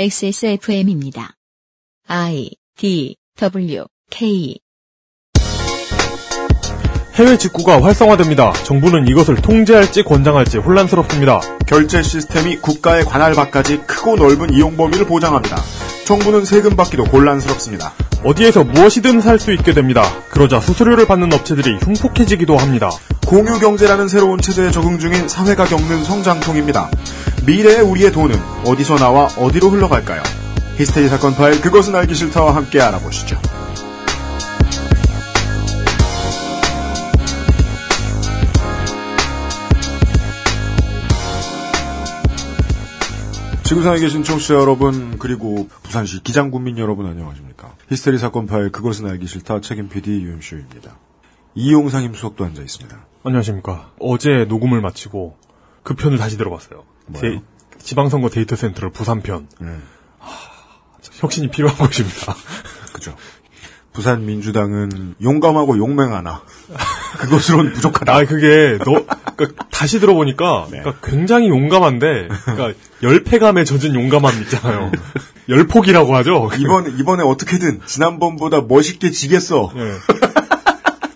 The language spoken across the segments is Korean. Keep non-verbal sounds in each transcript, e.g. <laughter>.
XSFM입니다. I D W K 해외 직구가 활성화됩니다. 정부는 이것을 통제할지 권장할지 혼란스럽습니다. 결제 시스템이 국가의 관할 밖까지 크고 넓은 이용 범위를 보장합니다. 정부는 세금 받기도 곤란스럽습니다. 어디에서 무엇이든 살 수 있게 됩니다. 그러자 수수료를 받는 업체들이 흉폭해지기도 합니다. 공유 경제라는 새로운 체제에 적응 중인 사회가 겪는 성장통입니다. 미래의 우리의 돈은 어디서 나와 어디로 흘러갈까요? 히스테리 사건 파일 그것은 알기 싫다와 함께 알아보시죠. 지구상에 계신 청취자 여러분 그리고 부산시 기장군민 여러분 안녕하십니까. 히스테리 사건 파일 그것은 알기 싫다 책임 PD 유엠쇼입니다. 이용상 임수석도 앉아 있습니다. 안녕하십니까. 어제 녹음을 마치고 그 편을 다시 들어봤어요. 제- 지방선거 데이터 센터를 부산편. 음, 혁신이 필요한 곳입니다. 그죠. 부산 민주당은 용감하고 용맹하나 <laughs> 그것으로는 부족하다. 아, 그게, 너, 그러니까 다시 들어보니까, 네. 그러니까 굉장히 용감한데, 그러니까 열패감에 젖은 용감함 있잖아요. 열폭이라고 하죠. 이번 이번에 어떻게든 지난번보다 멋있게 지겠어. 예.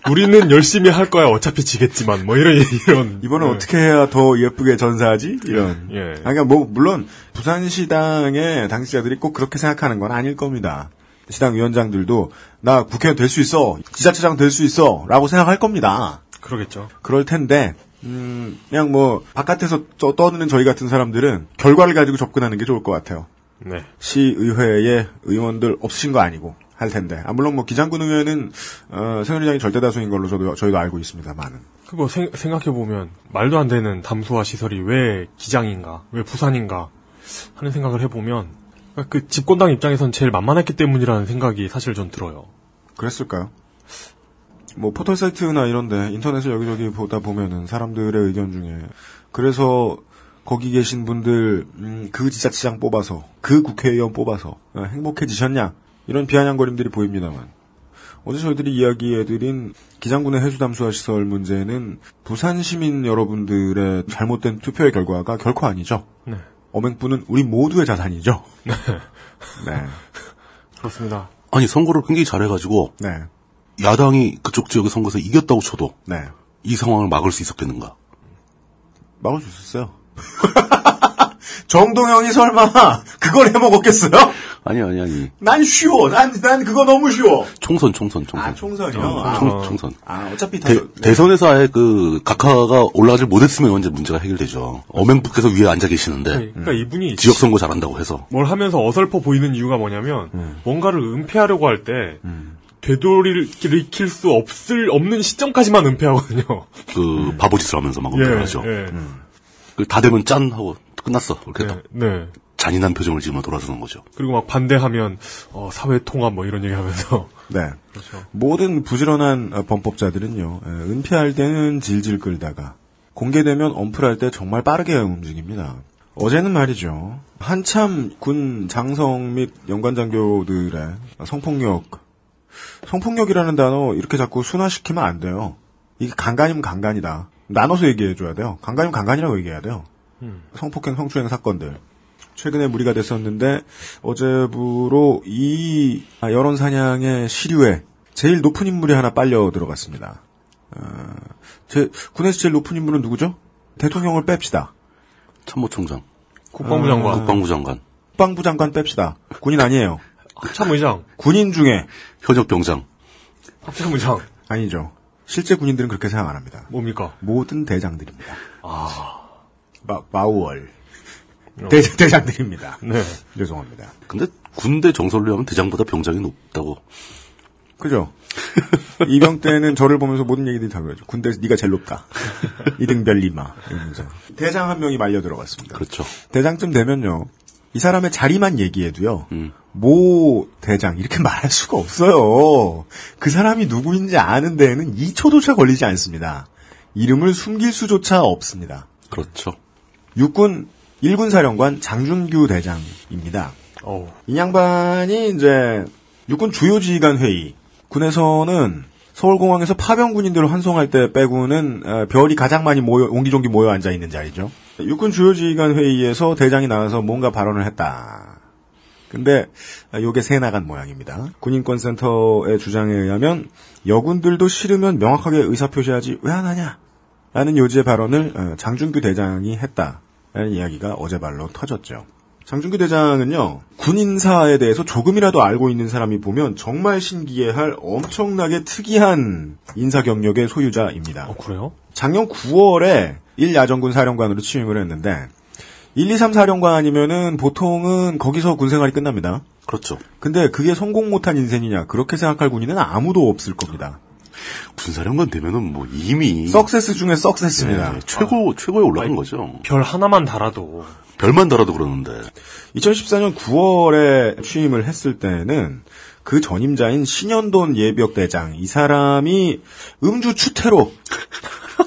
우리는 열심히 할 거야. 어차피 지겠지만, 뭐 이런, 이런. 이번에 예. 어떻게 해야 더 예쁘게 전사하지? 이런. 예. 그러니까 뭐 물론 부산시당의 당직자들이 꼭 그렇게 생각하는 건 아닐 겁니다. 시당 위원장들도 나 국회의원 될 수 있어, 지자체장 될 수 있어라고 생각할 겁니다. 그러겠죠. 그럴 텐데 음, 그냥 뭐 바깥에서 저- 떠드는 저희 같은 사람들은 결과를 가지고 접근하는 게 좋을 것 같아요. 네. 시의회에 의원들 없으신 거 아니고 할 텐데. 아, 물론 뭐 기장군 의회는 어, 새누리당이 절대 다수인 걸로 저도 저희도 알고 있습니다만은. 그거 생, 생각해보면, 말도 안 되는 담소화 시설이 왜 기장인가, 왜 부산인가, 하는 생각을 해보면, 그 집권당 입장에선 제일 만만했기 때문이라는 생각이 사실 전 들어요. 그랬을까요? 뭐 포털 사이트나 이런데 인터넷을 여기저기 보다 보면은 사람들의 의견 중에 그래서 거기 계신 분들 음, 그 지자체장 뽑아서 그 국회의원 뽑아서 어, 행복해지셨냐 이런 비아냥거림들이 보입니다만 어제 저희들이 이야기해드린 기장군의 해수담수화 시설 문제는 부산 시민 여러분들의 잘못된 투표의 결과가 결코 아니죠. 네. 어맹부는 우리 모두의 자산이죠. <laughs> 네. 그렇습니다. 아니 선거를 굉장히 잘해가지고 네. 야당이 그쪽 지역의 선거에서 이겼다고 쳐도 네. 이 상황을 막을 수 있었겠는가? 막을 수 있었어요. <laughs> 정동영이 설마 <laughs> 그걸 해먹었겠어요? 아니 아니 아니 난 쉬워. 난, 난 그거 너무 쉬워. 총선 총선 총선 아, 총선이요? 아, 총, 총선 아, 어차피 다. 대, 네. 대선에서 아예 그 각하가 올라가지 못했으면 언제 문제가 해결되죠. 어맹부께서 위에 앉아 계시는데 그러니까 이분이 네. 지역 선거 잘한다고 해서 뭘 하면서 어설퍼 보이는 이유가 뭐냐면 음. 뭔가를 은폐하려고 할때 되돌이킬 수 없을 없는 시점까지만 은폐하거든요. 그 바보짓을 하면서 막 예, 은폐하죠. 예. 그다 되면 짠 하고 끝났어. 이렇게 네, 딱 네. 잔인한 표정을 지으며 돌아서는 거죠. 그리고 막 반대하면 어, 사회 통합 뭐 이런 얘기하면서 <laughs> 네. 그렇죠. 모든 부지런한 어, 범법자들은요, 에, 은폐할 때는 질질 끌다가, 공개되면 엄플할 때 정말 빠르게 움직입니다. 어제는 말이죠. 한참 군 장성 및 연관 장교들의 성폭력, 성폭력이라는 단어 이렇게 자꾸 순화시키면 안 돼요. 이게 강간이면 강간이다. 나눠서 얘기해줘야 돼요. 강간이면 강간이라고 얘기해야 돼요. 성폭행, 성추행 사건들. 최근에 무리가 됐었는데 어제부로 이 아, 여론 사냥의 시류에 제일 높은 인물이 하나 빨려 들어갔습니다. 어, 제 군에서 제일 높은 인물은 누구죠? 대통령을 뺍시다. 참모총장, 국방부 장관, 국방부 장관, 국방부 장관 뺍시다. 군인 아니에요. 참의장, 군인 중에 현역 병장, 합참의장 아니죠. 실제 군인들은 그렇게 생각 안 합니다. 뭡니까? 모든 대장들입니다. 아, 마, 마우월 대, 대장들입니다. <laughs> 네. 죄송합니다. 근데 군대 정설로 하면 대장보다 병장이 높다고. 그죠? 이병 때는 저를 보면서 모든 얘기들이 다 그러죠. 군대에서 네가 제일 높다. 이등별 리마. 이러면서. 대장 한 명이 말려 들어갔습니다. 그렇죠. 대장쯤 되면요. 이 사람의 자리만 얘기해도요. 음. 모 대장 이렇게 말할 수가 없어요. 그 사람이 누구인지 아는 데에는 2초조차 걸리지 않습니다. 이름을 숨길 수조차 없습니다. 그렇죠. 육군 1군 사령관 장준규 대장입니다. 어우, 이 양반이 이제 육군 주요 지휘관 회의 군에서는 서울공항에서 파병 군인들을 환송할 때 빼고는 어, 별이 가장 많이 모여 옹기종기 모여 앉아 있는 자리죠. 육군 주요 지휘관 회의에서 대장이 나와서 뭔가 발언을 했다. 근데 아, 요게 새 나간 모양입니다. 군인권센터의 주장에 의하면 여군들도 싫으면 명확하게 의사표시하지 왜 안 하냐? 라는 요지의 발언을 어, 장준규 대장이 했다라는 이야기가 어제 발로 터졌죠. 장준규 대장은요, 군인사에 대해서 조금이라도 알고 있는 사람이 보면 정말 신기해할 엄청나게 특이한 인사 경력의 소유자입니다. 어, 그래요? 작년 9월에 1야전군 사령관으로 취임을 했는데 1, 2, 3 사령관이면은 보통은 거기서 군 생활이 끝납니다. 그렇죠. 근데 그게 성공 못한 인생이냐 그렇게 생각할 군인은 아무도 없을 겁니다. 군사령관 되면은 뭐 이미 석세스 중에 석세스입니다. 네, 최고 최고에 올라간 거죠. 별 하나만 달아도 별만 달아도 그러는데 2014년 9월에 취임을 했을 때는 그 전임자인 신현돈 예비역 대장 이 사람이 음주 추태로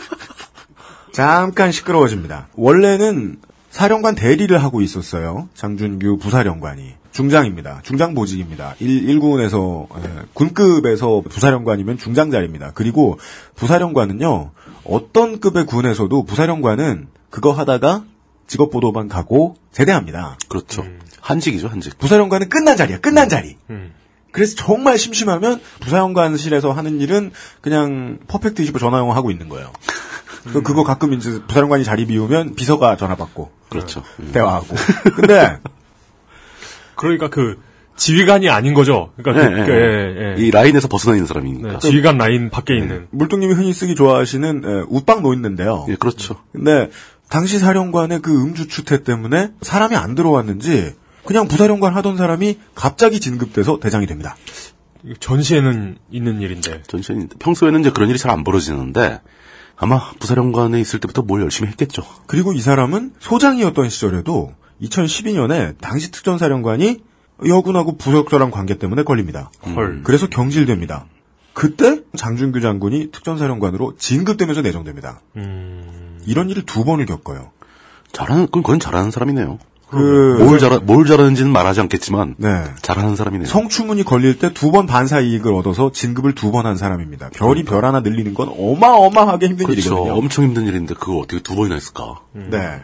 <laughs> 잠깐 시끄러워집니다. 원래는 사령관 대리를 하고 있었어요. 장준규 부사령관이. 중장입니다. 중장 보직입니다. 1, 1군에서 군급에서 부사령관이면 중장 자리입니다. 그리고 부사령관은요. 어떤 급의 군에서도 부사령관은 그거 하다가 직업보도반 가고 제대합니다. 그렇죠. 한직이죠 한직. 부사령관은 끝난 자리야. 끝난 자리. 음. 그래서 정말 심심하면 부사령관실에서 하는 일은 그냥 퍼펙트 25 전화영어 하고 있는 거예요. 그 그거 가끔 이제 부사령관이 자리 비우면 비서가 전화 받고 그렇죠. 음. 대화하고. <laughs> 근데 그러니까 그 지휘관이 아닌 거죠. 그러니까 네, 그, 네, 그, 네. 예, 예. 이 라인에서 벗어나 있는 사람이니까. 네, 지휘관 라인 밖에 있는. 물뚱님이 흔히 쓰기 좋아하시는 에, 웃방 놓있는데요. 예, 그렇죠. 근데 당시 사령관의 그 음주 추태 때문에 사람이 안 들어왔는지 그냥 부사령관 하던 사람이 갑자기 진급돼서 대장이 됩니다. 전시에는 있는 일인데. 전시는 평소에는 이제 그런 일이 잘 안 벌어지는데 아마 부사령관에 있을 때부터 뭘 열심히 했겠죠. 그리고 이 사람은 소장이었던 시절에도 2012년에 당시 특전사령관이 여군하고 부역자랑 관계 때문에 걸립니다. 헐. 그래서 경질됩니다. 그때 장준규 장군이 특전사령관으로 진급되면서 내정됩니다. 음. 이런 일을 두 번을 겪어요. 잘하는 그건 그건 잘하는 사람이네요. 그 뭘 잘하 뭘 잘하는지는 말하지 않겠지만 네. 잘하는 사람이네요. 성추문이 걸릴 때 두 번 반사 이익을 얻어서 진급을 두 번 한 사람입니다. 별이 별 하나 늘리는 건 어마어마하게 힘든 그렇죠. 일이거든요. 엄청 힘든 일인데 그걸 어떻게 두 번이나 했을까? 네.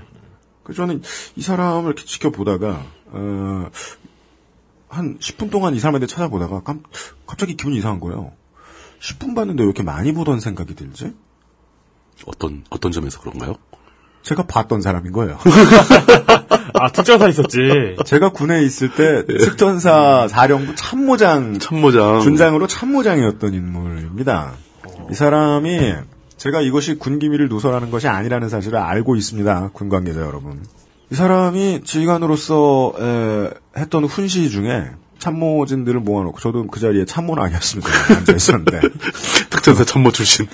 그래서 저는 이 사람을 이렇게 지켜보다가 어, 한 10분 동안 이 사람한테 찾아보다가 깜, 갑자기 기분이 이상한 거예요. 10분 봤는데 왜 이렇게 많이 보던 생각이 들지? 어떤 어떤 점에서 그런가요? 제가 봤던 사람인 거예요. <laughs> 아, 특전사 있었지. 제가 군에 있을 때 특전사 사령부 참모장 참모장 준장으로 참모장이었던 인물입니다. 이 사람이 제가 이것이 군 기밀을 누설하는 것이 아니라는 사실을 알고 있습니다. 군 관계자 여러분. 이 사람이 지휘관으로서 에, 했던 훈시 중에 참모진들을 모아놓고 저도 그 자리에 참모는 아니었습니다. <laughs> 앉아 있었는데 <laughs> 특전사 참모 출신.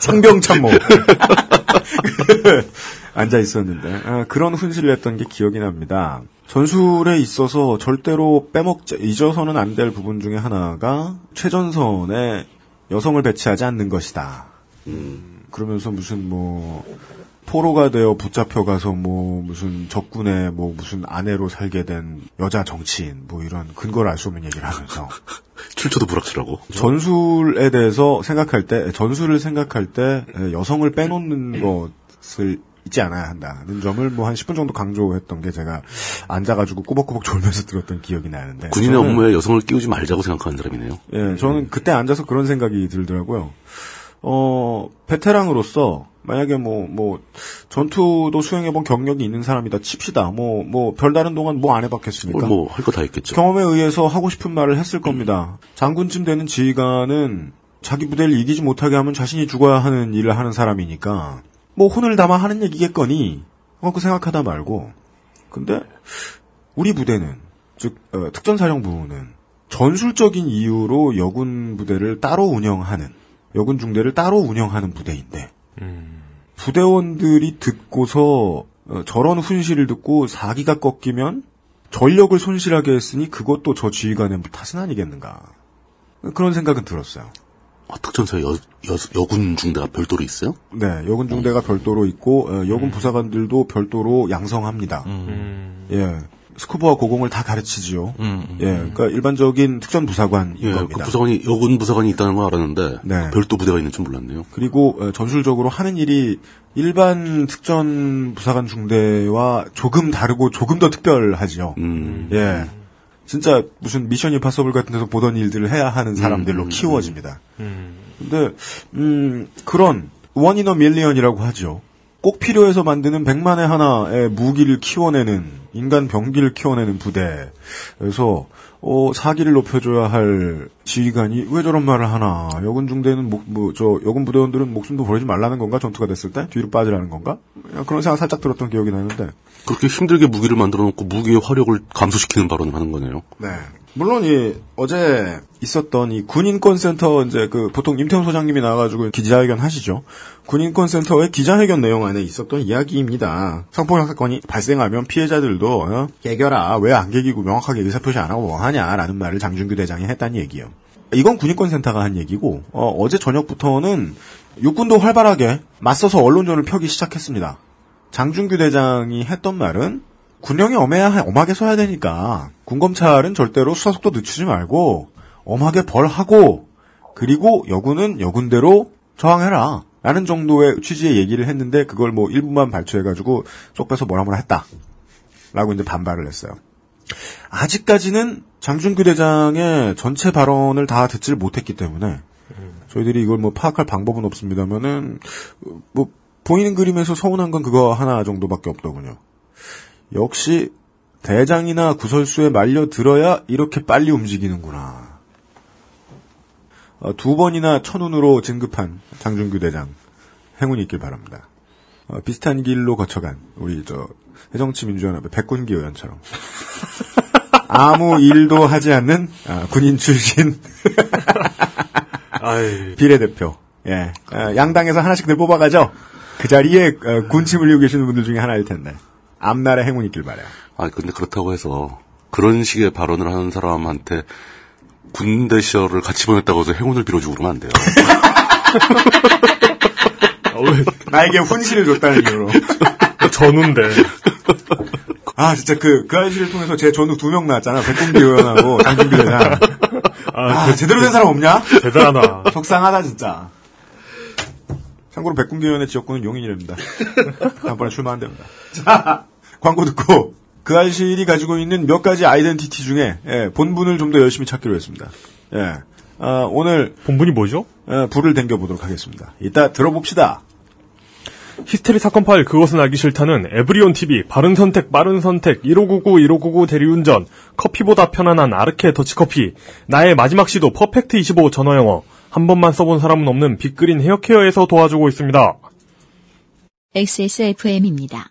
상병 참모 <laughs> 앉아 있었는데 아, 그런 훈시를 했던 게 기억이 납니다. 전술에 있어서 절대로 빼먹자 잊어서는 안 될 부분 중에 하나가 최전선에 여성을 배치하지 않는 것이다. 그러면서 무슨 뭐 포로가 되어 붙잡혀 가서 뭐 무슨 적군의 뭐 무슨 아내로 살게 된 여자 정치인 뭐 이런 근거를 알 수 없는 얘기를 하면서 <laughs> 출처도 불확실하고. 전술에 대해서 생각할 때 전술을 생각할 때 여성을 빼놓는 것을 잊지 않아야 한다는 점을 뭐 한 10분 정도 강조했던 게 제가 앉아가지고 꾸벅꾸벅 졸면서 들었던 기억이 나는데 군인의 저는- 업무에 여성을 끼우지 말자고 생각하는 사람이네요. 예, 저는 그때 앉아서 그런 생각이 들더라고요. 어, 베테랑으로서, 만약에 뭐, 뭐, 전투도 수행해본 경력이 있는 사람이다 칩시다. 뭐, 뭐, 별다른 동안 뭐 안 해봤겠습니까? 뭐 할 거 다 했겠죠. 경험에 의해서 하고 싶은 말을 했을 겁니다. 장군쯤 되는 지휘관은 자기 부대를 이기지 못하게 하면 자신이 죽어야 하는 일을 하는 사람이니까, 뭐, 혼을 담아 하는 얘기겠거니, 어, 그 생각하다 말고. 근데, 우리 부대는, 즉, 어, 특전사령부는 전술적인 이유로 여군 부대를 따로 운영하는, 여군 중대를 따로 운영하는 부대인데, 부대원들이 듣고서 어, 저런 훈시를 듣고 사기가 꺾이면 전력을 손실하게 했으니 그것도 저 지휘관의 탓은 아니겠는가. 그런 생각은 들었어요. 아, 특전사 여, 여, 여군 중대가 별도로 있어요? 네, 여군 중대가 별도로 있고 어, 여군 부사관들도 별도로 양성합니다. 예, 스쿠버와 고공을 다 가르치지요. 예, 그러니까 일반적인 특전 부사관인 예, 겁니다. 그 부사관이 여군 부사관이 있다는 걸 알았는데 네. 별도 부대가 있는 줄 몰랐네요. 그리고 어, 전술적으로 하는 일이 일반 특전 부사관 중대와 조금 다르고 조금 더 특별하지요. 음, 예. 진짜 무슨 미션 임파서블 같은 데서 보던 일들을 해야 하는 사람들로 음, 키워집니다. 음. 근데 음 그런 one in a million이라고 하죠. 꼭 필요해서 만드는 백만의 하나의 무기를 키워내는 인간 병기를 키워내는 부대에서 어, 사기를 높여줘야 할 지휘관이 왜 저런 말을 하나? 여군 중대는 목, 뭐, 저, 여군 부대원들은 목숨도 버리지 말라는 건가? 전투가 됐을 때? 뒤로 빠지라는 건가? 그런 생각 살짝 들었던 기억이 나는데. 그렇게 힘들게 무기를 만들어 놓고 무기의 화력을 감소시키는 발언을 하는 거네요. 네. 물론 이 어제 있었던 이 군인권센터 이제 그 보통 임태훈 소장님이 나와가지고 기자회견 하시죠. 군인권센터의 기자회견 내용 안에 있었던 이야기입니다. 성폭력 사건이 발생하면 피해자들도 어? 개겨라 왜 안 개기고 명확하게 의사표시 안 하고 뭐 하냐라는 말을 장준규 대장이 했다는 얘기예요. 이건 군인권센터가 한 얘기고 어, 제 저녁부터는 육군도 활발하게 맞서서 언론전을 펴기 시작했습니다. 장준규 대장이 했던 말은 군령이 엄해야 엄하게 서야 되니까 군검찰은 절대로 수사 속도 늦추지 말고 엄하게 벌하고 그리고 여군은 여군대로 저항해라. 라는 정도의 취지의 얘기를 했는데 그걸 뭐 일부만 발췌해가지고 쏙 빼서 뭐라 뭐라 했다. 라고 이제 반발을 했어요. 아직까지는 장준규 대장의 전체 발언을 다 듣질 못했기 때문에 저희들이 이걸 뭐 파악할 방법은 없습니다면은 뭐 보이는 그림에서 서운한 건 그거 하나 정도밖에 없더군요. 역시 대장이나 구설수에 말려 들어야 이렇게 빨리 움직이는구나. 어, 두 번이나 천운으로 진급한 장준규 대장 행운이 있길 바랍니다. 어, 비슷한 길로 거쳐간 우리 저 해정치민주연합의 백군기 의원처럼 <laughs> 아무 일도 하지 않는 아, 군인 출신 <laughs> 비례대표. 예, 어, 양당에서 하나씩 늘 뽑아가죠. 그 자리에 어, 군침 흘리고 계시는 분들 중에 하나일 텐데 앞날에 행운 있길 바래요. 아, 근데 그렇다고 해서 그런 식의 발언을 하는 사람한테 군대 시절을 같이 보냈다고 해서 행운을 빌어주고 그러면 안 돼요. 아, 왜, 나에게 훈시를 줬다는 이유로. <laughs> 전우인데. 아, 진짜 그, 그 아저씨를 통해서 제 전우 두 명 나왔잖아. 백군기 의원하고 장준규 대장. 아, 아, 제대로 된 사람 없냐? 대단하다. 속상하다, 진짜. 참고로 백군기 의원의 지역구는 용인이랍니다. 다음번에 출마한 됩니다. 자, 광고 듣고, 그 아저씨이 가지고 있는 몇 가지 아이덴티티 중에, 예, 본분을 좀 더 열심히 찾기로 했습니다. 예. 아, 오늘, 본분이 뭐죠? 어, 불을 댕겨 보도록 하겠습니다. 이따 들어봅시다. 히스테리 사건 파일 그것은 알기 싫다는 에브리온 TV 바른 선택 빠른 선택 1599 1599 대리운전 커피보다 편안한 아르케 더치커피 나의 마지막 시도 퍼펙트 25 전화영어 한 번만 써본 사람은 없는 빅그린 헤어케어에서 도와주고 있습니다. XSFM입니다.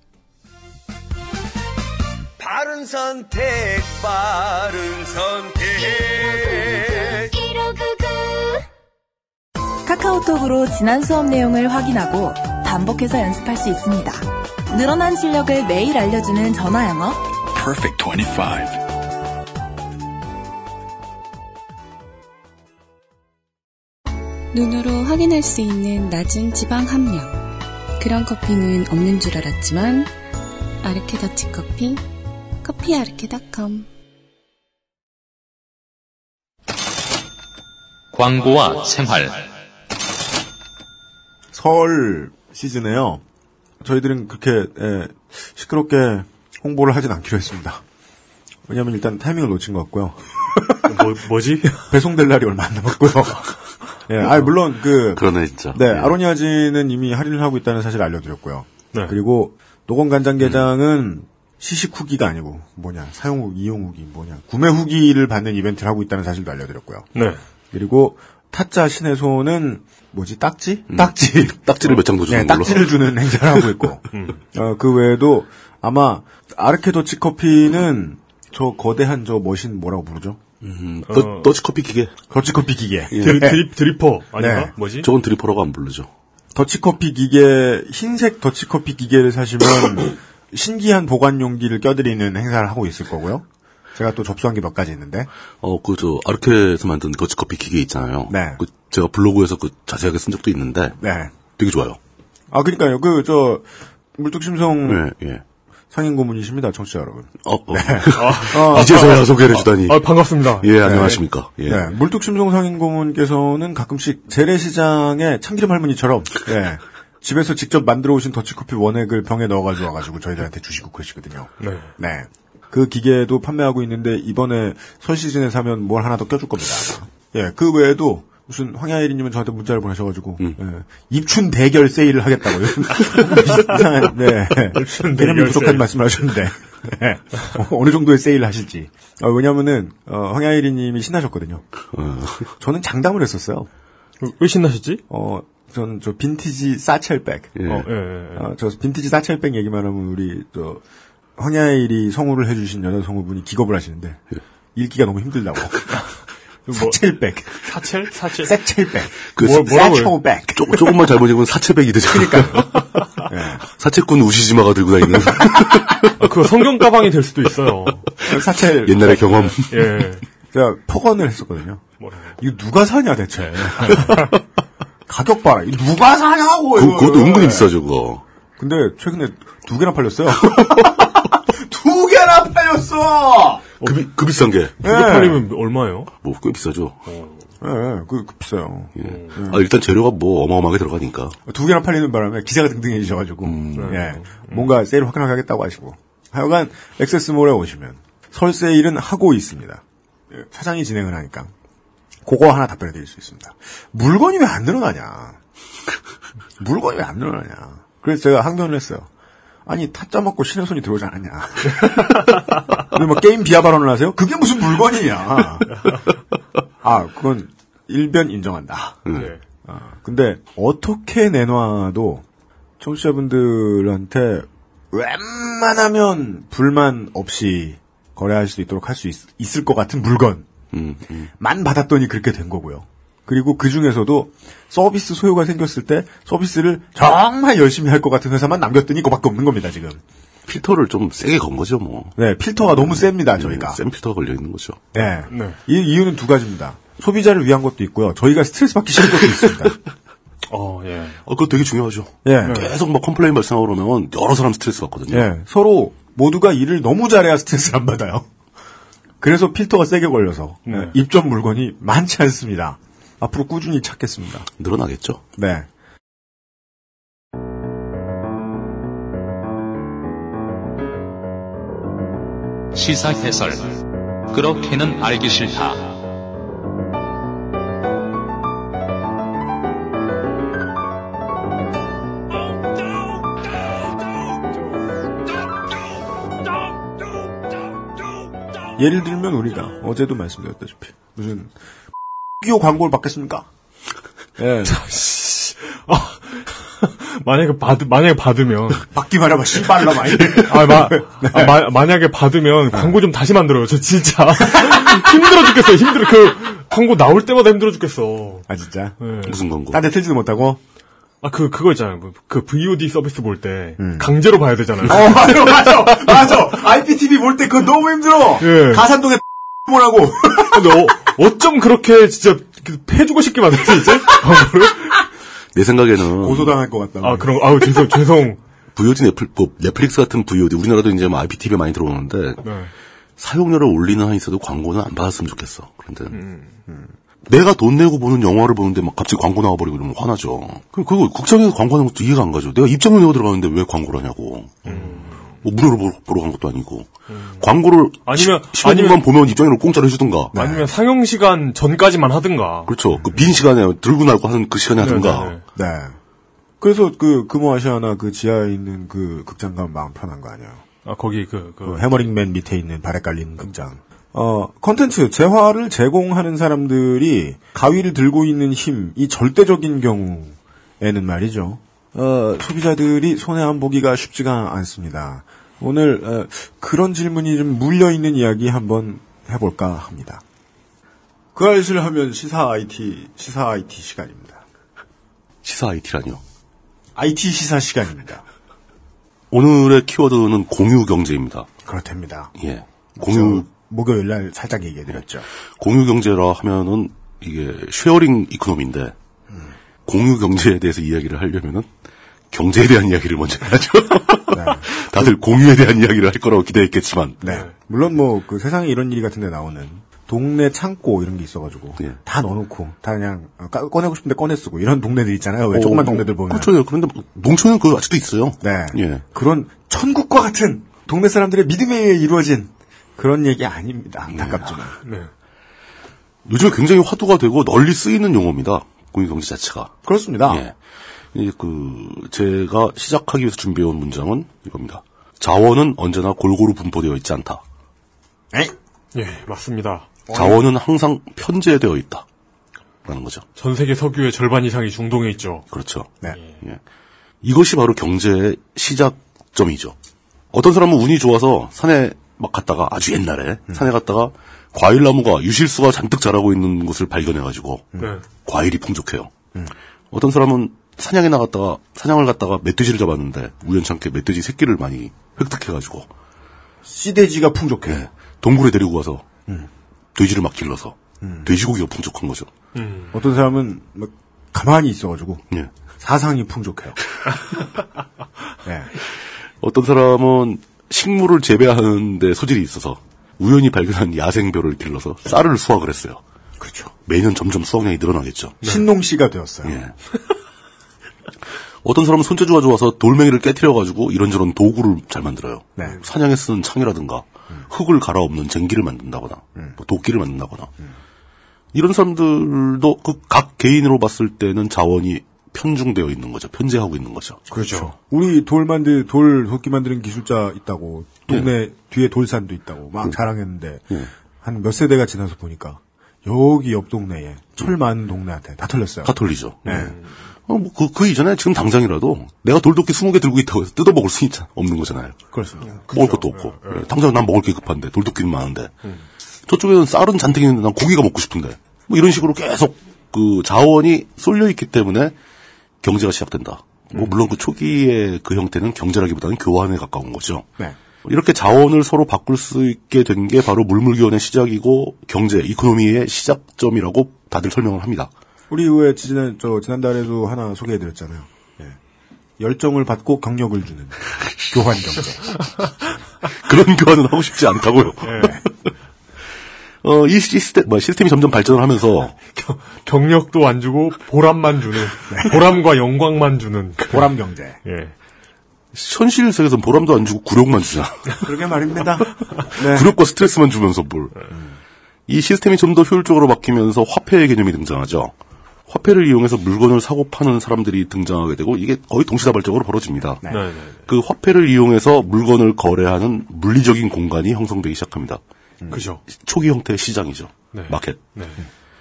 바른 선택, 바른 선택. 카카오톡으로 지난 수업 내용을 확인하고 반복해서 연습할 수 있습니다. 늘어난 실력을 매일 알려주는 전화 영어. Perfect 25. 눈으로 확인할 수 있는 낮은 지방 함량. 그런 커피는 없는 줄 알았지만 아르케 더치 커피, 커피아르케닷컴. 광고와 생활. 설 시즌에요. 저희들은 그렇게 예, 시끄럽게 홍보를 하진 않기로 했습니다. 왜냐하면 일단 타이밍을 놓친 것 같고요. 뭐, 뭐지? <laughs> 배송될 날이 얼마 안 남았고요. 예, 아 물론 그 그러네, 진짜. 네, 예. 아로니아진은 이미 할인을 하고 있다는 사실 알려드렸고요. 네. 그리고 노건 간장게장은 시식 후기가 아니고 뭐냐 사용 후기, 이용 후기 뭐냐 구매 후기를 받는 이벤트를 하고 있다는 사실도 알려드렸고요. 네. 그리고 타짜 신의 소는 뭐지 딱지? 딱지. <laughs> 딱지를 몇 장도 주는 네, 걸로. 딱지를 주는 행사를 하고 있고 <laughs> 어, 그 외에도 아마 아르케도치 커피는 저 거대한 저 머신 뭐라고 부르죠? 음, 더, 더치커피 기계. 더치커피 기계. 드리, 드리, 드리퍼 아닌가? 네. 뭐지? 저건 드리퍼라고 안 부르죠. 더치커피 기계 흰색 더치커피 기계를 사시면 신기한 보관 용기를 껴드리는 행사를 하고 있을 거고요. 제가 또 접수한 게 몇 가지 있는데. 어, 그, 저, 아르케에서 만든 더치커피 기계 있잖아요. 네. 그, 제가 블로그에서 그 자세하게 쓴 적도 있는데. 네. 되게 좋아요. 아, 그러니까요. 그, 저, 물뚝심송 네, 예. 상인 고문이십니다, 청취자 여러분. 어, 어. <laughs> 어, 이제서야 소개를 해주다니. 아, 반갑습니다. 예, 안녕하십니까. 예. 네, 물뚝심송 상인 고문께서는 가끔씩 재래시장에 참기름 할머니처럼, 예. 집에서 직접 만들어 오신 더치커피 원액을 병에 넣어가지고 와가지고 저희들한테 주시고 그러시거든요. 네. 네. 그 기계도 판매하고 있는데 이번에 설 시즌에 사면 뭘 하나 더 껴줄 겁니다. 예, 그 외에도 무슨 황야일이님은 저한테 문자를 보내셔가지고 예, 입춘 대결 세일을 하겠다고요. <laughs> 이상한, 네. 입춘 대결 부족한. 말씀을 하셨는데 네. 어, 어느 정도의 세일을 하실지. 어, 왜냐면은 어, 황야일이님이 신나셨거든요. 저는 장담을 했었어요. 왜 신나셨지? 어, 저는 저 빈티지 사첼백. 예. 어, 예, 예. 아, 저 빈티지 사첼백 얘기만 하면 우리 저 황야일이 성우를 해주신 여자 성우분이 기겁을 하시는데 읽기가 너무 힘들다고. 사첼백, 사첼? 사첼? 사첼백, 그 뭐-? 사첼백. 조, 조금만 잘못 읽으면 사채백이 되죠. 그러니까. <laughs> 사채꾼 우시지마가 들고 다니는 아, 그거 성경 가방이 될 수도 있어요. 사첼. 옛날의 경험. 예. 제가 폭언을 했었거든요. 뭐라고. 이거 누가 사냐 대체. <laughs> 가격 봐라. 누가 사냐고. 그, 이거. 그것도 은근히 비싸죠, 그거. 근데 최근에 두 개나 팔렸어요. <laughs> 두 개나 팔렸어. 그, 비- 그 비싼 게. 네. 그거 팔리면 얼마예요? 뭐, 꽤 비싸죠. 예, 그, 그 비싸요. 예. 아, 일단 재료가 뭐 어마어마하게 들어가니까. 두 개나 팔리는 바람에 기사가 등등해지셔가지고 예 뭔가 세일을 확연하게 하겠다고 하시고 하여간 액세스몰에 오시면 설 세일은 하고 있습니다. 예, 사장이 진행을 하니까 그거 하나 답변해 드릴 수 있습니다. 물건이 왜 안 늘어나냐? <laughs> 물건이 왜 안 늘어나냐? 그래서 제가 항변을 했어요. 아니 타짜 먹고 신의 손이 들어오지 않았냐? <laughs> 그리고 뭐 게임 비하 발언을 하세요? 그게 무슨 물건이냐? 아 그건 일변 인정한다. 예. 아, 근데 어떻게 내놔도 청취자분들한테 웬만하면 불만 없이 거래할 수 있도록 할 수 있을 것 같은 물건 만 음, 음. 받았더니 그렇게 된 거고요. 그리고 그 중에서도 서비스 소요가 생겼을 때 서비스를 정말 열심히 할 것 같은 회사만 남겼더니 그밖에 없는 겁니다, 지금. 필터를 좀 세게 건 거죠, 뭐. 네, 필터가 너무 셉니다, 저희가. 센 필터가 걸려 있는 거죠. 네. 네. 이 이유는 두 가지입니다. 소비자를 위한 것도 있고요. 저희가 스트레스 받기 싫은 것도 있습니다. <laughs> 어, 예. 어, 그거 되게 중요하죠. 예. 계속 막 complain 발생하고 그러면 여러 사람 스트레스 받거든요. 예, 서로 모두가 일을 너무 잘해야 스트레스를 안 받아요. 그래서 필터가 세게 걸려서 네. 예, 입점 물건이 많지 않습니다. 앞으로 꾸준히 찾겠습니다. 늘어나겠죠. 네. 시사 해설. 그렇게는 알기 싫다. 예를 들면 우리가 어제도 말씀드렸다시피 무슨 기호 광고를 받겠습니까? 예, 만약에 받, 만약에 받으면. 받기만 해봐 씨발라 많이. 아, 마, 아, 마- 만약에 받으면 광고 좀 다시 만들어요. 저 진짜. 힘들어 죽겠어요. 힘들어. 그, 광고 나올 때마다 힘들어 죽겠어. 아 진짜? 예. 무슨 광고? 딴데 틀지도 못하고. 아, 그, 그거 있잖아요. 그- 그 VOD 서비스 볼 때, 강제로 봐야 되잖아요. 어 맞아 맞아 맞아. IPTV 볼 때 그거 너무 힘들어. 예. 가산동에 <laughs> 뭐라고. 근데 어, 어쩜 그렇게 진짜 그 해주고 싶게 만들지, 이제? 내 생각에는 고소당할 것 같다. 아, 그런, 거. 아우, 죄송, 죄송. VOD 넷플, 뭐, 넷플릭스 같은 VOD 우리나라도 이제 뭐 IPTV에 많이 들어오는데 네. 사용료를 올리는 한 있어도 광고는 안 받았으면 좋겠어. 그런데 음, 내가 돈 내고 보는 영화를 보는데 막 갑자기 광고 나와버리고 이러면 화나죠. 그 그거 극장에서 광고하는 것도 이해가 안 가죠. 내가 입장료 내고 들어가는데 왜 광고를 하냐고. 뭐 무료로 보러, 보러 간 것도 아니고 광고를 음. 아니면- 시, 간만 아니면- 보면 입장료를 공짜로 해주든가. 아니면 상영 시간 전까지만 하든가. 그렇죠. 그 빈 시간에 들고 나고 하는 그 시간에 하든가. 네, 네, 네. 그래서 그 금호아시아나 그 지하에 있는 그 극장 가면 마음 편한 거 아니에요. 아, 거기 그, 그, 그 해머링맨 밑에 있는 발에 깔린 극장. 어, 컨텐츠, 재화를 제공하는 사람들이 가위를 들고 있는 힘, 이 절대적인 경우에는 말이죠. 어, 소비자들이 손해 안 보기가 쉽지가 않습니다. 오늘, 어, 그런 질문이 좀 물려 있는 이야기 한번 해볼까 합니다. 그 알실 하면 시사 IT, 시사 IT 시간입니다. 시사 IT라뇨. IT 시사 시간입니다. 오늘의 키워드는 공유 경제입니다. 그렇답니다. 예. 공유 목요일 날 살짝 얘기해 드렸죠. 공유 경제라 하면은 이게 sharing economy인데 공유 경제에 대해서 이야기를 하려면은 경제에 대한 이야기를 먼저 해야죠. <laughs> <laughs> 다들 공유에 대한 이야기를 할 거라고 기대했겠지만 네. 물론 뭐 그 세상에 이런 일이 같은 데 나오는 동네 창고 이런 게 있어가지고 예. 다 넣어놓고 다 그냥 꺼내고 싶은데 꺼내 쓰고 이런 동네들 있잖아요. 왜 조그만 어, 동네들 보면. 그렇죠. 그런데 농촌은 그거 아직도 있어요. 네. 예. 그런 천국과 같은 동네 사람들의 믿음에 의해 이루어진 그런 얘기 아닙니다. 안타깝지만. 네. 요즘에 굉장히 화두가 되고 널리 쓰이는 용어입니다. 공유 경제 자체가. 그렇습니다. 예. 이그 제가 시작하기 위해서 준비해온 문장은 이겁니다. 자원은 언제나 골고루 분포되어 있지 않다. 예, 맞습니다. 자원은 항상 편제되어 있다. 라는 거죠. 전 세계 석유의 절반 이상이 중동에 있죠. 그렇죠. 네. 예. 이것이 바로 경제의 시작점이죠. 어떤 사람은 운이 좋아서 산에 막 갔다가 아주 옛날에 산에 갔다가 과일 나무가 유실수가 잔뜩 자라고 있는 곳을 발견해가지고 네. 과일이 풍족해요. 어떤 사람은 사냥에 나갔다가 사냥을 갔다가 멧돼지를 잡았는데 우연찮게 멧돼지 새끼를 많이 획득해가지고 씨돼지가 풍족해. 예, 동굴에 데리고 가서 돼지를 막 길러서 돼지고기가 풍족한 거죠. 어떤 사람은 막 가만히 있어가지고 예. 사상이 풍족해요. <laughs> 네. 어떤 사람은 식물을 재배하는데 소질이 있어서 우연히 발견한 야생벼를 길러서 쌀을 수확을 했어요. 그렇죠. 매년 점점 수확량이 늘어나겠죠. 신농 씨가 되었어요. 예. 어떤 사람은 손재주가 좋아서 돌멩이를 깨뜨려가지고 이런저런 도구를 잘 만들어요. 네. 사냥에 쓰는 창이라든가 흙을 갈아엎는 쟁기를 만든다거나 뭐 도끼를 만든다거나 이런 사람들도 그 각 개인으로 봤을 때는 자원이 편중되어 있는 거죠. 편제하고 있는 거죠. 그렇죠. 우리 돌 만들 돌 도끼 만드는 기술자 있다고 동네 뒤에 돌산도 있다고 막 자랑했는데 예. 한몇 세대가 지나서 보니까 여기 옆 동네에 철 많은 동네한테 다 털렸어요. 다 털리죠. 네. 어, 뭐, 그, 그 이전에 지금 당장이라도 내가 돌도끼 20개 들고 있다고 해서 뜯어먹을 수 있자, 없는 거잖아요. 그렇습니다. 먹을 것도 없고. 예, 당장 난 먹을 게 급한데, 돌도끼는 많은데. 저쪽에는 쌀은 잔뜩 있는데 난 고기가 먹고 싶은데. 뭐 이런 식으로 계속 그 자원이 쏠려 있기 때문에 경제가 시작된다. 뭐 물론 그 초기의 그 형태는 경제라기보다는 교환에 가까운 거죠. 네. 이렇게 자원을 서로 바꿀 수 있게 된 게 바로 물물교환의 시작이고 경제, 이코노미의 시작점이라고 다들 설명을 합니다. 우리 왜 지난 저 지난달에도 하나 소개해드렸잖아요. 예. 열정을 받고 경력을 주는 교환 경제. <laughs> 그런 교환은 하고 싶지 않다고요. 어, 이 시스템, 뭐, 시스템이 점점 발전을 하면서, 경력도 안 주고 보람만 주는 보람과 영광만 주는 보람 경제. 예. 현실 세계에서는 보람도 안 주고 굴욕만 주잖아. <laughs> 그러게 말입니다. <laughs> 네. 굴욕과 스트레스만 주면서 뭘. 이 시스템이 좀 더 효율적으로 바뀌면서 화폐의 개념이 등장하죠. 화폐를 이용해서 물건을 사고 파는 사람들이 등장하게 되고 이게 거의 동시다발적으로 벌어집니다. 네. 네. 그 화폐를 이용해서 물건을 거래하는 물리적인 공간이 형성되기 시작합니다. 그죠. 초기 형태의 시장이죠. 네. 마켓. 네.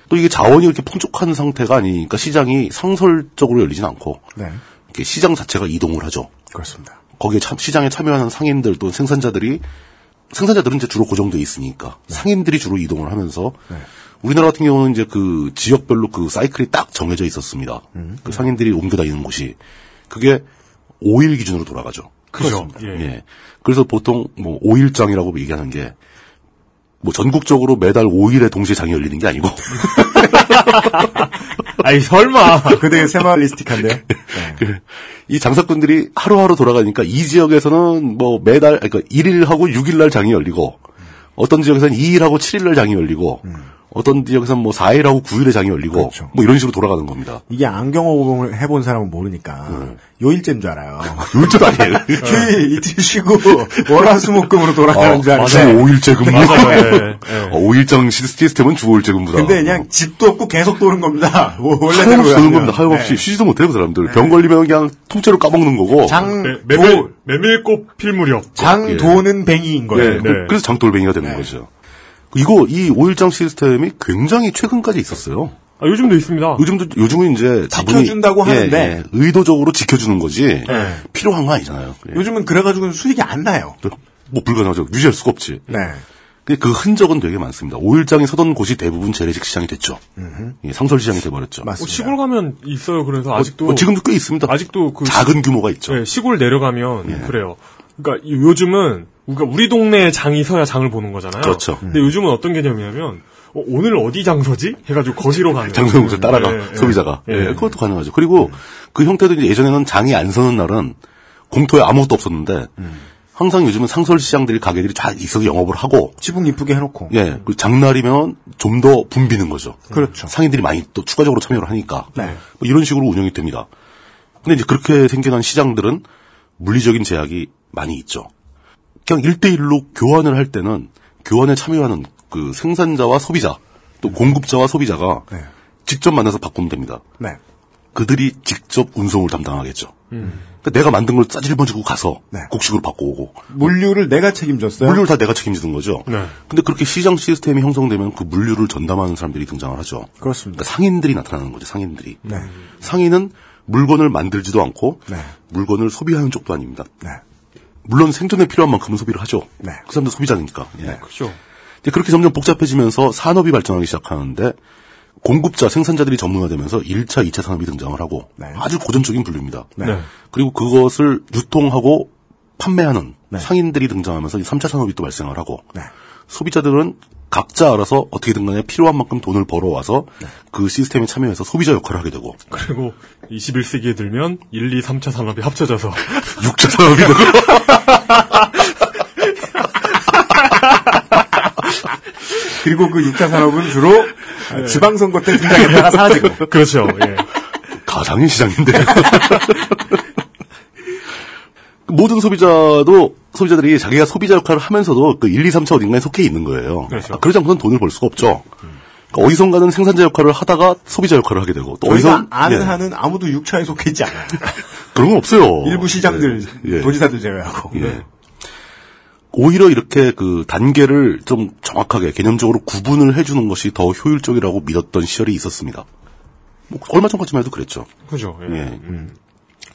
또 이게 자원이 이렇게 풍족한 상태가 아니니까 시장이 상설적으로 열리진 않고 네. 이렇게 시장 자체가 이동을 하죠. 그렇습니다. 거기에 참, 시장에 참여하는 상인들 또는 생산자들이 생산자들은 이제 주로 고정돼 있으니까 상인들이 주로 이동을 하면서 우리나라 같은 경우는 이제 그 지역별로 그 사이클이 딱 정해져 있었습니다. 그 상인들이 옮겨 다니는 곳이 그게 5일 기준으로 돌아가죠. 그죠. 예. 예. 그래서 보통 뭐 5일장이라고 얘기하는 게 뭐 전국적으로 매달 5일에 동시에 장이 열리는 게 아니고 <laughs> 아이 설마. 그대의 세마리스틱한데. 그, 이 장사꾼들이 하루하루 돌아가니까 이 지역에서는 뭐 매달 그러니까 1일하고 6일날 장이 열리고 어떤 지역에서는 2일하고 7일날 장이 열리고 어떤 지역에서는 뭐 4일하고 9일에 장이 열리고 그렇죠. 뭐 이런 식으로 돌아가는 겁니다. 이게 안경호흡을 해본 사람은 모르니까 요일제인 줄 알아요. <laughs> 요일제도 아니에요. <laughs> 휴일 이틀 쉬고 월화수목금으로 돌아가는 줄주 알았는데 5일제 근무. 맞아요. 예, 예. 어, 5일장 시스템은 주 5일제 근무다. 근데 그냥 집도 없고 계속 도는 겁니다. <laughs> 뭐 원래대로 하염없이 도는. 겁니다. 하염없이 네. 쉬지도 못해요 그 사람들. 병 걸리면 그냥 통째로 까먹는 거고. 장, 네, 메밀 메밀꽃 필 무렵. 장 예. 도는 뱅이인 예, 거예요. 네. 그래서 장돌뱅이가 되는 거죠. 이거 이 5일장 시스템이 굉장히 최근까지 있었어요. 아, 요즘도 있습니다. 요즘도 요즘은 이제 다분히 지켜준다고 예, 하는데. 예, 의도적으로 지켜주는 거지 네. 필요한 건 아니잖아요. 예. 요즘은 그래가지고는 수익이 안 나요. 뭐 불가능하죠. 유지할 수가 없지. 네. 근데 그 흔적은 되게 많습니다. 5일장이 서던 곳이 대부분 재래식 시장이 됐죠. 예, 상설 시장이 돼버렸죠. 어, 맞습니다. 시골 가면 있어요. 그래서 아직도 어, 지금도 꽤 있습니다. 아직도 그 작은 규모가 있죠. 예, 시골 내려가면 그래요. 그러니까 이- 요즘은 우리가 우리 동네에 장이 서야 장을 보는 거잖아요. 그렇죠. 근데 요즘은 어떤 개념이냐면 어, 오늘 어디 장서지? 해가지고 거기로 가는. 장소용을 따라가 예, 예. 소비자가 예. 예, 그것도 가능하죠. 그리고 그 형태도 이제 예전에는 장이 안 서는 날은 공터에 아무것도 없었는데 항상 요즘은 상설 시장들이 가게들이 다 있어서 영업을 하고 지붕 이쁘게 해놓고. 예, 그 장날이면 좀 더 붐비는 거죠. 그렇죠. 상인들이 많이 또 추가적으로 참여를 하니까 네. 뭐 이런 식으로 운영이 됩니다. 근데 이제 그렇게 생겨난 시장들은 물리적인 제약이 많이 있죠. 그냥 1대1로 교환을 할 때는 교환에 참여하는 그 생산자와 소비자 또 공급자와 소비자가 네. 직접 만나서 바꾸면 됩니다. 네. 그들이 직접 운송을 담당하겠죠. 그러니까 내가 만든 걸 짜질번지고 가서 네. 곡식으로 바꿔오고 물류를 내가 책임졌어요. 물류를 다 내가 책임지는 거죠. 네. 근데 그렇게 시장 시스템이 형성되면 그 물류를 전담하는 사람들이 등장을 하죠. 그렇습니다. 그러니까 상인들이 나타나는 거죠. 상인들이. 네. 상인은 물건을 만들지도 않고 네. 물건을 소비하는 쪽도 아닙니다. 네. 물론 생존에 필요한 만큼은 소비를 하죠. 네. 그 사람들 소비자니까. 예. 그렇죠. 이제 그렇게 점점 복잡해지면서 산업이 발전하기 시작하는데 공급자, 생산자들이 전문화되면서 1차, 2차 산업이 등장을 하고 네. 아주 고전적인 분류입니다. 네. 그리고 그것을 유통하고 판매하는 네. 상인들이 등장하면서 3차 산업이 또 발생을 하고 네. 소비자들은 각자 알아서 어떻게든 간에 필요한 만큼 돈을 벌어와서 그 시스템에 참여해서 소비자 역할을 하게 되고 그리고 21세기에 들면 1, 2, 3차 산업이 합쳐져서 <laughs> 6차 산업이 되고 <laughs> 그리고 그 6차 산업은 주로 지방선거 때 등장했다가 <laughs> 사라지고. 그렇죠. 예. 가상의 시장인데. 모든 소비자도 소비자들이 자기가 소비자 역할을 하면서도 그 1, 2, 3차 어딘가에 속해 있는 거예요. 그렇죠. 아, 그러지 않고는 돈을 벌 수가 없죠. 그러니까 어디선가는 생산자 역할을 하다가 소비자 역할을 하게 되고 또 어디선 아는 예, 한은 아무도 6차에 속해 있지 않아요. <laughs> 그런 건 없어요. 일부 시장들, 예, 예. 도지사들 제외하고. 예. 오히려 이렇게 그 단계를 좀 정확하게 개념적으로 구분을 해주는 것이 더 효율적이라고 믿었던 시절이 있었습니다. 뭐 얼마 전까지만 해도 그랬죠. 그죠. 예. 예. 음.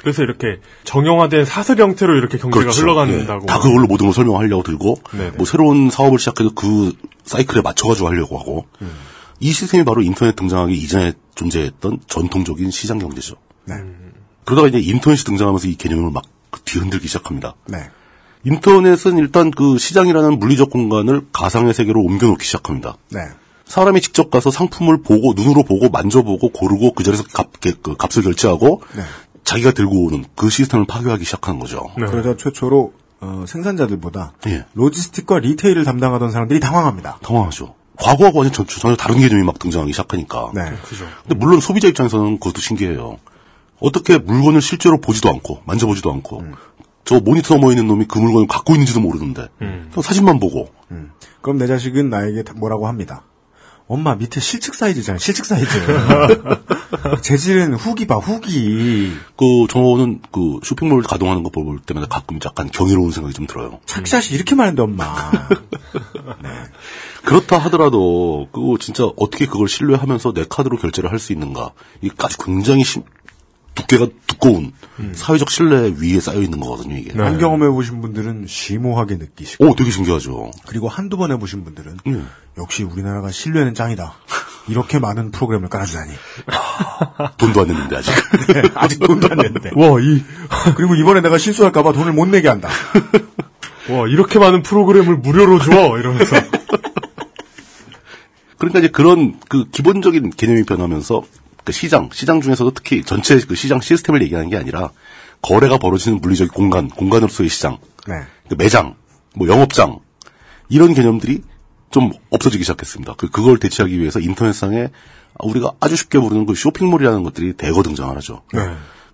그래서 이렇게 정형화된 사슬 형태로 이렇게 경제가 그렇죠. 흘러간다고. 예. 다 그걸로 모든 걸 설명하려고 들고 네네. 뭐 새로운 사업을 시작해도 그 사이클에 맞춰가지고 하려고 하고 음. 이 시스템이 바로 인터넷 등장하기 이전에 존재했던 전통적인 시장 경제죠. 네. 그러다가 이제 인터넷이 등장하면서 이 개념을 막 뒤흔들기 시작합니다. 네. 인터넷은 일단 그 시장이라는 물리적 공간을 가상의 세계로 옮겨놓기 시작합니다. 네. 사람이 직접 가서 상품을 보고 눈으로 보고 만져보고 고르고 그 자리에서 값, 그 값을 결제하고 네. 자기가 들고 오는 그 시스템을 파괴하기 시작하는 거죠. 네. 그러자 최초로 어, 생산자들보다 예. 로지스틱과 리테일을 담당하던 사람들이 당황합니다. 당황하죠. 과거하고 완전 전- 전혀 다른 개념이 막 등장하기 시작하니까. 네. 그죠. 근데 물론 소비자 입장에서는 그것도 신기해요. 어떻게 물건을 실제로 보지도 않고 만져보지도 않고 음. 저 모니터 넘어 있는 놈이 그 물건을 갖고 있는지도 모르는데 그냥 사진만 보고 그럼 내 자식은 나에게 다- 뭐라고 합니다. 엄마 밑에 실측 사이즈잖아. 실측 사이즈. <laughs> 재질은 후기 봐 후기. 그 저는 그 쇼핑몰 가동하는 거 볼 때마다 가끔 약간 경이로운 생각이 좀 들어요. 착샷이 이렇게 많은데 엄마. 그렇다 하더라도 그 진짜 어떻게 그걸 신뢰하면서 내 카드로 결제를 할 수 있는가 이까지 굉장히 심- 두께가 두꺼운 사회적 신뢰 위에 쌓여 있는 거거든요 이게. 한 경험해 보신 분들은 심오하게 느끼시고 오 되게 신기하죠. 그리고 한두 번 해보신 분들은 음. 역시 우리나라가 신뢰는 짱이다. 이렇게 많은 프로그램을 깔아주다니. <laughs> 돈도 안 냈는데 아직. <laughs> 네, 아직 돈도 안 냈는데. 와, 이, 그리고 이번에 내가 실수할까봐 돈을 못 내게 한다. <laughs> 와, 이렇게 많은 프로그램을 무료로 줘! 이러면서. 그러니까 이제 그런 그 기본적인 개념이 변하면서 그 시장, 시장 중에서도 특히 전체 그 시장 시스템을 얘기하는 게 아니라 거래가 벌어지는 물리적 공간, 공간으로서의 시장, 네. 그 매장, 뭐 영업장 이런 개념들이 좀 없어지기 시작했습니다. 그 그걸 대체하기 위해서 인터넷상에 우리가 아주 쉽게 부르는 그 쇼핑몰이라는 것들이 대거 등장을 하죠. 네.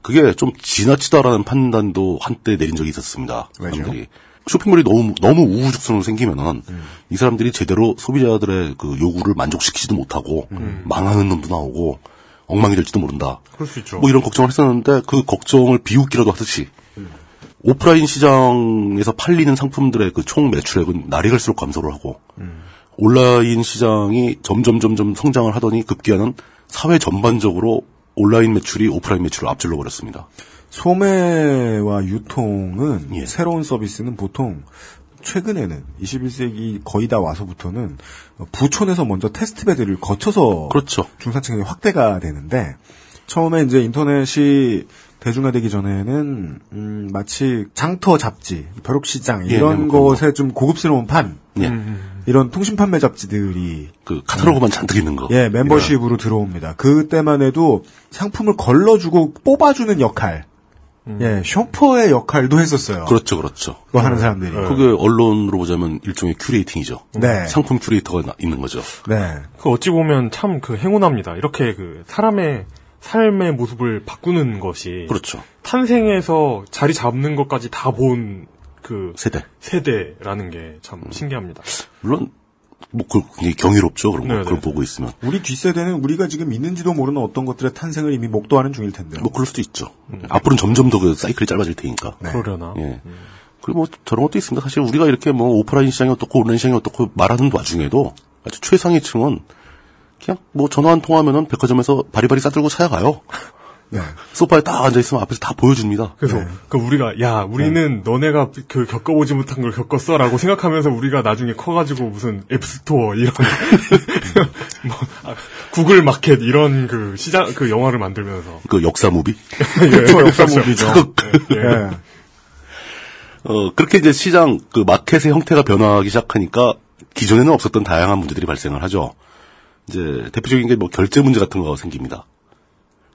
그게 좀 지나치다라는 판단도 한때 내린 적이 있었습니다. 왜죠? 사람들이. 쇼핑몰이 너무 너무 우후죽순으로 생기면은 이 사람들이 제대로 소비자들의 그 요구를 만족시키지도 못하고 망하는 놈도 나오고 엉망이 될지도 모른다. 그럴 수 있죠. 뭐 이런 걱정을 했었는데 그 걱정을 비웃기라도 하듯이 오프라인 시장에서 팔리는 상품들의 그 총 매출액은 날이 갈수록 감소를 하고 온라인 시장이 점점 점점 성장을 하더니 급기야는 사회 전반적으로 온라인 매출이 오프라인 매출을 앞질러 버렸습니다. 소매와 유통은 예. 새로운 서비스는 보통 최근에는 21세기 거의 다 와서부터는 부촌에서 먼저 테스트베드를 거쳐서 그렇죠. 중산층이 확대가 되는데 처음에 이제 인터넷이 대중화되기 전에는 음, 마치 장터 잡지, 벼룩시장 예, 이런 뭐 그런 것에 좀 고급스러운 판 예. 이런 통신 판매 잡지들이 그 카탈로그만 잔뜩 있는 거. 예 멤버십으로 들어옵니다. 그때만 해도 상품을 걸러주고 뽑아주는 역할, 예 shopper의 역할도 했었어요. 그렇죠, 그렇죠. 그거 하는 사람들이. 그게 언론으로 보자면 일종의 curating이죠. 네. 상품 큐레이터가 나- 있는 거죠. 네. 그 어찌 보면 참 그 행운합니다. 이렇게 그 사람의 삶의 모습을 바꾸는 것이 그렇죠. 탄생에서 자리 잡는 것까지 다 본 그 세대. 세대라는 게참 음. 신기합니다. 물론 뭐 그, 굉장히 경이롭죠. 그런 거 네네. 그걸 보고 있으면. 우리 뒷세대는 우리가 지금 있는지도 모르는 어떤 것들의 탄생을 이미 목도하는 중일 텐데요. 뭐 그럴 수도 있죠. 앞으로는 점점 더 그 사이클이 짧아질 테니까. 네. 그러려나? 예. 그리고 뭐 저런 것도 있습니다. 사실 우리가 이렇게 뭐 오프라인 시장이 어떻고 온라인 시장이 어떻고 말하는 와중에도 아주 최상위층은 그냥 뭐 전화 한 통하면은 백화점에서 바리바리 싸들고 찾아가요. 네. 소파에 딱 앉아 있으면 앞에서 다 보여줍니다. 그래서 네. 그 우리가 야 우리는 너네가 그 겪어보지 못한 걸 겪었어라고 생각하면서 우리가 나중에 커가지고 무슨 앱스토어 이런 <laughs> 뭐 아, 구글 마켓 이런 그 시장 그 영화를 만들면서 그 역사 movie. <laughs> 그렇죠, 역사 movie죠. 예. 예. 어, 그렇게 이제 시장, 그 마켓의 형태가 변화하기 시작하니까 기존에는 없었던 다양한 문제들이 발생을 하죠. 이제 대표적인 게 뭐 결제 문제 같은 거가 생깁니다.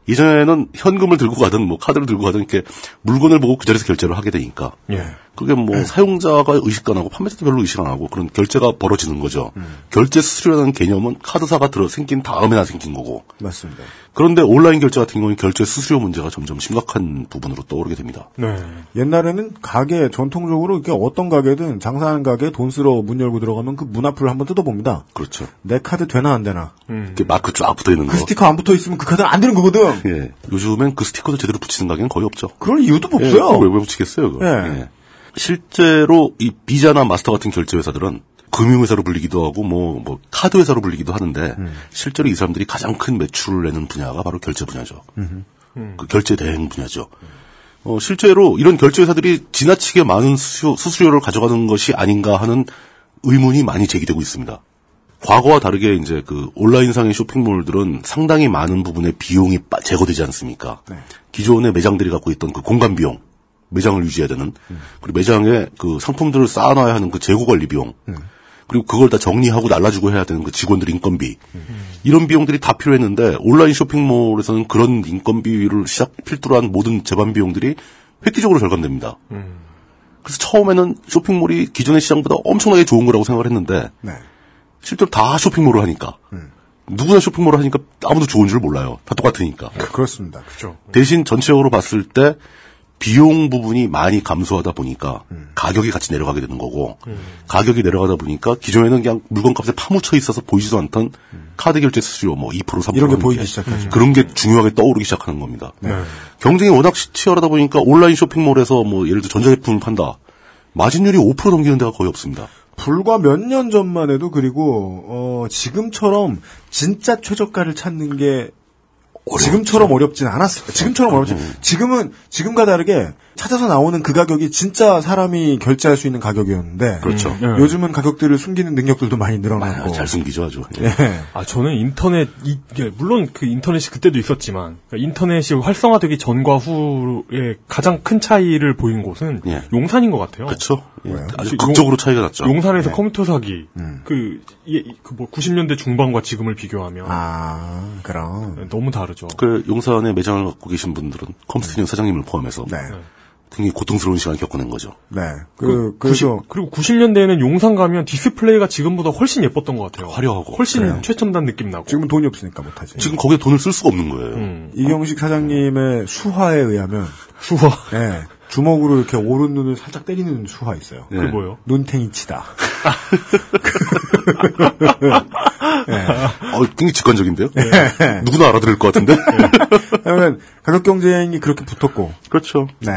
이전에는 현금을 들고 가든 뭐 카드를 들고 가든 이렇게 물건을 보고 그 자리에서 결제를 하게 되니까 예. 그게 뭐 사용자가 의식 안 하고 판매자도 별로 의식 안 하고 그런 결제가 벌어지는 거죠. 결제 수수료라는 개념은 카드사가 들어 생긴 다음에나 생긴 거고 맞습니다. 그런데 온라인 결제 같은 경우는 결제 수수료 문제가 점점 심각한 부분으로 떠오르게 됩니다. 네. 옛날에는 가게 전통적으로 이렇게 어떤 가게든 장사하는 가게 돈 쓰러 문 열고 들어가면 그 문 앞을 한번 뜯어봅니다. 그렇죠. 내 카드 되나 안 되나. 이렇게 마크 쫙 붙어 있는 거. 그 스티커 안 붙어 있으면 그 카드는 안 되는 거거든. 예. 요즘엔 그 스티커도 제대로 붙이는 가게는 거의 없죠. 그럴 이유도 예, 없어요. 그걸 왜 붙이겠어요, 그걸. 예. 예. 실제로 이 비자나 마스터 같은 결제 회사들은 금융회사로 불리기도 하고 뭐, 뭐, 카드 회사로 불리기도 하는데 음. 실제로 이 사람들이 가장 큰 매출을 내는 분야가 바로 결제 분야죠. 그 결제 대행 분야죠. 어, 실제로 이런 결제 회사들이 지나치게 많은 수수료, 수수료를 가져가는 것이 아닌가 하는 의문이 많이 제기되고 있습니다. 과거와 다르게 이제 그 온라인상의 쇼핑몰들은 상당히 많은 부분의 비용이 빠- 제거되지 않습니까? 기존의 매장들이 갖고 있던 그 공간 비용, 매장을 유지해야 되는, 그리고 매장에 그 상품들을 쌓아놔야 하는 그 재고 관리 비용, 그리고 그걸 다 정리하고 날라주고 해야 되는 그 직원들 인건비, 이런 비용들이 다 필요했는데 온라인 쇼핑몰에서는 그런 인건비를 시작 필두로 한 모든 재반 비용들이 획기적으로 절감됩니다. 그래서 처음에는 쇼핑몰이 기존의 시장보다 엄청나게 좋은 거라고 생각을 했는데 네. 실제로 다 쇼핑몰을 하니까 누구나 쇼핑몰을 하니까 아무도 좋은 줄 몰라요. 다 똑같으니까. 그렇습니다. 그렇죠. 대신 전체적으로 봤을 때 비용 부분이 많이 감소하다 보니까 가격이 같이 내려가게 되는 거고 가격이 내려가다 보니까 기존에는 그냥 물건값에 파묻혀 있어서 보이지도 않던 카드 결제 수수료 뭐 2% 3% 이런 게 보이기 게 시작하죠. 그런 게 중요하게 떠오르기 시작하는 겁니다. 네. 경쟁이 워낙 치열하다 보니까 온라인 쇼핑몰에서 뭐 예를 들어 전자제품을 판다. 마진율이 5% 넘기는 데가 거의 없습니다. 불과 몇 년 전만 해도 그리고 어, 지금처럼 진짜 최저가를 찾는 게 지금처럼 어렵진 않았어요. 지금처럼 어렵지. 지금은 지금과 다르게 찾아서 나오는 그 가격이 진짜 사람이 결제할 수 있는 가격이었는데 그렇죠. 네. 요즘은 가격들을 숨기는 능력들도 많이 늘어났고 잘 숨기죠 아주. 예. 아 저는 인터넷 이, 게 물론 그 인터넷이 그때도 있었지만 그러니까 인터넷이 활성화되기 전과 후에 가장 큰 차이를 보인 곳은 예. 용산인 것 같아요. 그렇죠. 예, 왜요? 아주 용- 극적으로 차이가 났죠. 용산에서 네. 컴퓨터 사기 음. 그그뭐 90년대 중반과 지금을 비교하면 아 그럼 너무 다르죠. 그 용산에 매장을 갖고 계신 분들은 컴스테니움 사장님을 포함해서 네. 굉장히 고통스러운 시간을 겪어낸 거죠. 네. 그, 그래서 90, 그리고 90년대에는 용산 가면 디스플레이가 지금보다 훨씬 예뻤던 것 같아요. 화려하고. 훨씬 그래요. 최첨단 느낌 나고. 지금은 돈이 없으니까 못하지. 지금 거기에 돈을 쓸 수가 없는 거예요. 음. 이경식 사장님의 수화에 의하면 수화. 예, 주먹으로 이렇게 오른 눈을 살짝 때리는 수화 있어요. 예. 그게 뭐예요? 눈탱이 치다. <laughs> 어, 굉장히 직관적인데요? 누구나 알아들을 것 같은데? 왜냐면 가격 경쟁이 그렇게 붙었고. 그렇죠. 네.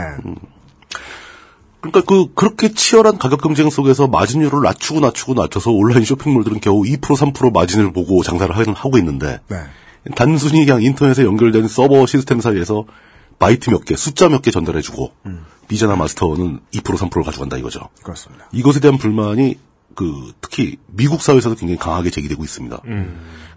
그러니까 그 그렇게 치열한 가격 경쟁 속에서 마진율을 낮추고 낮추고 낮춰서 온라인 쇼핑몰들은 겨우 2% 3% 마진을 보고 장사를 하- 하고 있는데 네. 단순히 그냥 인터넷에 연결된 서버 시스템 사이에서 바이트 몇 개, 숫자 몇 개 전달해주고 비자나 마스터는 2% 3%를 가져간다 이거죠. 그렇습니다. 이것에 대한 불만이 그 특히 미국 사회에서도 굉장히 강하게 제기되고 있습니다.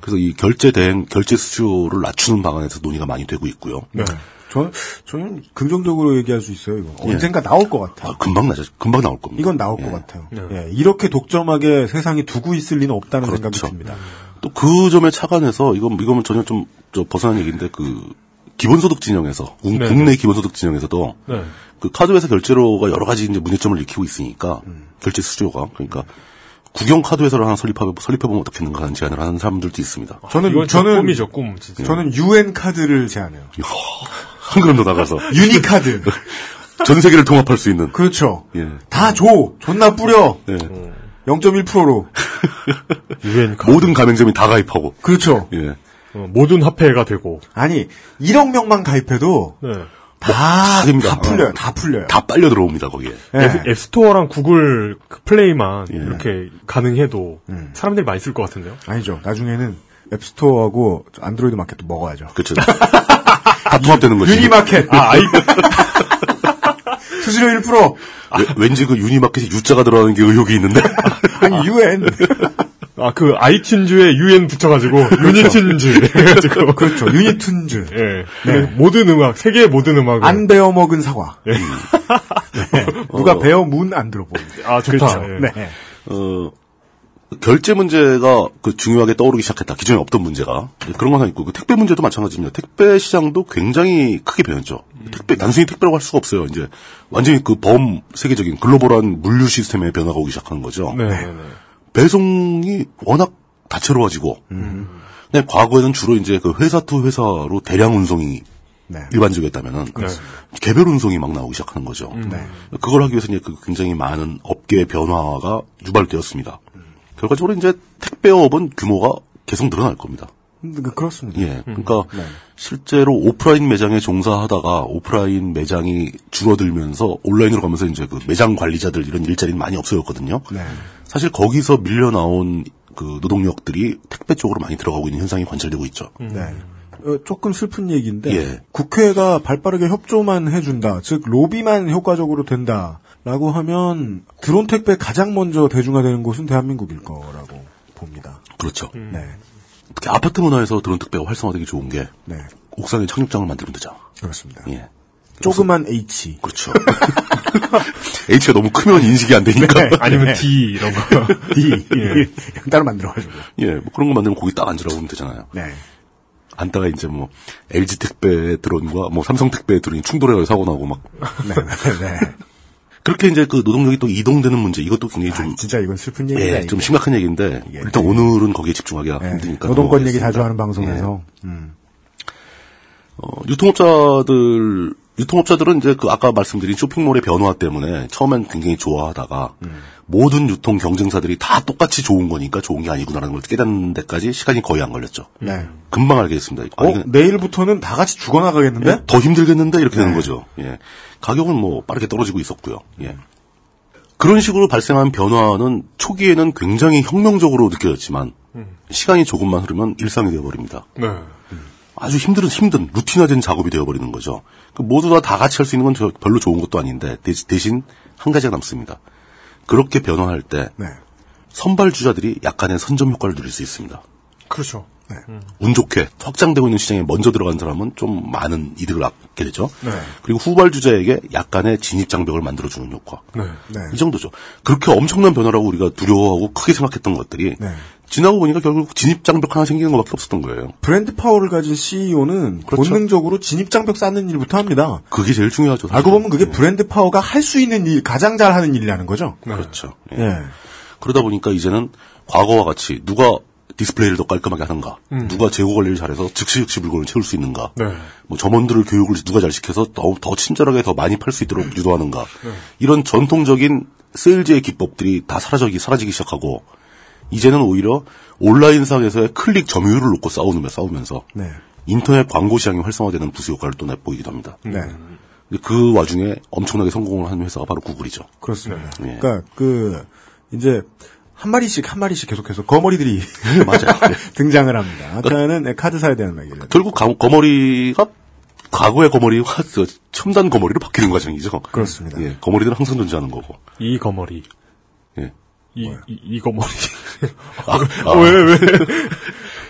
그래서 이 결제 대행, 결제 수수료를 낮추는 방안에서 논의가 많이 되고 있고요. 네. 저, 저는 긍정적으로 얘기할 수 있어요, 이거. 예. 언젠가 나올 것 같아요. 아, 금방 나죠. 금방 나올 겁니다. 이건 나올 예. 것 같아요. 네. 예, 이렇게 독점하게 세상이 두고 있을 리는 없다는 생각이 그렇죠. 듭니다. 또 그 점에 착안해서 이건 이건 전혀 좀저 벗어난 얘기인데 그 기본소득 진영에서 국- 네. 국내 기본소득 진영에서도 네. 그 카드 회사 결제로가 여러 가지 이제 문제점을 일으키고 있으니까 결제 수수료가 그러니까 국영 카드 회사를 하나 설립해 설립해 보면 어떻겠는가 하는 제안을 하는 사람들도 있습니다. 저는, 이건 저 저는, 꿈이죠, 꿈. 진짜. 저는 UN 카드를 제안해요. <laughs> 한 걸음 더 나가서 <laughs> 유니 카드. <laughs> 전 세계를 통합할 수 있는 그렇죠. 예. 다 줘! 존나 뿌려! 예. 0.1%로. 유엔 카 모든 가맹점이 다 가입하고 그렇죠. 예. 어, 모든 화폐가 되고. 아니, 1억 명만 가입해도 네. 다, 다 됩니다. 다 풀려요. 어. 다 풀려요. 다 빨려 들어옵니다 거기에. 예. 앱, 앱스토어랑 구글 그 플레이만 예. 이렇게 가능해도 음. 사람들이 많이 쓸 것 같은데요. 아니죠. 나중에는 앱스토어하고 안드로이드 마켓도 먹어야죠. 그렇죠. 다 통합되는 거지. 유니마켓. 아, 아이, <laughs> 수수료 1%. 왜- 왠지 그 유니마켓에 유자가 들어가는 게 의혹이 있는데. 아니, UN. <laughs> 아, 그 아이튠즈에 유엔 붙여가지고 <laughs> 유니튠즈 해가지고. <laughs> 그렇죠. 유니튠즈. <laughs> 예. 네. 모든 음악, 세계의 모든 음악을. 안 베어 먹은 사과. 예. 네. 누가 베어 문 안 들어보는. 아, 좋다. 그렇죠. 예. 네. 어, 결제 문제가 그 중요하게 떠오르기 시작했다. 기존에 없던 문제가. 예, 그런 건 하나 있고, 그 택배 문제도 마찬가지입니다. 택배 시장도 굉장히 크게 변했죠. 택배, 단순히 택배라고 할 수가 없어요. 이제 완전히 그 범 세계적인 글로벌한 물류 시스템의 변화가 오기 시작하는 거죠. 네. 네. 배송이 워낙 다채로워지고, 근데 과거에는 주로 이제 그 회사 to 회사로 대량 운송이 네. 일반적이었다면은 개별 운송이 막 나오기 시작하는 거죠. 네. 그걸 하기 위해서 이제 그 굉장히 많은 업계의 변화가 유발되었습니다. 결과적으로 이제 택배업은 규모가 계속 늘어날 겁니다. 음, 그- 그렇습니다. 예. 그러니까 네. 실제로 오프라인 매장에 종사하다가 오프라인 매장이 줄어들면서 온라인으로 가면서 이제 그 매장 관리자들 이런 일자리는 많이 없어졌거든요. 네. 사실 거기서 밀려 나온 그 노동력들이 택배 쪽으로 많이 들어가고 있는 현상이 관찰되고 있죠. 네. 어, 조금 슬픈 얘기인데 예. 국회가 발빠르게 협조만 해준다, 즉 로비만 효과적으로 된다라고 하면 드론 택배 가장 먼저 대중화되는 곳은 대한민국일 거라고 봅니다. 그렇죠. 네, 특히 아파트 문화에서 드론 택배가 활성화되기 좋은 게 네, 옥상에 청육장을 만들면 되잖아. 그렇습니다. 예. 조그만 H. 그렇죠. <laughs> H가 너무 크면 인식이 안 되니까. 네. 아니면 네. D 이런 거. D 예. <laughs> 따로 만들어가지고. 예, 뭐 그런 거 만들면 거기 딱 앉으라고 하면 되잖아요. 네, 앉다가 이제 뭐 LG 택배 드론과 뭐 삼성 택배 드론이 충돌해서 사고 나고 막 네, 네. 네. 그렇게 이제 그 노동력이 또 이동되는 문제 이것도 굉장히 좀 아, 진짜 이건 슬픈 얘기다. 예. 좀 심각한 얘기인데 이게 일단 오늘은 거기에 집중하기가 네, 힘드니까 노동권. 얘기 자주 하는 방송에서. 음. 어, 유통업자들 유통업자들은 이제 그 아까 말씀드린 쇼핑몰의 변화 때문에 처음엔 굉장히 좋아하다가 모든 유통 경쟁사들이 다 똑같이 좋은 거니까 좋은 게 아니구나라는 걸 깨닫는 데까지 시간이 거의 안 걸렸죠. 네. 금방 알게 됐습니다. 아, 어, 이건 내일부터는 다 같이 죽어나가겠는데? 예, 더 힘들겠는데 이렇게 되는 네. 거죠. 예. 가격은 뭐 빠르게 떨어지고 있었고요. 예. 그런 식으로 발생한 변화는 초기에는 굉장히 혁명적으로 느껴졌지만 시간이 조금만 흐르면 일상이 되어버립니다. 네. 아주 힘든 힘든 루틴화된 작업이 되어버리는 거죠. 그 모두 다 다 같이 할 수 있는 건 저- 별로 좋은 것도 아닌데 대- 대신 한 가지가 남습니다. 그렇게 변화할 때 네. 선발 주자들이 약간의 선점 효과를 누릴 수 있습니다. 그렇죠. 운 좋게 확장되고 있는 시장에 먼저 들어간 사람은 좀 많은 이득을 얻게 되죠. 네. 그리고 후발 주자에게 약간의 진입 장벽을 만들어주는 효과. 네. 네. 이 정도죠. 그렇게 엄청난 변화라고 우리가 두려워하고 크게 생각했던 것들이 네. 지나고 보니까 결국 진입 장벽 하나 생기는 것밖에 없었던 거예요. 브랜드 파워를 가진 CEO는 그렇죠. 본능적으로 진입장벽 쌓는 일부터 합니다. 그게 제일 중요하죠. 사실. 알고 보면 그게 예. 브랜드 파워가 할 수 있는 일, 가장 잘하는 일이라는 거죠. 그렇죠. 예. 예. 그러다 보니까 이제는 과거와 같이 누가 디스플레이를 더 깔끔하게 하는가, 누가 재고 관리를 잘해서 즉시 즉시 물건을 채울 수 있는가, 네. 뭐 점원들을 교육을 누가 잘 시켜서 더, 더 친절하게 더 많이 팔 수 있도록 유도하는가, 이런 전통적인 세일즈의 기법들이 다 사라지기, 사라지기 시작하고, 이제는 오히려 온라인상에서의 클릭 점유율을 놓고 싸우며 싸우면서 네. 인터넷 광고 시장이 활성화되는 부수 효과를 또 내보이기도 합니다. 네. 근데 그 와중에 엄청나게 성공을 한 회사가 바로 구글이죠. 그렇습니다. 예. 그러니까 그 이제 한 마리씩 한 마리씩 계속해서 거머리들이 맞아요. <laughs> 네. 등장을 합니다. 아까는 카드 사야 되는 얘기를. 결국 가- 거머리가 과거의 거머리가 저 첨단 거머리로 바뀌는 과정이죠. 그렇습니다. 예, 거머리들은 항상 존재하는 거고. 이 거머리. 예. 이, 이, 이 거 머리. 아, <laughs> 왜, 왜?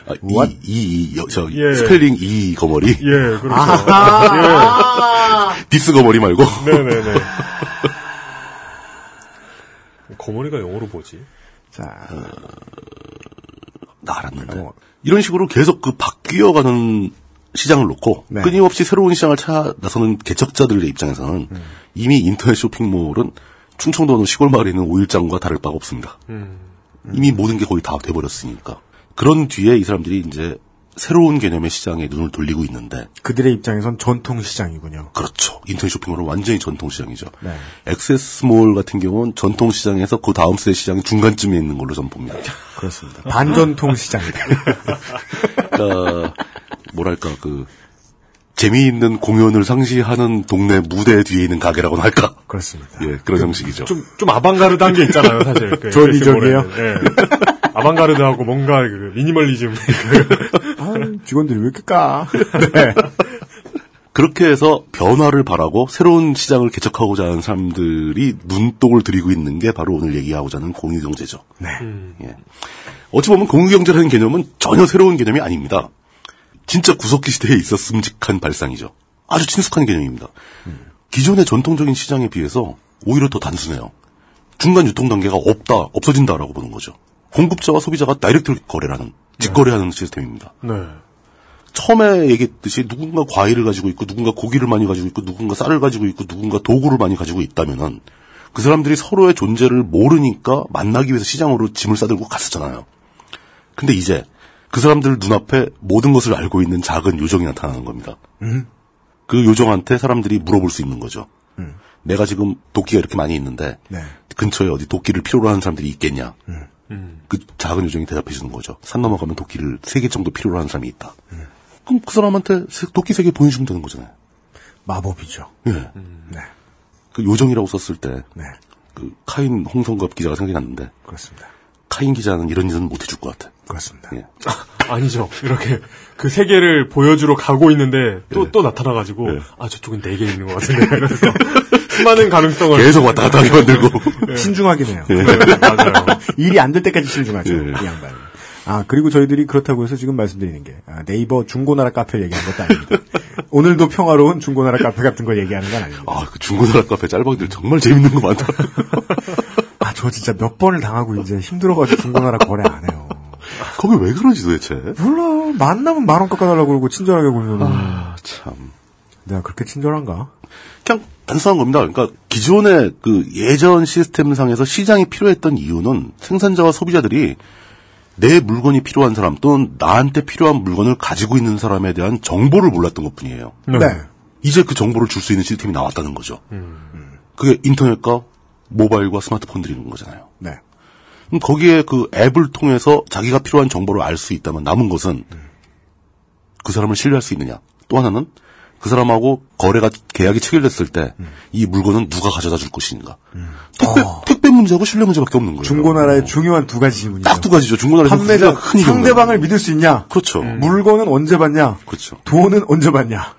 아, 이, 이, 이, 여- 저, 예. 스펠링 e 거머리. 예, 그렇죠. this 거머리 말고. 예. 네네네. <laughs> 거머리가 영어로 뭐지? 자, 나 알았는데. 이런 식으로 계속 그 바뀌어가는 시장을 놓고 네. 끊임없이 새로운 시장을 찾아 나서는 개척자들의 입장에서는 이미 인터넷 쇼핑몰은 충청도 어느 시골 마을에 있는 오일장과 다를 바가 없습니다. 이미 모든 게 거의 다 돼버렸으니까. 그런 뒤에 이 사람들이 이제 새로운 개념의 시장에 눈을 돌리고 있는데 그들의 입장에선 전통 시장이군요. 그렇죠. 인터넷 쇼핑몰은 완전히 전통 시장이죠. 네. 엑세스몰 같은 경우는 전통 시장에서 그 다음 세대 시장이 중간쯤에 있는 걸로 전 봅니다. 그렇습니다. 반전통 시장이다. <laughs> 그러니까 뭐랄까 그 재미있는 공연을 상시하는 동네 무대 뒤에 있는 가게라고나 할까? 그렇습니다. 예, 그런 형식이죠. 좀, 좀 아방가르드한 게 있잖아요, 사실. 그? <laughs> 엑세스몰에는. 예. 아방가르드하고 뭔가 그 미니멀리즘. <laughs> 아, 직원들이 왜 이렇게 까? <laughs> 네. 그렇게 해서 변화를 바라고 새로운 시장을 개척하고자 하는 사람들이 눈독을 들이고 있는 게 바로 오늘 얘기하고자 하는 공유경제죠. 네. 예. 어찌 보면 공유경제라는 개념은 전혀 새로운 개념이 아닙니다. 진짜 구석기 시대에 있었음직한 발상이죠. 아주 친숙한 개념입니다. 기존의 전통적인 시장에 비해서 오히려 더 단순해요. 중간 유통 단계가 없다, 없어진다라고 보는 거죠. 공급자와 소비자가 다이렉트 거래라는, 직거래하는 시스템입니다. 네. 처음에 얘기했듯이 누군가 과일을 가지고 있고 누군가 고기를 많이 가지고 있고 누군가 쌀을 가지고 있고 누군가 도구를 많이 가지고 있다면은 그 사람들이 서로의 존재를 모르니까 만나기 위해서 시장으로 짐을 싸들고 갔었잖아요. 근데 이제 그 사람들 눈앞에 모든 것을 알고 있는 작은 요정이 나타나는 겁니다. 그 요정한테 사람들이 물어볼 수 있는 거죠. 내가 지금 도끼가 이렇게 많이 있는데 네. 근처에 어디 도끼를 필요로 하는 사람들이 있겠냐? 그 작은 요정이 대답해 주는 거죠. 산 넘어가면 도끼를 세 개 정도 필요로 하는 사람이 있다. 그럼 그 사람한테 세- 도끼 세 개 보내주면 되는 거잖아요. 마법이죠. 예. 네. 그 요정이라고 썼을 때, 네. 그 카인 홍성갑 기자가 생각이 났는데, 그렇습니다. 카인 기자는 이런 일은 못 해줄 것 같아. 그렇습니다. 예. 아니죠. 이렇게 그 세 개를 보여주러 가고 있는데 또, 또 나타나가지고, 네. 아, 저쪽은 네 개 있는 것 같은데. 그래서 <laughs> 수많은 가능성을. 계속 왔다 갔다 하게 만들고. 신중하긴 해요. 네, 맞아요. <laughs> 일이 안 될 때까지 신중하죠. 예. 이 양반. 아, 그리고 저희들이 그렇다고 해서 지금 말씀드리는 게, 아, 네이버 중고나라 카페를 얘기하는 것도 아닙니다. <laughs> 오늘도 평화로운 중고나라 카페 같은 걸 얘기하는 건 아닙니다. 아, 그 중고나라 카페 짤방들 정말 재밌는 거 많다. 아, 저 진짜 몇 번을 당하고 이제 힘들어가지고 중고나라 거래 안 해요. <laughs> 거기 왜 그러지 도대체? 몰라. 만나면 만 원 깎아달라고 그러고 친절하게 굴면 아, 참. 내가 그렇게 친절한가? 그냥 단순한 겁니다. 그러니까 기존의 그 예전 시스템상에서 시장이 필요했던 이유는 생산자와 소비자들이 내 물건이 필요한 사람 또는 나한테 필요한 물건을 가지고 있는 사람에 대한 정보를 몰랐던 것 뿐이에요. 네. 이제 그 정보를 줄 수 있는 시스템이 나왔다는 거죠. 그게 인터넷과 모바일과 스마트폰들이 있는 거잖아요. 네. 그럼 거기에 그 앱을 통해서 자기가 필요한 정보를 알 수 있다면 남은 것은 그 사람을 신뢰할 수 있느냐. 또 하나는 그 사람하고 거래가 계약이 체결됐을 때이 물건은 누가 가져다 줄 것인가. 택배, 택배 문제하고 신뢰 문제밖에 없는 거예요. 중고나라의 중요한 두 가지 질문이죠. 딱 두 가지죠. 중고나라에서 판매자. 상대방을 믿을 수 있냐? 그렇죠. 물건은 언제 받냐? 그렇죠. 돈은 언제 받냐?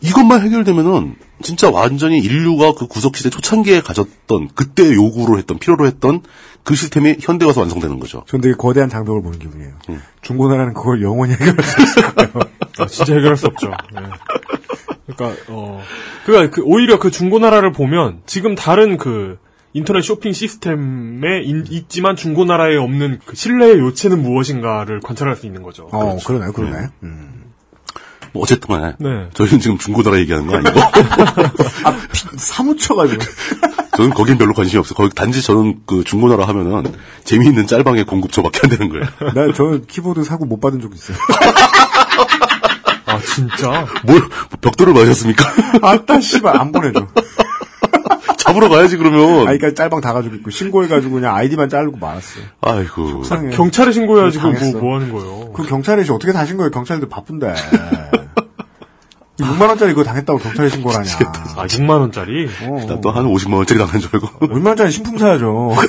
이것만 해결되면은 진짜 완전히 인류가 그 구석시대 초창기에 가졌던 그때 요구로 했던 필요로 했던 그 시스템이 현대 와서 완성되는 거죠. 전 되게 거대한 장벽을 보는 기분이에요. 음. 중고나라는 그걸 영원히 해결할 수 있을 거예요. <laughs> 아, 진짜 해결할 수 없죠. 네. 그러니까 어 그러니까 그 오히려 그 중고나라를 보면 지금 다른 그 인터넷 쇼핑 시스템에 인- 있지만 중고나라에 없는 그 신뢰의 요체는 무엇인가를 관찰할 수 있는 거죠. 어, 그러네, 그러네. 음. 뭐 어쨌든 간에 네. 저희는 지금 중고나라 얘기하는 거 아니고 <laughs> 사무쳐가지고. 저는 거긴 별로 관심이 없어요. 거기 단지 저는 그 중고나라 하면은 재미있는 짤방의 공급처밖에 안 되는 거예요. 나, 저 키보드 사고 못 받은 적 있어요. 아 진짜 뭘 벽돌을 맞았습니까? 아따, 씨발, 안 보내줘. 잡으러 가야지 그러면. 아이까지 짤방 다 가지고 있고, 신고해가지고 그냥 아이디만 자르고 말았어요. 아이고. 속상해. 경찰에 신고해야지 당했어. 뭐, 뭐 하는 거예요. 그 경찰에 씨 어떻게 다신 거예요? 경찰들 바쁜데. 6만 원짜리 그거 당했다고 경찰에 신고를 하냐. 아 6만 원짜리. 어. 난또 한 50만 원짜리 당한 줄 알고. 얼마짜리 신품 사야죠. <laughs>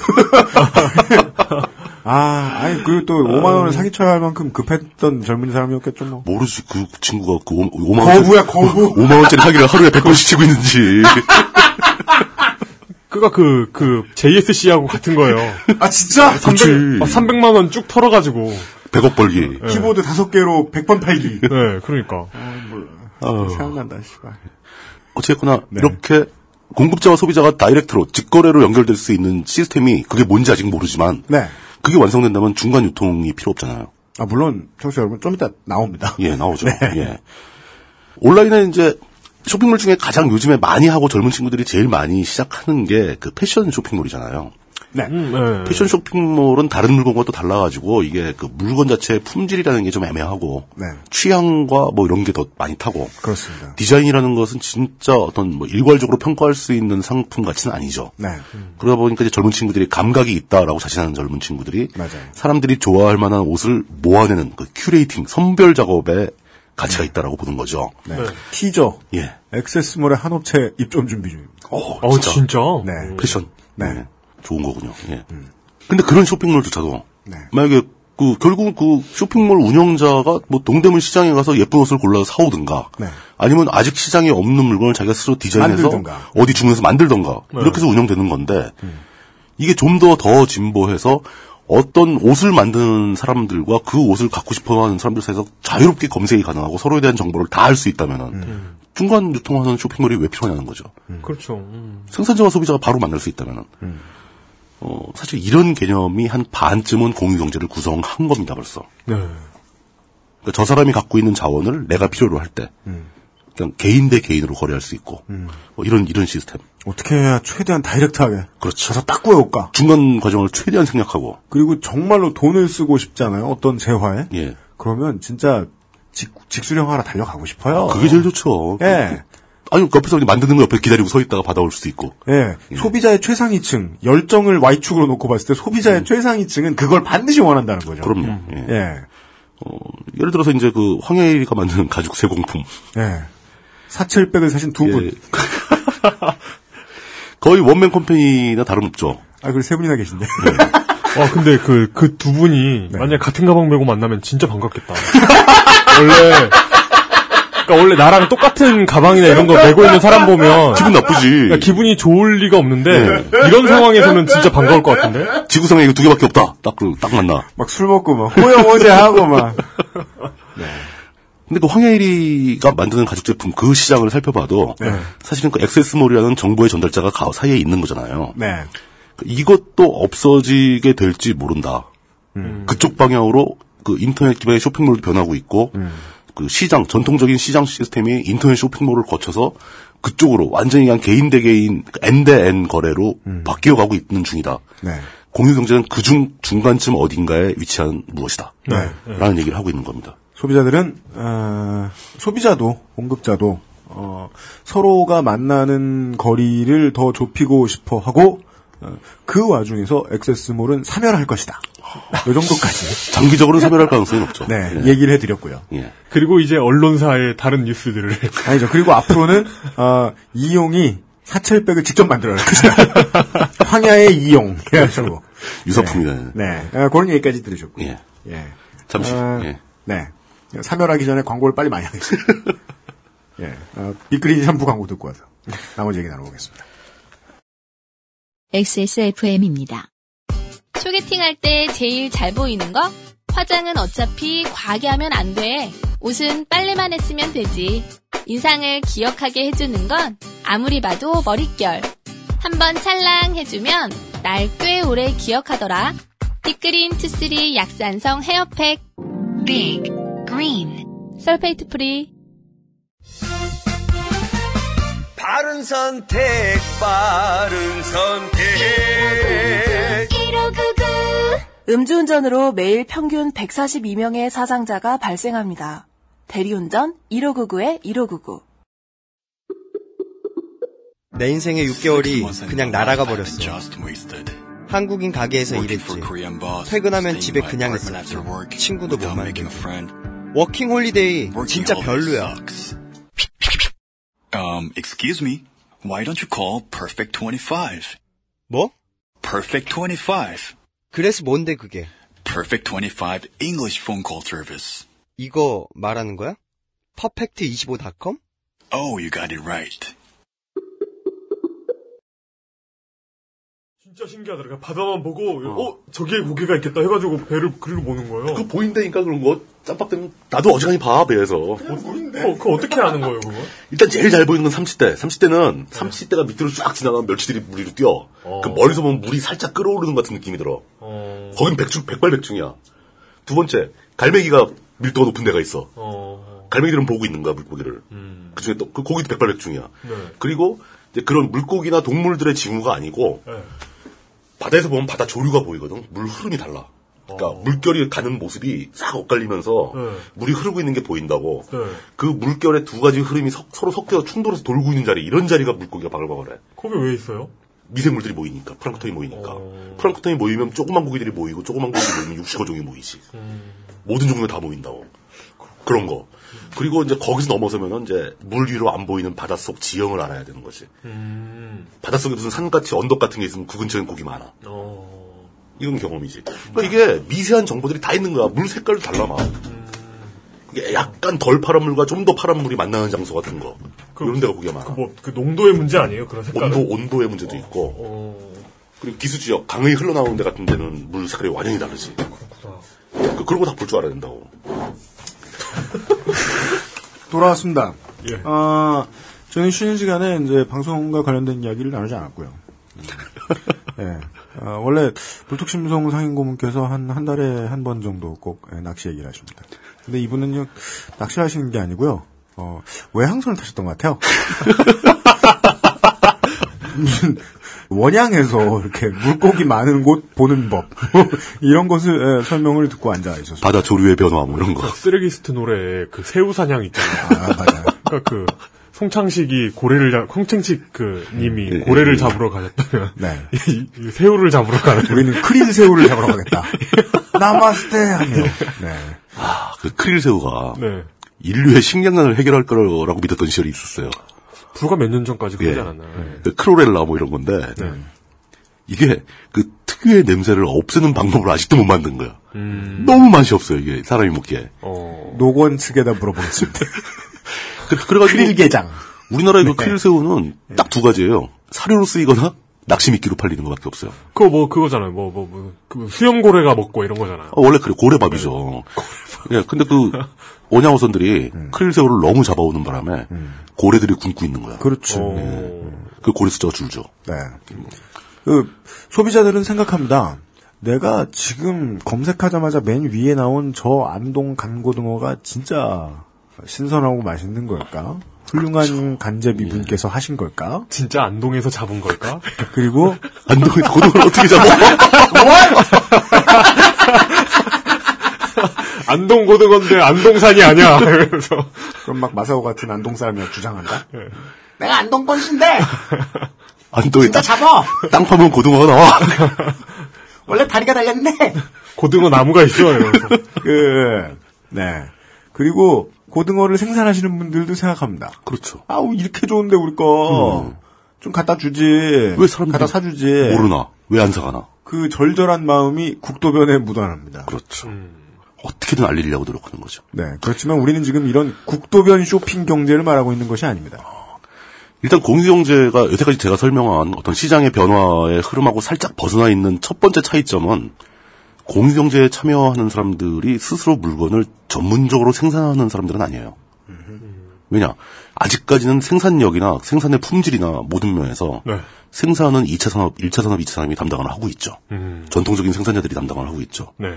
아, 아니, 그리고 또 5만 원을 사기쳐야 할 만큼 급했던 젊은 사람이었겠죠, 뭐. 모르지 그 친구가 그 5만 원 거부야, 거부. 5만 원짜리 사기를 하루에 100번씩 치고 있는지. <laughs> 그가 그, 그, JSC하고 같은 거예요. 아, 진짜? 300, 만원 쭉 털어가지고. 100억 벌기. 키보드 다섯 개로 100번 팔기. 네, 그러니까. 어. 생각난다, 씨발. 어쨌거나 네. 이렇게 공급자와 소비자가 다이렉트로 직거래로 연결될 수 있는 시스템이 그게 뭔지 아직 모르지만 네. 그게 완성된다면 중간 유통이 필요 없잖아요. 아, 물론, 청취자 여러분, 좀 이따 나옵니다. 예, 나오죠. 네. 예. 온라인에 이제 쇼핑몰 중에 가장 요즘에 많이 하고 젊은 친구들이 제일 많이 시작하는 게 그 패션 쇼핑몰이잖아요. 네. 음, 네. 패션 쇼핑몰은 다른 물건과 또 달라가지고 이게 그 물건 자체의 품질이라는 게 좀 애매하고 네. 취향과 뭐 이런 게 더 많이 타고 그렇습니다. 디자인이라는 것은 진짜 어떤 뭐 일괄적으로 평가할 수 있는 상품 가치는 아니죠. 네. 그러다 보니까 이제 젊은 친구들이 감각이 있다라고 자신하는 젊은 친구들이 맞아요. 사람들이 좋아할 만한 옷을 모아내는 그 curating 선별 작업에 가치가 있다라고 보는 거죠. 네. 티저. 예. 액세스몰의 한 업체 입점 준비 중입니다. 어, 어, 진짜? 네. 패션. 네. 좋은 거군요. 예. 근데 그런 쇼핑몰조차도 네. 만약에 그 결국 그 쇼핑몰 운영자가 뭐 동대문 시장에 가서 예쁜 옷을 골라서 사오든가 네. 아니면 아직 시장에 없는 물건을 자기가 스스로 디자인해서 만들든가. 어디 주문해서 만들던가 이렇게 해서 운영되는 건데 이게 좀더더 진보해서 어떤 옷을 만드는 사람들과 그 옷을 갖고 싶어 하는 사람들 사이에서 자유롭게 검색이 가능하고 서로에 대한 정보를 다 알 수 있다면은 중간 유통하는 쇼핑몰이 왜 필요하냐는 거죠. 그렇죠. 음. 생산자와 소비자가 바로 만날 수 있다면은 어, 사실 이런 개념이 한 반쯤은 공유 경제를 구성한 겁니다 벌써. 네. 그러니까 저 사람이 갖고 있는 자원을 내가 필요로 할때 그냥 개인 대 개인으로 거래할 수 있고 뭐 이런 이런 시스템. 어떻게 해야 최대한 다이렉트하게. 그렇죠. 가서 딱 구해올까? 중간 과정을 최대한 생략하고 그리고 정말로 돈을 쓰고 싶잖아요. 어떤 재화에. 예. 그러면 진짜 직, 직수령 하나 달려가고 싶어요. 그게 제일 좋죠. 예. 아니 옆에서 그냥 만드는 거 옆에 기다리고 서 있다가 받아올 수도 있고. 예. 소비자의 최상위층, 열정을 Y축으로 놓고 봤을 때 소비자의 최상위층은 그걸 반드시 원한다는 거죠. 그럼요. 예. 예. 예를 들어서 이제 그 황혜일이가 만드는 가죽 세공품. 예. 사철백을 사신 두 분. 예. <laughs> 거의 원맨 컴퍼니나 다름없죠. 아, 그리고 세 분이나 계신데. 와, 근데 그, 그 두 분이, 네. 만약 같은 가방 메고 만나면 진짜 반갑겠다. <laughs> 원래, 그니까 원래 나랑 똑같은 가방이나 이런 거 메고 있는 사람 보면, 기분 나쁘지. 그러니까 기분이 좋을 리가 없는데, 네. 이런 상황에서는 진짜 반가울 것 같은데? 지구상에 이거 두 개밖에 없다. 딱, 그- 딱 만나. 막 술 먹고 막 호영 어제 하고 막. 근데 그 황혜일이가 만드는 가죽 제품 그 시장을 살펴봐도 사실은 그 액세스몰이라는 정보의 전달자가 가 사이에 있는 거잖아요. 네. 이것도 없어지게 될지 모른다. 그쪽 방향으로 그 인터넷 기반의 쇼핑몰도 변하고 있고 그 시장 전통적인 시장 시스템이 인터넷 쇼핑몰을 거쳐서 그쪽으로 완전히 그냥 개인 대 개인 N 대 N 거래로 바뀌어 가고 있는 중이다. 네. 공유 경제는 그중 중간쯤 어딘가에 위치한 무엇이다. 네. 라는 얘기를 하고 있는 겁니다. 소비자들은 어, 소비자도 공급자도 어, 서로가 만나는 거리를 더 좁히고 싶어 하고 어, 그 와중에서 액세스몰은 사멸할 것이다. 이 정도까지 <laughs> 장기적으로는 사멸할 가능성이 없죠. 네, 예. 얘기를 해드렸고요. 예. 그리고 이제 언론사의 다른 뉴스들을. <laughs> 아니죠. 그리고 앞으로는 어, 이용이 사철백을 직접 만들어야 것이다. <laughs> 황야의 이용 해가지고 유사품이네. 네, 어, 그런 얘기까지 들으셨고요. 예. 예. 잠시. 아, 예. 네. 사멸하기 전에 광고를 빨리 많이 하겠습니다. 예. 어, 빅그린 샴푸 광고 듣고 와서 나머지 얘기 나눠보겠습니다. XSFM입니다. 소개팅 할 때 제일 잘 보이는 거? 화장은 어차피 과하게 하면 안 돼. 옷은 빨래만 했으면 되지. 인상을 기억하게 해주는 건 아무리 봐도 머릿결. 한번 찰랑 해주면 날 꽤 오래 기억하더라. 빅그린 투쓰리 약산성 헤어팩. 빅 그린 sulfate free. 바른 선택, 바른 선택. 음주운전으로 매일 평균 142명의 사상자가 발생합니다. 대리운전 1599에 1599. 내 인생의 6개월이 그냥 날아가 버렸어. 한국인 가게에서 일했지. 퇴근하면 집에 그냥 있었지. 친구도 못 만들고. 워킹 홀리데이 진짜 별로야. Um, excuse me. Why don't you call Perfect 25? 뭐? Perfect 25. 그래서 뭔데 그게? Perfect 25 English phone call service. 이거 말하는 거야? 퍼펙트25.com? Oh, you got it right. 진짜 신기하다. 그러니까 바다만 보고 어, 저기에 고개가 있겠다 해가지고 배를 그리고 보는 거예요. 그 보인다니까 그런 거 짬밥 때문에 나도 어지간히 봐 배에서. 어, 그거 어떻게 아는 거예요, 그거? 일단 제일 잘 보이는 건 삼치대. 삼치대는 삼치대가 밑으로 쫙 지나가면 멸치들이 물 위로 뛰어. 그 멀리서 보면 물이 살짝 끓어오르는 것 같은 느낌이 들어. 어. 거긴 백중 백발백중이야. 두 번째 갈매기가 밀도가 높은 데가 있어. 어. 갈매기들은 보고 있는 거야 물고기를. 그중에 또 그 고기도 백발백중이야. 네. 그리고 이제 그런 물고기나 동물들의 징후가 아니고 네. 바다에서 보면 바다 조류가 보이거든. 물 흐름이 달라. 그러니까 물결이 가는 모습이 싹 엇갈리면서 어. 네. 물이 흐르고 있는 게 보인다고. 네. 그 물결의 두 가지 흐름이 서, 로 섞여서 충돌해서 돌고 있는 자리 이런 자리가 물고기가 바글바글해. 거기 왜 있어요? 미생물들이 모이니까 플랑크톤이 모이니까 어. 플랑크톤이 모이면 조그만 고기들이 모이고 조그만 고기들이 모이면 육식어 종이 모이지 음. 모든 종류가 다 모인다고 그런 거 그리고 이제 거기서 넘어서면은 이제 물 위로 안 보이는 바닷속 지형을 알아야 되는 거지 음. 바닷속에 무슨 산같이 언덕 같은 게 있으면 그 근처엔 고기 많아 어. 이건 경험이지 그러니까 이게 미세한 정보들이 다 있는 거야 물 색깔도 달라 막 이게 약간 덜 파란 물과 좀 더 파란 물이 만나는 장소 같은 거 이런 데가 고기가 많아 뭐, 그 농도의 문제 아니에요? 그런 색깔. 온도 온도의 문제도 있고 어. 그리고 기수 지역 강의 흘러나오는 데 같은 데는 물 색깔이 완전히 다르지. 그, 그런 거다볼 줄 알아야 된다고. <laughs> 돌아왔습니다. 예. 아, 저는 쉬는 시간에 이제 방송과 관련된 이야기를 나누지 않았고요. 음. <laughs> 예. 아, 원래 불특심송 상인고문께서 한, 한 달에 한 번 정도 꼭 예, 낚시 얘기를 하십니다. 근데 이분은요, 낚시를 하시는 게 아니고요, 어, 외항선을 타셨던 것 같아요. <laughs> 무슨, 원양에서 이렇게 물고기 많은 곳 보는 법. 이런 것을 예, 설명을 듣고 앉아 있었어요. 바다 조류의 변화 뭐 이런 거. 쓰레기스트 노래에 그 새우 사냥 있잖아요. 아, 맞아요. 그러니까 그 송창식이 고래를 잡, 송창식 그 님이 예, 고래를 예. 잡으러 가셨다면 네. <laughs> 새우를 잡으러 가는 우리는 크릴 새우를 잡으러 가겠다. <laughs> 나마스테 하며. 네. 아, 그 크릴 새우가 네. 인류의 식량난을 해결할 거라고 믿었던 시절이 있었어요. 불과 몇 년 전까지 그러지 예. 않았나요? 네. 그 크로렐라 뭐 이런 건데 이게 그 특유의 냄새를 없애는 방법을 아직도 못 만든 거야. 음. 너무 맛이 없어요 이게 사람이 먹기에. 어. 노건 측에다 물어보겠습니다. <laughs> 그, 그래가지고 크릴게장. 우리나라의 그 네. 크릴 새우는 딱 두 가지예요. 사료로 쓰이거나 낚시 미끼로 팔리는 것밖에 없어요. 그거 뭐 그거잖아요. 뭐 뭐뭐그 수염고래가 먹고 이런 거잖아요. 어, 원래 그래 고래밥이죠. 예, 근데 그 <laughs> 원양어선들이 크릴 새우를 너무 잡아오는 바람에 고래들이 굶고 있는 거야. 그렇죠. 그 고래 숫자가 줄죠. 네. 그 소비자들은 생각합니다. 내가 지금 검색하자마자 맨 위에 나온 저 안동 간고등어가 진짜 신선하고 맛있는 걸까? 훌륭한 간제비 분께서 하신 걸까? 진짜 안동에서 잡은 걸까? <laughs> 그리고 안동에서 고등어를 어떻게 잡아? <laughs> 안동 고등어인데 안동산이 아니야. <laughs> 그래서 그럼 막 마사오 같은 안동 사람이 주장한다. 네. 내가 안동 건신데 안동에 진짜 땅, 잡아. 땅 파면 고등어가 나와. 원래 다리가 달렸네. 고등어 나무가 있어. 이러면서. 그 네. 그리고 고등어를 생산하시는 분들도 생각합니다. 그렇죠. 아우 이렇게 좋은데 우리 거. 좀 갖다 주지. 왜 사람들이 갖다 사주지. 모르나? 왜 안 사가나? 그 절절한 마음이 국도변에 묻어납니다. 그렇죠. 어떻게든 알리려고 노력하는 거죠. 네. 그렇지만 우리는 지금 이런 국도변 쇼핑 경제를 말하고 있는 것이 아닙니다. 일단 공유경제가 여태까지 제가 설명한 어떤 시장의 변화의 흐름하고 살짝 벗어나 있는 첫 번째 차이점은 공유 경제에 참여하는 사람들이 스스로 물건을 전문적으로 생산하는 사람들은 아니에요. 왜냐? 아직까지는 생산력이나 생산의 품질이나 모든 면에서 네. 생산은 2차 산업, 1차 산업, 2차 산업이 담당을 하고 있죠. 음. 전통적인 생산자들이 담당을 하고 있죠. 네.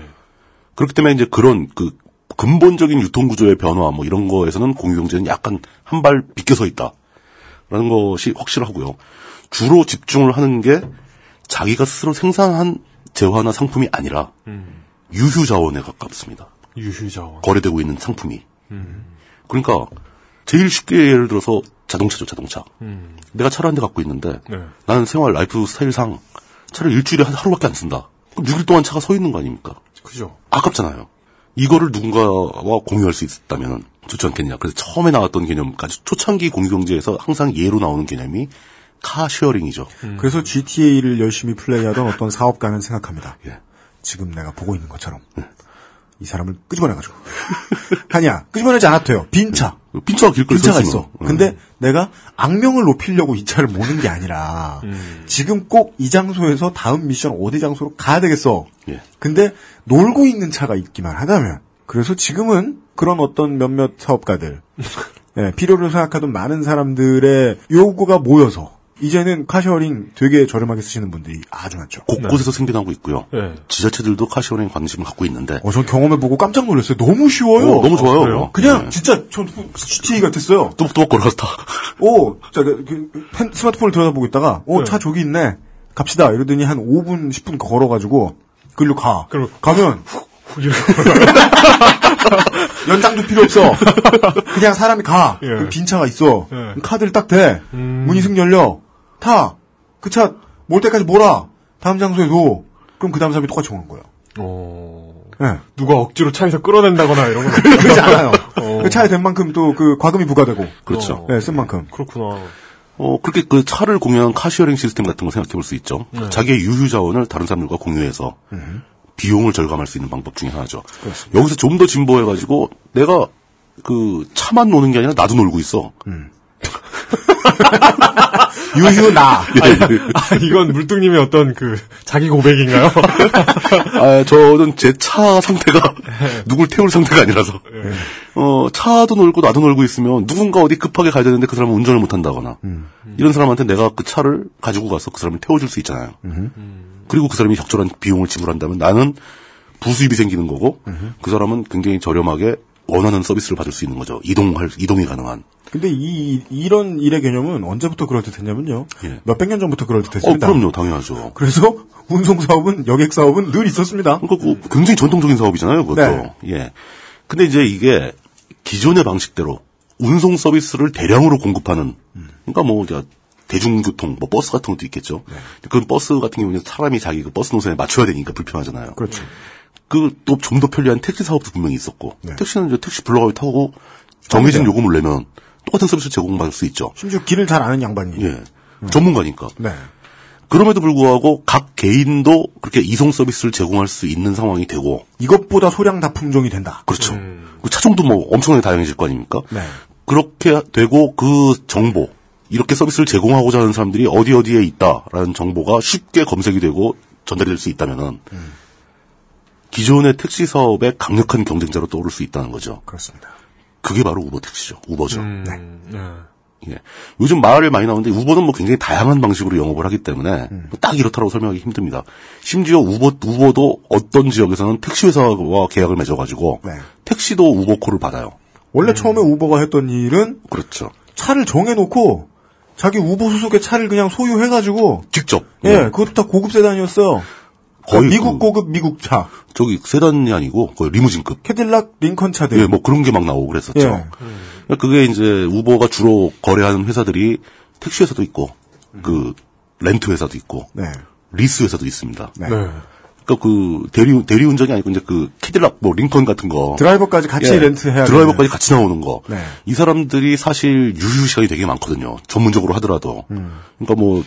그렇기 때문에 이제 그런 그 근본적인 유통 구조의 변화 뭐 이런 거에서는 공유 경제는 약간 한 발 비껴서 있다라는 것이 확실하고요. 주로 집중을 하는 게 자기가 스스로 생산한 재화나 상품이 아니라 음. 유휴 자원에 가깝습니다. 유휴 자원. 거래되고 있는 상품이. 음. 그러니까 제일 쉽게 예를 들어서 자동차죠, 자동차. 음. 내가 차를 한 대 갖고 있는데 네. 나는 생활 라이프 스타일상 차를 일주일에 한 하루밖에 안 쓴다. 그럼 6일 동안 차가 서 있는 거 아닙니까? 그죠. 아깝잖아요. 이거를 누군가와 공유할 수 있다면 좋지 않겠냐. 그래서 처음에 나왔던 개념까지 초창기 공유경제에서 항상 예로 나오는 개념이 car sharing이죠. 그래서 GTA를 열심히 플레이하던 어떤 사업가는 생각합니다. 예. 지금 내가 보고 있는 것처럼 이 사람을 끄집어내가지고 <laughs> 하냐 끄집어내지 않아도 돼요. 빈 차. 빈 차가 길거리 빈 차가 서 있어. 음. 근데 내가 악명을 높이려고 이 차를 모는 게 아니라 음. 지금 꼭 이 장소에서 다음 미션 어디 장소로 가야 되겠어. 예. 근데 놀고 있는 차가 있기만 하다면 그래서 지금은 그런 어떤 몇몇 사업가들 <laughs> 예, 필요를 생각하던 많은 사람들의 요구가 모여서 이제는 카셔링 되게 저렴하게 쓰시는 분들이 아주 많죠. 곳곳에서 생겨나고 있고요. 네. 지자체들도 카시오링 관심을 갖고 있는데. 어, 전 경험해보고 깜짝 놀랐어요. 너무 쉬워요. 어, 너무 좋아요. 그냥 네. 진짜 전 GTA 같았어요. 뚜벅뚜벅 걸어서 타. 오, 자, 그, 그, 펜- 스마트폰을 들여다보고 있다가, 오, 차 저기 있네. 갑시다. 이러더니 한 5분, 10분 걸어가지고, 글로 가. 가면, <laughs> 연장도 필요 없어. 그냥 사람이 가. 예. 그럼 빈 차가 있어. 예. 카드를 딱 대. 음. 문이 승 열려. 타. 그 차 몰 때까지 몰아. 다음 장소에 놓. 그럼 그 다음 사람이 똑같이 오는 거예요. 네. 누가 억지로 차에서 끌어낸다거나 이런 건 그러지 않아요. 어. 그 차에 된 만큼 또 그 과금이 부과되고. 그렇죠. 네, 쓴 만큼. 그렇구나. 어, 그렇게 그 차를 공유한 카시어링 시스템 같은 거 생각해 볼 수 있죠. 네. 자기의 유휴 자원을 다른 사람들과 공유해서 비용을 절감할 수 있는 방법 중에 하나죠. 여기서 좀 더 진보해가지고 내가 그 차만 노는 게 아니라 나도 놀고 있어. <laughs> 유휴 나. 아, 이건 물뚱님의 어떤 그 자기 고백인가요? 아, 저는 제 차 상태가 <laughs> 누굴 태울 상태가 아니라서. 어, 차도 놀고 나도 놀고 있으면 누군가 어디 급하게 가야 되는데 그 사람은 운전을 못 한다거나. 이런 사람한테 내가 그 차를 가지고 가서 그 사람을 태워줄 수 있잖아요. 그리고 그 사람이 적절한 비용을 지불한다면 나는 부수입이 생기는 거고 그 사람은 굉장히 저렴하게 원하는 서비스를 받을 수 있는 거죠. 이동할, 이동이 가능한. 근데 이, 이런 일의 개념은 언제부터 그럴듯했냐면요. 몇백 년 전부터 어, 그럴듯했습니다. 그럼요, 당연하죠. 그래서 <laughs> 운송 사업은 여객 사업은 늘 있었습니다. 그러니까 그 굉장히 전통적인 사업이잖아요, 그것도. 네. 예. 근데 이제 이게 기존의 방식대로 운송 서비스를 대량으로 공급하는, 그러니까 뭐, 이제 대중교통, 뭐 버스 같은 것도 있겠죠. 그런 버스 같은 경우는 사람이 자기 그 버스 노선에 맞춰야 되니까 불편하잖아요. 그렇죠. 그또 좀 더 편리한 택시 사업도 분명히 있었고, 네. 택시는 이제 택시 불러가고 타고 정해진 요금을 내면 똑같은 서비스 제공받을 수 있죠. 심지어 길을 잘 아는 양반이. 예. 전문가니까. 네. 그럼에도 불구하고 각 개인도 그렇게 이송 서비스를 제공할 수 있는 상황이 되고 이것보다 소량 다 품종이 된다. 그렇죠. 그 차종도 뭐 엄청나게 다양해질 거 아닙니까? 네. 그렇게 되고 그 정보 이렇게 서비스를 제공하고자 하는 사람들이 어디 어디에 있다라는 정보가 쉽게 검색이 되고 전달이 될수 있다면은 기존의 택시 사업의 강력한 경쟁자로 떠오를 수 있다는 거죠. 그렇습니다. 그게 바로 우버 택시죠. 우버죠. 네. 예. 요즘 말을 많이 나오는데 우버는 뭐 굉장히 다양한 방식으로 영업을 하기 때문에 딱 이렇다고 설명하기 힘듭니다. 심지어 우버 우버도 어떤 지역에서는 택시 회사와 계약을 맺어가지고 네. 택시도 우버콜을 받아요. 원래 처음에 우버가 했던 일은 그렇죠. 차를 정해놓고 자기 우버 소속의 차를 그냥 소유해가지고 직접. 예, 그것도 다 고급 세단이었어요. 거의 미국 그- 고급 미국 차, 저기 세단이 아니고 거의 리무진급. 캐딜락 링컨 차들. 예, 뭐 그런 게 막 나오고 그랬었죠. 예. 그러니까 그게 이제 우버가 주로 거래하는 회사들이 택시 회사도 있고 그 렌트 회사도 있고 네. 리스 회사도 있습니다. 네. 그러니까 그 대리 대리 운전이 아니고 이제 그 캐딜락 뭐 링컨 같은 거 드라이버까지 같이 렌트해야 드라이버까지 같이 나오는 거. 네. 이 사람들이 사실 유휴 시간이 되게 많거든요. 전문적으로 하더라도. 음. 그러니까 뭐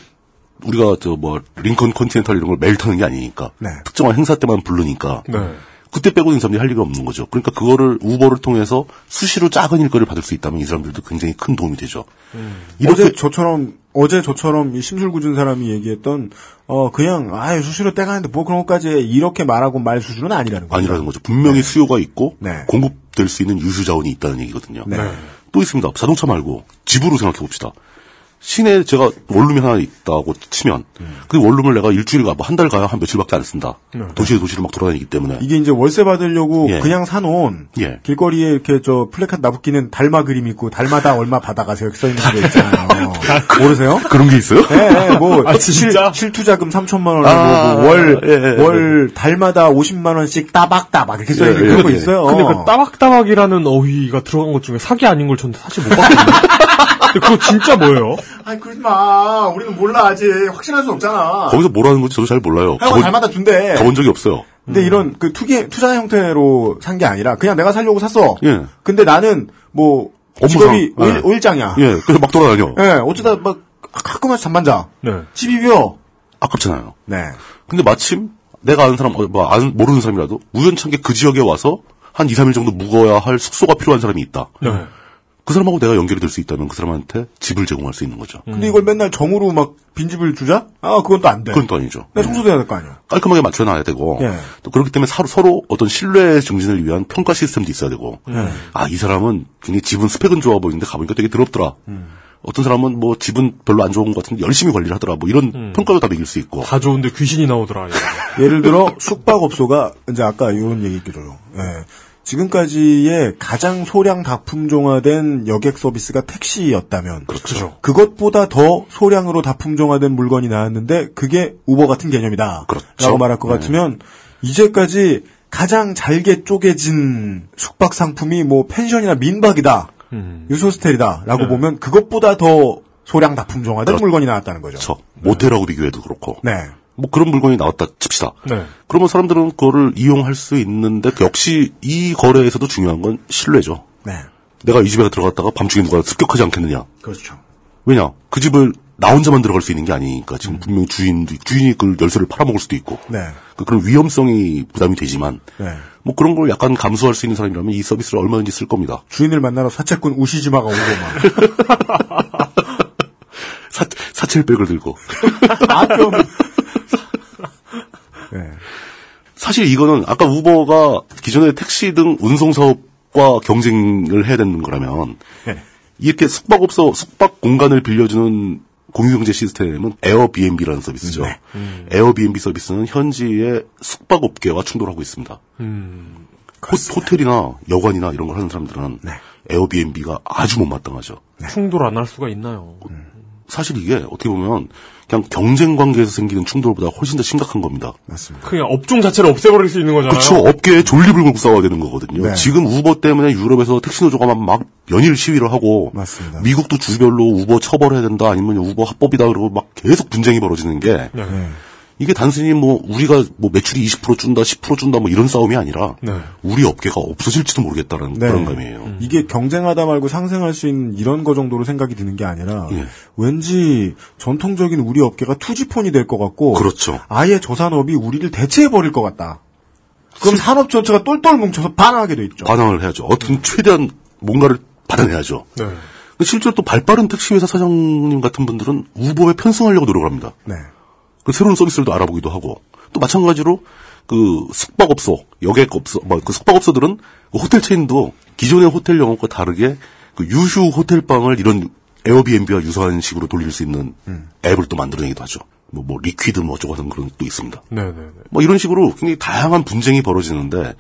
우리가 저 뭐 링컨 컨티넨탈 이런 걸 매일 타는 게 아니니까 네. 특정한 행사 때만 부르니까 네. 그때 빼고는 이 사람들이 할 일이 없는 거죠. 그러니까 그거를 우버를 통해서 수시로 작은 일거리를 받을 수 있다면 이 사람들도 굉장히 큰 도움이 되죠. 어제 저처럼 어제 저처럼 이 심술궂은 사람이 얘기했던 어 그냥 아 수수료 떼가는데 뭐 그런 것까지 해. 이렇게 말하고 말 수준은 아니라는 거죠. 아니라는 거죠. 분명히 수요가 있고 네. 공급될 수 있는 유휴 자원이 있다는 얘기거든요. 네. 또 있습니다. 자동차 말고 집으로 생각해 봅시다. 시내에 제가 원룸이 하나 있다고 치면 그 원룸을 내가 일주일 가, 뭐 한 달 가야 한 며칠밖에 안 쓴다. 도시에 도시를 막 돌아다니기 때문에. 이게 이제 월세 받으려고 예. 그냥 사놓은 예. 길거리에 이렇게 저 플래카드 나붙기는 달마 그림 있고 달마다 얼마 받아가세요 이렇게 써 있는 게 있잖아요. <laughs> 모르세요? 그런 게 있어요? 예, 예, 뭐 <laughs> 아, 실, 진짜? 실투자금 3천만 원, 아, 뭐, 월, 예, 예, 예. 월 달마다 50만 원씩 따박따박 이렇게 써 있는 예, 그런 예, 거 예. 있어요. 근데 그 따박따박이라는 어휘가 들어간 것 중에 사기 아닌 걸 저는 사실 못 봤거든요. <laughs> 근데 그거 진짜 뭐예요? 아니 그러지 마. 우리는 몰라 아직 확신할 수 없잖아. 거기서 뭐라는 건지 저도 잘 몰라요. 하고 달마다 준대. 가본 적이 없어요. 근데 이런 그 투기 투자 형태로 산 게 아니라 그냥 내가 살려고 샀어. 예. 근데 나는 뭐 업무상. 직업이 예. 오일, 오일장이야. 예, 그래서 막 돌아다녀. 예, 어쩌다 막 가끔씩 잠만 자. 네. 집이 비어. 아깝잖아요. 네. 근데 마침 내가 아는 사람, 어, 뭐, 아는, 모르는 사람이라도 우연찮게 그 지역에 와서 한 2, 3일 정도 묵어야 할 숙소가 필요한 사람이 있다. 네. 그 사람하고 내가 연결이 될 수 있다면 그 사람한테 집을 제공할 수 있는 거죠. 근데 이걸 맨날 정으로 막 빈집을 주자? 아, 그건 또 안 돼. 그건 또 아니죠. 내가 청소도 해야 될 거 아니야. 깔끔하게 맞춰놔야 되고 예. 또 그렇기 때문에 서로, 서로 어떤 신뢰 증진을 위한 평가 시스템도 있어야 되고 예. 아 이 사람은 굉장히 집은 스펙은 좋아 보이는데 가보니까 되게 더럽더라. 음. 어떤 사람은 뭐 집은 별로 안 좋은 것 같은데 열심히 관리를 하더라. 뭐 이런 평가도 다 매길 수 있고. 다 좋은데 귀신이 나오더라. 예를 들어 숙박업소가 이제 아까 이런 얘기 있기로요. 예. 지금까지의 가장 소량 다품종화된 여객 서비스가 택시였다면 그렇죠. 그것보다 더 소량으로 다품종화된 물건이 나왔는데 그게 우버 같은 개념이다. 라고 말할 것 같으면 이제까지 가장 잘게 쪼개진 숙박 상품이 뭐 펜션이나 민박이다. 유소스텔이다라고 네. 보면 그것보다 더 소량 다품종화된 물건이 나왔다는 거죠. 그렇죠. 모텔하고 비교해도 그렇고. 네. 뭐 그런 물건이 나왔다 칩시다. 네. 그러면 사람들은 그거를 이용할 수 있는데 역시 이 거래에서도 중요한 건 신뢰죠. 네. 내가 이 집에 들어갔다가 밤중에 누가 습격하지 않겠느냐. 그렇죠. 왜냐? 그 집을 나 혼자만 들어갈 수 있는 게 아니니까 지금 분명 주인도 주인이 그 열쇠를 팔아먹을 수도 있고 네. 그 그런 위험성이 부담이 되지만 네. 뭐 그런 걸 약간 감수할 수 있는 사람이라면 이 서비스를 얼마든지 쓸 겁니다. 주인을 만나러 사채꾼 우시지마가 오고 막. <laughs> 사 사칠백을 들고. <laughs> 네. 사실 이거는 아까 우버가 기존의 택시 등 운송 사업과 경쟁을 해야 되는 거라면 네. 이렇게 숙박업소 숙박 공간을 빌려주는 공유경제 시스템은 에어비앤비라는 서비스죠. 네. 에어비앤비 서비스는 현지의 숙박업계와 충돌하고 있습니다. 음. 호, 텔이나 여관이나 이런 걸 하는 사람들은 네. 에어비앤비가 아주 못마땅하죠. 충돌 안 할 수가 있나요? 사실 이게 어떻게 보면 그냥 경쟁 관계에서 생기는 충돌보다 훨씬 더 심각한 겁니다. 맞습니다. 그냥 업종 자체를 없애버릴 수 있는 거잖아요. 그렇죠. 업계에 존립을 걸고 싸워야 되는 거거든요. 네. 지금 우버 때문에 유럽에서 택시 노조가 막, 막 연일 시위를 하고 맞습니다. 미국도 주별로 우버 처벌해야 된다 아니면 우버 합법이다 그러고 막 계속 분쟁이 벌어지는 게 네. 이게 단순히 뭐 우리가 뭐 매출이 20% 준다, 10% 준다 뭐 이런 싸움이 아니라 네. 우리 업계가 없어질지도 모르겠다는 네. 그런 감이에요. 이게 경쟁하다 말고 상생할 수 있는 이런 거 정도로 생각이 드는 게 아니라 예. 왠지 전통적인 우리 업계가 투지폰이 될 것 같고 그렇죠. 아예 저 산업이 우리를 대체해 버릴 것 같다. 그럼 산업 전체가 똘똘 뭉쳐서 반항하게 돼 있죠. 반항을 해야죠. 어떻게 최대한 뭔가를 받아내야죠. 네. 실제로 또 발빠른 택시회사 사장님 같은 분들은 우버에 편승하려고 노력을 합니다. 네. 그 새로운 서비스를 또 알아보기도 하고 또 마찬가지로 그 숙박업소, 여객업소, 뭐그 숙박업소들은 그 호텔 체인도 기존의 호텔 영업과 다르게 그 유휴 호텔방을 이런 에어비앤비와 유사한 식으로 돌릴 수 있는 앱을 또 만들어내기도 하죠. 뭐, 뭐 리퀴드 뭐 어쩌고 하는 그런 것도 있습니다. 네네네. 뭐 이런 식으로 굉장히 다양한 분쟁이 벌어지는데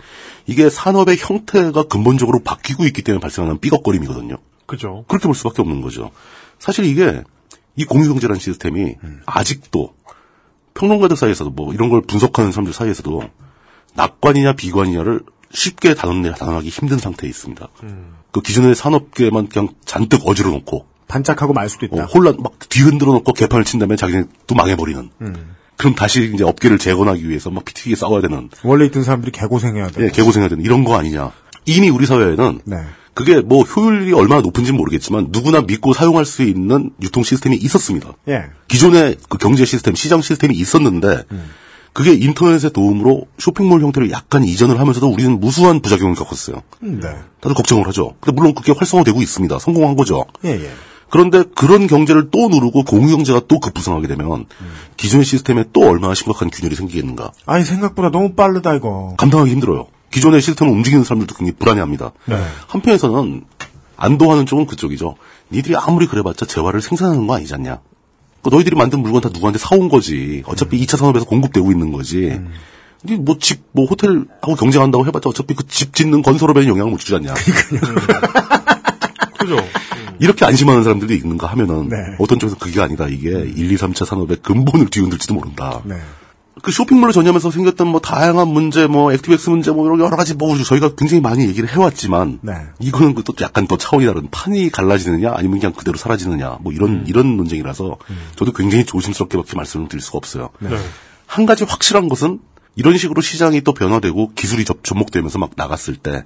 이게 산업의 형태가 근본적으로 바뀌고 있기 때문에 발생하는 삐걱거림이거든요. 그죠. 그렇게 볼 수밖에 없는 거죠. 사실 이게 이 공유경제라는 시스템이 아직도 평론가들 사이에서도 뭐 이런 걸 분석하는 사람들 사이에서도 낙관이냐 비관이냐를 쉽게 단언내 단언하기 힘든 상태에 있습니다. 그 기존의 산업계만 그냥 잔뜩 어지러 놓고 반짝하고 말 수도 있다. 어, 혼란 막 뒤흔들어 놓고 개판을 친 다음에 자기네 또 망해버리는. 그럼 다시 이제 업계를 재건하기 위해서 막 피튀기게 싸워야 되는. 원래 있던 사람들이 개고생해야 돼. 예, 개고생해야 되는 이런 거 아니냐. 이미 우리 사회에는 네. 그게 뭐 효율이 얼마나 높은지는 모르겠지만 누구나 믿고 사용할 수 있는 유통 시스템이 있었습니다. 예. 기존의 그 경제 시스템, 시장 시스템이 있었는데 그게 인터넷의 도움으로 쇼핑몰 형태를 약간 이전을 하면서도 우리는 무수한 부작용을 겪었어요. 네. 다들 걱정을 하죠. 근데 물론 그게 활성화되고 있습니다. 성공한 거죠. 예, 예. 그런데 그런 경제를 또 누르고 공유경제가 또 급부상하게 되면 기존의 시스템에 또 얼마나 심각한 균열이 생기겠는가. 아니 생각보다 너무 빠르다 이거. 감당하기 힘들어요. 기존의 시스템을 움직이는 사람들도 굉장히 불안해합니다. 네. 한편에서는 안도하는 쪽은 그쪽이죠. 니들이 아무리 그래봤자 재화를 생산하는 거 아니지 않냐. 그 너희들이 만든 물건 다 누구한테 사온 거지. 어차피 2차 산업에서 공급되고 있는 거지. 근데 뭐 집, 뭐 호텔하고 경쟁한다고 해봤자 어차피 그 집 짓는 건설업에는 영향을 못 주지 않냐. <laughs> 그죠. 이렇게 안심하는 사람들도 있는가 하면은 네. 어떤 쪽에서 그게 아니다. 이게 1, 2, 3차 산업의 근본을 뒤흔들지도 모른다. 네. 그 쇼핑몰을 전념해서 생겼던 뭐 다양한 문제, 뭐 액티백스 문제, 뭐 이런 여러 가지 뭐 저희가 굉장히 많이 얘기를 해왔지만 네. 이거는 또 약간 더 차원이 다른 판이 갈라지느냐 아니면 그냥 그대로 사라지느냐 뭐 이런 이런 논쟁이라서 저도 굉장히 조심스럽게밖에 말씀을 드릴 수가 없어요. 네. 한 가지 확실한 것은 이런 식으로 시장이 또 변화되고 기술이 접, 접목되면서 막 나갔을 때딱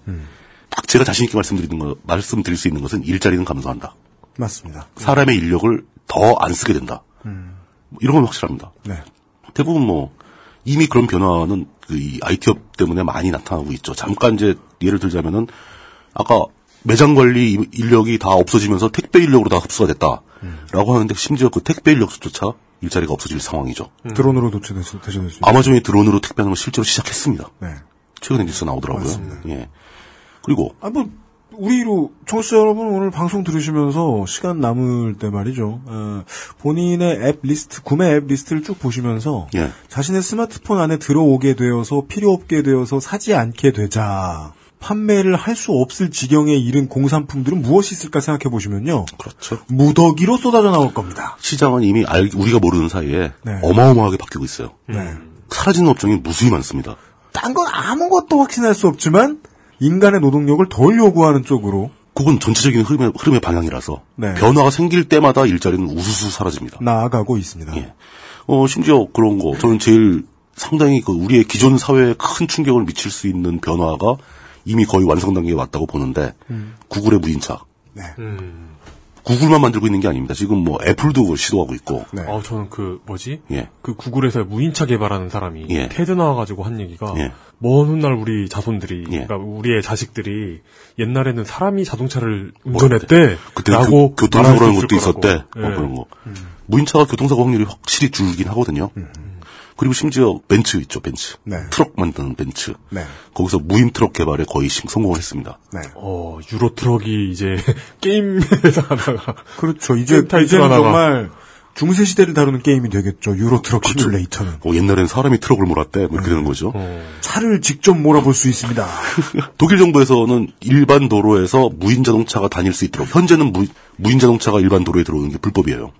제가 자신 있게 말씀드리는 거 말씀드릴 수 있는 것은 일자리는 감소한다. 맞습니다. 사람의 인력을 더 안 쓰게 된다. 뭐 이런 건 확실합니다. 네. 대부분 뭐 이미 그런 변화는 그이 IT 업 때문에 많이 나타나고 있죠. 잠깐 이제 예를 들자면은 아까 매장 관리 인력이 다 없어지면서 택배 인력으로 다 흡수가 됐다라고 하는데 심지어 그 택배 인력조차 일자리가 없어질 상황이죠. 드론으로 도착됐, 대전했습니다. 아마존이 드론으로 택배하는 걸 실제로 시작했습니다. 네. 최근에 뉴스 나오더라고요. 예. 그리고 아, 뭐, 우리로, 청취자 여러분 오늘 방송 들으시면서 시간 남을 때 말이죠. 어, 본인의 앱 리스트, 구매 앱 리스트를 쭉 보시면서 예. 자신의 스마트폰 안에 들어오게 되어서 필요 없게 되어서 사지 않게 되자. 판매를 할 수 없을 지경에 이른 공산품들은 무엇이 있을까 생각해 보시면요. 그렇죠. 무더기로 쏟아져 나올 겁니다. 시장은 이미 알, 우리가 모르는 사이에 네. 어마어마하게 바뀌고 있어요. 네. 사라지는 업종이 무수히 많습니다. 딴 건 아무것도 확신할 수 없지만 인간의 노동력을 덜 요구하는 쪽으로 그건 전체적인 흐름의, 흐름의 방향이라서 네. 변화가 생길 때마다 일자리는 우수수 사라집니다. 나아가고 있습니다. 예. 어, 심지어 그런 거 저는 제일 상당히 그 우리의 기존 사회에 큰 충격을 미칠 수 있는 변화가 이미 거의 완성 단계에 왔다고 보는데 음. 구글의 무인차. 네. 구글만 만들고 있는 게 아닙니다. 지금 뭐 애플도 그걸 시도하고 있고. 네. 어, 저는 그, 뭐지? 예. 그 구글에서 무인차 개발하는 사람이 예. 테드 나와가지고 한 얘기가 예. 먼 훗날 우리 자손들이, 예. 그러니까 우리의 자식들이 옛날에는 사람이 자동차를 운전했대. 그때 라고 교, 교통사고라는 것도 있었대. 뭐 예. 그런 거. 무인차가 교통사고 확률이 확실히 줄긴 하거든요. 그리고 심지어 벤츠 있죠, 벤츠. 네. 트럭 만드는 벤츠. 네. 거기서 무인 트럭 개발에 거의 심- 성공을 했습니다. 네. 어, 유로 트럭이 이제 <laughs> 게임 회사다가 그렇죠. 이제 이제는 하나가. 정말 중세 시대를 다루는 게임이 되겠죠. 유로 트럭 시뮬레이터는 어, 옛날엔 사람이 트럭을 몰았대. 뭐 이렇게 되는 거죠. 차를 직접 몰아볼 수 있습니다. <laughs> 독일 정부에서는 일반 도로에서 무인 자동차가 다닐 수 있도록 현재는 무, 무인 자동차가 일반 도로에 들어오는 게 불법이에요.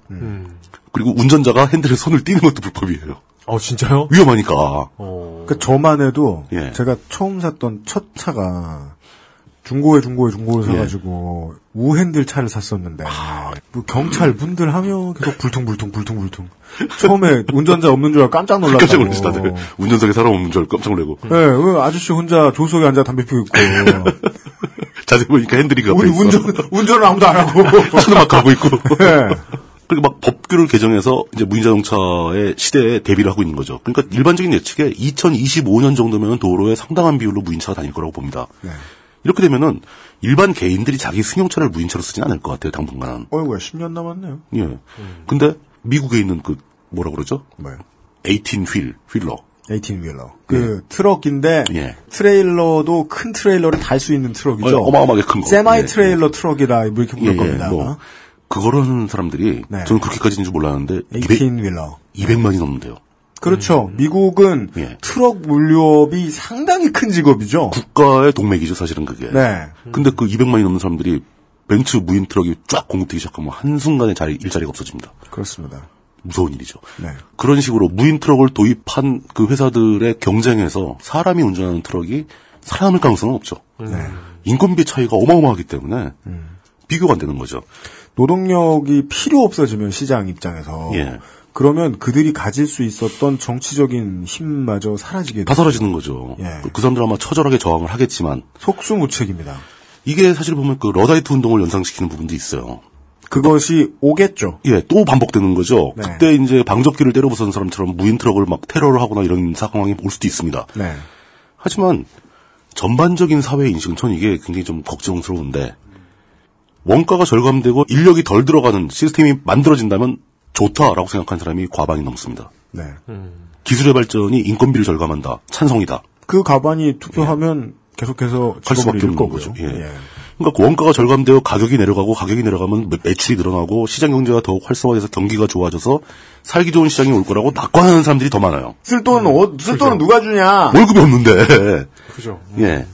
그리고 운전자가 핸들에 손을 띄는 것도 불법이에요. 어, 진짜요? 위험하니까. 그러니까 저만 해도 예. 제가 처음 샀던 첫 차가 중고에 중고에 중고를 예. 사가지고 우핸들 차를 샀었는데 뭐 경찰 분들 하면 계속 불퉁불퉁 불퉁불퉁 처음에 운전자 없는 줄 알고 깜짝 놀랐다고. 깜짝 놀랐어 다들. 운전석에 사람 없는 줄 알고 깜짝 놀래고. 예, 그 아저씨 혼자 조수석에 앉아 담배 피고 있고 <laughs> 자세히 보니까 핸들이 앞에 우리 있어. 운전 운전을 아무도 안 하고 <laughs> 차도 막 가고 있고. 예. 그리고 막 법규를 개정해서 이제 무인 자동차의 시대에 대비를 하고 있는 거죠. 그러니까 일반적인 예측에 2025년 정도면 도로에 상당한 비율로 무인차가 다닐 거라고 봅니다. 네. 이렇게 되면은 일반 개인들이 자기 승용차를 무인차로 쓰진 않을 것 같아요, 당분간은. 어이구야 10년 남았네요. 예. 근데 미국에 있는 그 뭐라 그러죠? 뭐요? 18 wheel wheeler. 18 wheeler. 그 트럭인데 예. 트레일러도 큰 트레일러를 달 수 있는 트럭이죠. 어, 어마어마하게 큰 거. 세마이 예, 트레일러 트럭이라 뭐 이렇게 부를 겁니다. 뭐 그거를 하는 사람들이 네. 저는 그렇게까지인 줄 몰랐는데 18 wheeler. 200만이 넘는데요. 그렇죠. 미국은 예. 트럭 물류업이 상당히 큰 직업이죠. 국가의 동맥이죠, 사실은 그게. 네. 근데 그 200만이 넘는 사람들이 벤츠 무인 트럭이 쫙 공급되기 시작하면 한순간에 자리, 일자리가 없어집니다. 그렇습니다. 무서운 일이죠. 네. 그런 식으로 무인 트럭을 도입한 그 회사들의 경쟁에서 사람이 운전하는 트럭이 살아남을 가능성은 없죠. 네. 인건비 차이가 어마어마하기 때문에 비교가 안 되는 거죠. 노동력이 필요 없어지면 시장 입장에서 예. 그러면 그들이 가질 수 있었던 정치적인 힘마저 사라지게 다. 사라지는 거죠. 예. 그 사람들 아마 처절하게 저항을 하겠지만 속수무책입니다. 이게 사실 보면 그 러다이트 운동을 연상시키는 부분도 있어요. 그것이 오겠죠. 예, 또 반복되는 거죠. 네. 그때 이제 방적기를 때려부수는 사람처럼 무인 트럭을 막 테러를 하거나 이런 상황이 올 수도 있습니다. 네. 하지만 전반적인 사회 인식은 전 이게 굉장히 좀 걱정스러운데 원가가 절감되고 인력이 덜 들어가는 시스템이 만들어진다면 좋다라고 생각하는 사람이 과반이 넘습니다. 네. 기술의 발전이 인건비를 절감한다. 찬성이다. 그 가반이 투표하면 계속해서 할 직업을 수밖에 없는. 거죠. 예. 그러니까 그 원가가 절감되어 가격이 내려가고 가격이 내려가면 매- 매출이 늘어나고 시장 경제가 더욱 활성화돼서 경기가 좋아져서 살기 좋은 시장이 올 거라고 낙관하는 사람들이 더 많아요. 쓸 돈은 어, 쓸 돈은 누가 주냐? 월급이 없는데. 그죠. 예.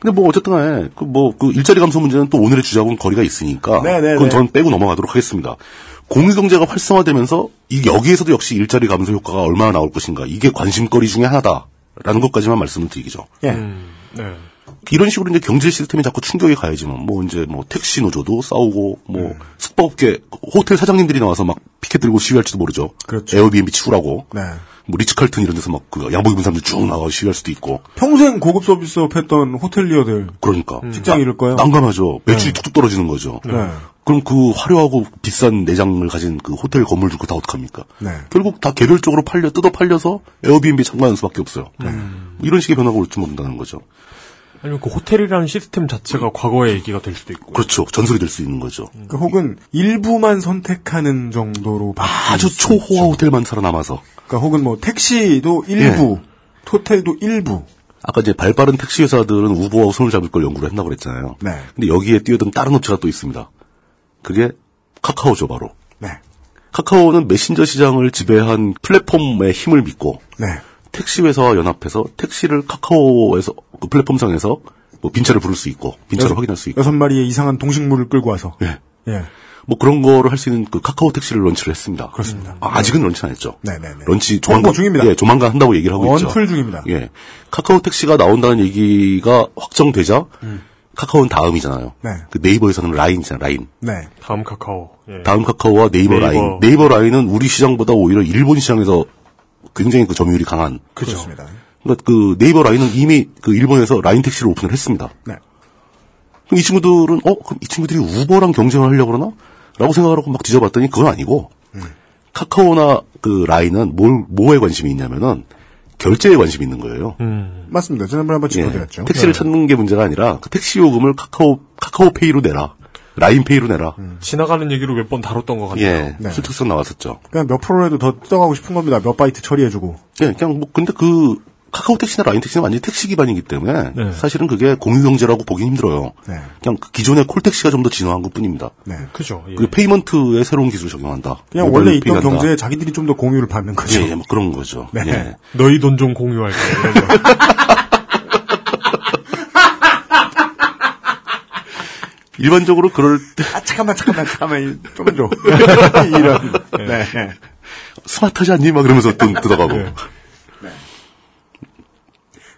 근데 뭐 어쨌든 간에 그 뭐 그 일자리 감소 문제는 또 오늘의 주자고는 거리가 있으니까 네네네. 그건 저는 빼고 넘어가도록 하겠습니다. 공유경제가 활성화되면서 이 여기에서도 역시 일자리 감소 효과가 얼마나 나올 것인가 이게 관심거리 중에 하나다라는 것까지만 말씀을 드리죠. 예. 네. 이런 식으로 이제 경제 시스템이 자꾸 충격이 가야지만 뭐 이제 뭐 택시 노조도 싸우고 뭐 숙박업계 호텔 사장님들이 나와서 막 피켓 들고 시위할지도 모르죠. 그렇죠. 에어비앤비 치우라고. 네. 뭐 리츠칼튼 이런 데서 막그 양복 입은 사람들 쭉 나와 시위할 수도 있고. 평생 고급 서비스업 했던 호텔리어들 그러니까 직장 잃을 거예요. 난감하죠. 매출이 뚝뚝 떨어지는 거죠. 네. 그럼 그 화려하고 비싼 내장을 가진 그 호텔 건물 주고 다 어떡합니까? 네. 결국 다 개별적으로 팔려 뜯어 팔려서 에어비앤비 참관하는 수밖에 없어요. 뭐 이런 식의 변화가 올지 모른다는 거죠. 아니면 그 호텔이라는 시스템 자체가 과거의 얘기가 될 수도 있고. 그렇죠. 전설이 될 수 있는 거죠. 그 혹은 일부만 선택하는 정도로 아주 초호화 호텔만 살아남아서. 그러니까 혹은 뭐 택시도 일부, 호텔도 일부. 아까 이제 발빠른 택시 회사들은 우버와 손을 잡을 걸 연구를 했다고 그랬잖아요. 네. 근데 여기에 뛰어든 다른 업체가 또 있습니다. 그게 카카오죠, 바로. 네. 카카오는 메신저 시장을 지배한 플랫폼의 힘을 믿고 네. 택시 회사와 연합해서 택시를 카카오에서 그 플랫폼상에서 뭐 빈차를 부를 수 있고 빈차를 여섯- 확인할 수 있고 여섯 마리의 이상한 동식물을 끌고 와서. 예. 예. 뭐 그런 거를 할 수 있는 그 카카오 택시를 launch를 했습니다. 그렇습니다. 아, 직은 launch 안 했죠. 네네네. launch 조만간 중입니다. 예, 조만간 한다고 얘기를 하고 있죠. 언플 중입니다. 예. 카카오 택시가 나온다는 얘기가 확정되자 카카오는 다음이잖아요. 네. 그 네이버에서는 라인이잖아요. 라인. 네. 다음 카카오. 예. 다음 카카오와 네이버, 네이버. 라인. 네이버 라인은 우리 시장보다 오히려 일본 시장에서 굉장히 그 점유율이 강한. 그렇습니다. 그러니까 그 네이버 라인은 이미 그 일본에서 라인 택시를 오픈을 했습니다. 네. 이 친구들은 어 그럼 이 친구들이 우버랑 경쟁을 하려고 그러나? 라고 생각을 하고 막 뒤져봤더니 그건 아니고 카카오나 그 라인은 뭘 뭐에 관심이 있냐면은 결제에 관심이 있는 거예요. 맞습니다. 지난번에 한번 예, 짚어드렸죠. 택시를 네. 찾는 게 문제가 아니라 그 택시 요금을 카카오 카카오페이로 내라. 라인페이로 내라. 지나가는 얘기로 몇 번 다뤘던 것 같아요. 예, 네. 술특성 나왔었죠. 그냥 몇 프로라도 더 뜯어가고 싶은 겁니다. 몇 바이트 처리해주고. 예, 그냥 뭐 근데 그 카카오 택시나 라인 택시는 완전히 택시 기반이기 때문에 네. 사실은 그게 공유 경제라고 보기 힘들어요. 네. 그냥 그 기존의 콜 택시가 좀 더 진화한 것뿐입니다. 네. 그죠. 예. 그 payment에 새로운 기술을 적용한다. 그냥 원래 있던 pay한다. 경제에 자기들이 좀 더 공유를 받는 거죠. 예, 예, 뭐 그런 거죠. 네. 예. 너희 돈 좀 공유할 거야. 이런 거. <laughs> 일반적으로 그럴 때 아, 잠깐만, 잠깐만, 잠깐만, 좀 줘. <laughs> 이런. 네. 스마트하지 않니? 막 그러면서 돈 뜯어가고.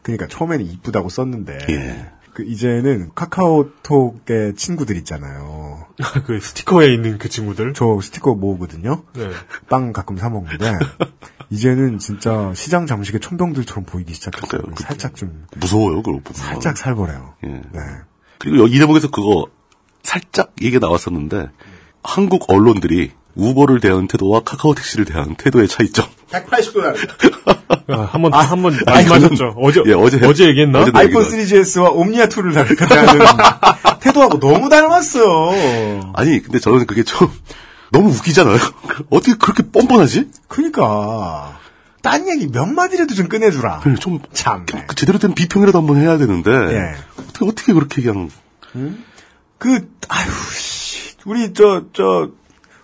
네. 그러니까 처음에는 이쁘다고 썼는데. 예. 그 이제는 카카오톡의 친구들 있잖아요. <laughs> 그 스티커에 있는 그 친구들. 저 스티커 모으거든요. 네. 빵 가끔 사 먹는데 이제는 진짜 시장 잠식의 천병들처럼 보이기 시작했어요. 그러니까요. 그- 살짝 좀 무서워요, 그걸 보면. 살짝 살벌해요. 예. 네. 그리고 여기 이 대목에서 그거 살짝 얘기가 나왔었는데 한국 언론들이 우버를 대하는 태도와 카카오 택시를 대하는 태도의 차이점. 180도 다르. 아, 한번 한번 아니, 말씀하셨죠. 어제 예, 어제 어제 얘기했나? 어제 아이폰 얘기가 3GS와 옴니아 2를 대하는 <laughs> 태도하고 너무 닮았어요. 아니, 근데 저는 그게 좀 너무 웃기잖아요. 어떻게 그렇게 뻔뻔하지? 그러니까 딴 얘기 몇 마디라도 좀 꺼내주라. 그래, 좀 참. 그 제대로 된 비평이라도 한번 해야 되는데 예. 어떻게 어떻게 그렇게 그냥 그 아유 씨, 우리 저 저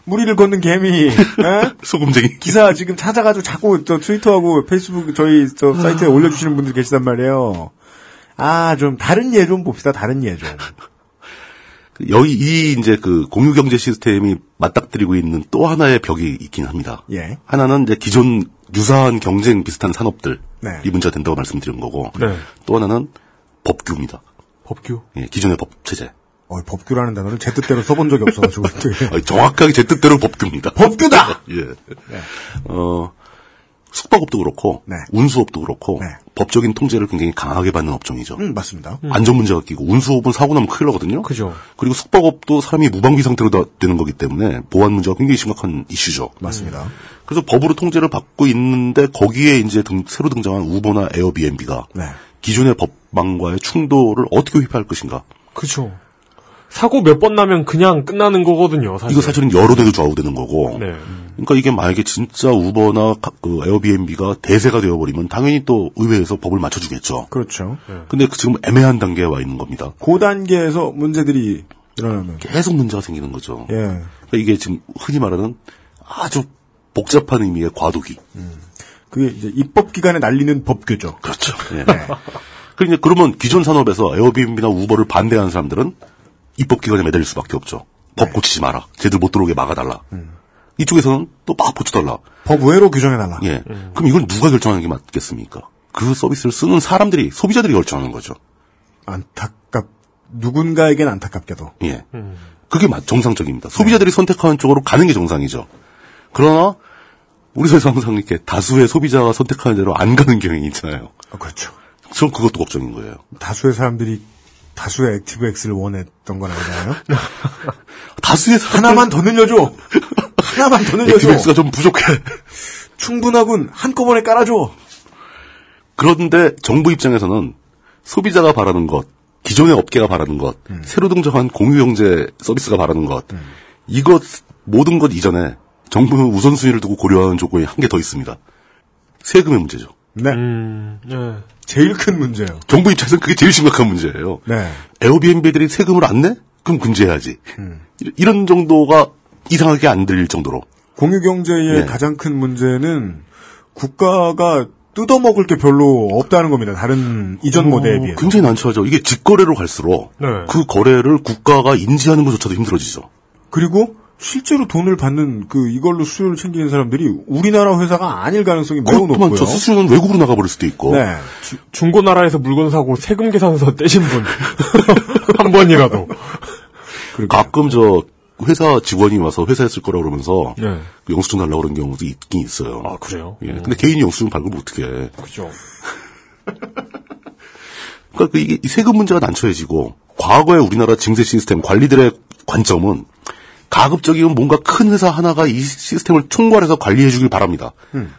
무리를 걷는 개미 에? <laughs> 소금쟁이 기사 지금 찾아가지고 자꾸 저 트위터하고 페이스북 저희 저 사이트에 올려주시는 분들 계시단 말이에요. 아 좀 다른 예 좀 봅시다. 다른 예 좀. 여기 이 이제 그 공유 경제 시스템이 맞닥뜨리고 있는 또 하나의 벽이 있긴 합니다. 예. 하나는 이제 기존 유사한 경쟁 비슷한 산업들 네. 이 문제가 된다고 말씀드린 거고 네. 또 하나는 법규입니다. 법규. 예, 기존의 법 체제. 어, 법규라는 단어를 제 뜻대로 써본 적이 없어가지고 <laughs> 아니, 정확하게 제 뜻대로 법규입니다. 법규다. <laughs> 예. 어, 숙박업도 그렇고 네. 운수업도 그렇고 네. 법적인 통제를 굉장히 강하게 받는 업종이죠. 음 맞습니다. 안전 문제가 끼고 운수업은 사고 나면 큰일 나거든요. 그죠. 그리고 숙박업도 사람이 무방비 상태로 다 되는 거기 때문에 보안 문제가 굉장히 심각한 이슈죠. 맞습니다. 그래서 법으로 통제를 받고 있는데 거기에 이제 등- 새로 등장한 우버나 에어비앤비가 네. 기존의 법망과의 충돌을 어떻게 회피할 것인가. 그죠. 사고 몇 번 나면 그냥 끝나는 거거든요. 사실. 이거 사실은 여러 대도 좌우되는 거고. 네. 그러니까 이게 만약에 진짜 우버나 카- 그 에어비앤비가 대세가 되어버리면 당연히 또 의회에서 법을 맞춰주겠죠. 그렇죠. 근데 그 지금 애매한 단계에 와 있는 겁니다. 그 단계에서 문제들이 일어나면 계속 문제가 생기는 거죠. 예. 그러니까 이게 지금 흔히 말하는 아주 복잡한 의미의 과도기. 그게 이제 입법 기관에 날리는 법규죠. 그렇죠. 예. 그러니까 그러면 기존 산업에서 에어비앤비나 우버를 반대하는 사람들은 입법기관에 매달릴 수밖에 없죠. 법 고치지 마라. 쟤들 못 들어오게 막아달라. 이쪽에서는 또 막 고쳐달라. 법 외로 규정해달라. 예. 그럼 이건 누가 결정하는 게 맞겠습니까? 그 서비스를 쓰는 사람들이, 소비자들이 결정하는 거죠. 안타깝, 누군가에겐 안타깝게도. 예. 그게 맞, 정상적입니다. 소비자들이 선택하는 쪽으로 가는 게 정상이죠. 그러나, 우리 사회에서 항상 이렇게 다수의 소비자가 선택하는 대로 안 가는 경향이 있잖아요. 아, 그렇죠. 전 그것도 걱정인 거예요. 다수의 사람들이 다수의 액티브 X를 원했던 건 아니잖아요? <laughs> 다수의 사람 하나만 더 늘려줘! 하나만 더 늘려줘! 액티브엑스가 좀 부족해. 충분하군! 한꺼번에 깔아줘! 그런데 정부 입장에서는 소비자가 바라는 것, 기존의 업계가 바라는 것, 새로 등장한 공유경제 서비스가 바라는 것, 이것 모든 것 이전에 정부는 우선순위를 두고 고려하는 조건이 한 개 더 있습니다. 세금의 문제죠. 네. 음, 네. 제일 큰 문제예요. 정부 입장에서는 그게 제일 심각한 문제예요. 네. 에어비앤비들이 세금을 안 내? 그럼 금지해야지. 이- 이런 정도가 이상하게 안 들릴 정도로. 공유 경제의 네. 가장 큰 문제는 국가가 뜯어먹을 게 별로 없다는 겁니다. 다른 이전 모델에 비해서. 굉장히 난처하죠. 이게 직거래로 갈수록 네. 그 거래를 국가가 인지하는 것조차도 힘들어지죠. 그리고 실제로 돈을 받는 그 이걸로 수요를 챙기는 사람들이 우리나라 회사가 아닐 가능성이 매우 높고요. 많죠. 수수료는 외국으로 나가버릴 수도 있고. 네. 중고나라에서 물건 사고 세금 계산서 <laughs> 떼신 분. <laughs> 한 번이라도. 가끔 저 회사 직원이 와서 회사에 쓸 거라 그러면서 네. 그 영수증 달라고 그런 경우도 있긴 있어요. 아, 그래요? 예. 근데 개인이 영수증 발급을 어떻게 해. 그죠. 그러니까 그 이게 이 세금 문제가 난처해지고 과거의 우리나라 증세 시스템 관리들의 관점은 가급적이면 뭔가 큰 회사 하나가 이 시스템을 총괄해서 관리해 주길 바랍니다.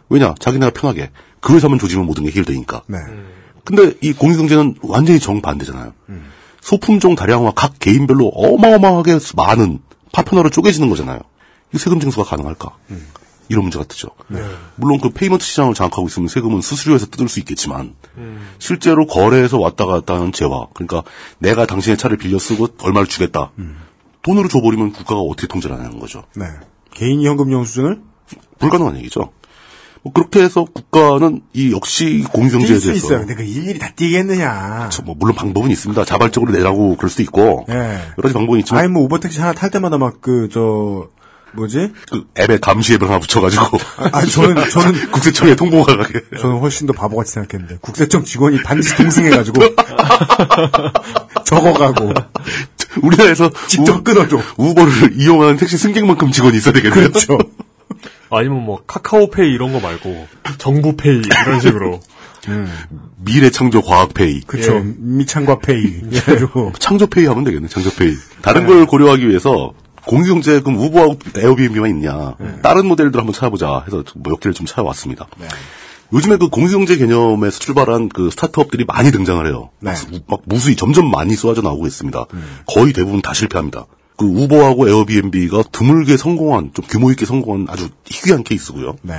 왜냐? 자기네가 편하게. 그 회사만 조지면 모든 게 해결되니까. 네. 근데 이 공유경제는 완전히 정반대잖아요. 소품종 다량화 각 개인별로 어마어마하게 많은 파편화로 쪼개지는 거잖아요. 이 세금 징수가 가능할까? 이런 문제가 뜨죠. 물론 그 payment 시장을 장악하고 있으면 세금은 수수료에서 뜯을 수 있겠지만 실제로 거래에서 왔다 갔다 하는 재화 그러니까 내가 당신의 차를 빌려 쓰고 얼마를 주겠다. 돈으로 줘버리면 국가가 어떻게 통제를 하냐는 거죠. 네. 개인 현금 영수증을 불가능한 얘기죠. 뭐 그렇게 해서 국가는 이 역시 수 대해서 있어요. 근데 그 일일이 다 뛰겠느냐. 뭐 물론 방법은 있습니다. 자발적으로 내라고 그럴 수도 있고 예. 여러 가지 방법이 있지만 아니 뭐 우버 택시 하나 탈 때마다 막 그 저 뭐지? 그 앱에 감시 앱을 하나 붙여가지고 아 저는 <laughs> 저는 국세청에 통보가 가게. 저는 훨씬 더 바보같이 생각했는데 국세청 직원이 반드시 동승해가지고 <laughs> 적어가고 우리나라에서 직접 끊어줘. 우버를 이용하는 택시 승객만큼 직원이 있어야 되겠네요. 그렇죠. <laughs> 아니면 뭐 카카오페이 이런 거 말고 정부페이 이런 <laughs> 식으로. 미래 창조 과학 pay. 그렇죠. 예. 미창과 pay. 해가지고 <laughs> 창조 pay 하면 되겠네, 창조 pay. 다른 걸 고려하기 위해서 공유경제 그럼 우버하고 에어비앤비만 있냐. 다른 모델들 한번 찾아보자 해서 몇 개를 좀 찾아왔습니다. 요즘에 그 공유경제 개념에서 출발한 그 스타트업들이 많이 등장을 해요. 네. 막, 막 무수히 점점 많이 쏟아져 나오고 있습니다. 거의 대부분 다 실패합니다. 그 우버하고 에어비앤비가 드물게 성공한, 좀 규모 있게 성공한 아주 희귀한 케이스고요. 네.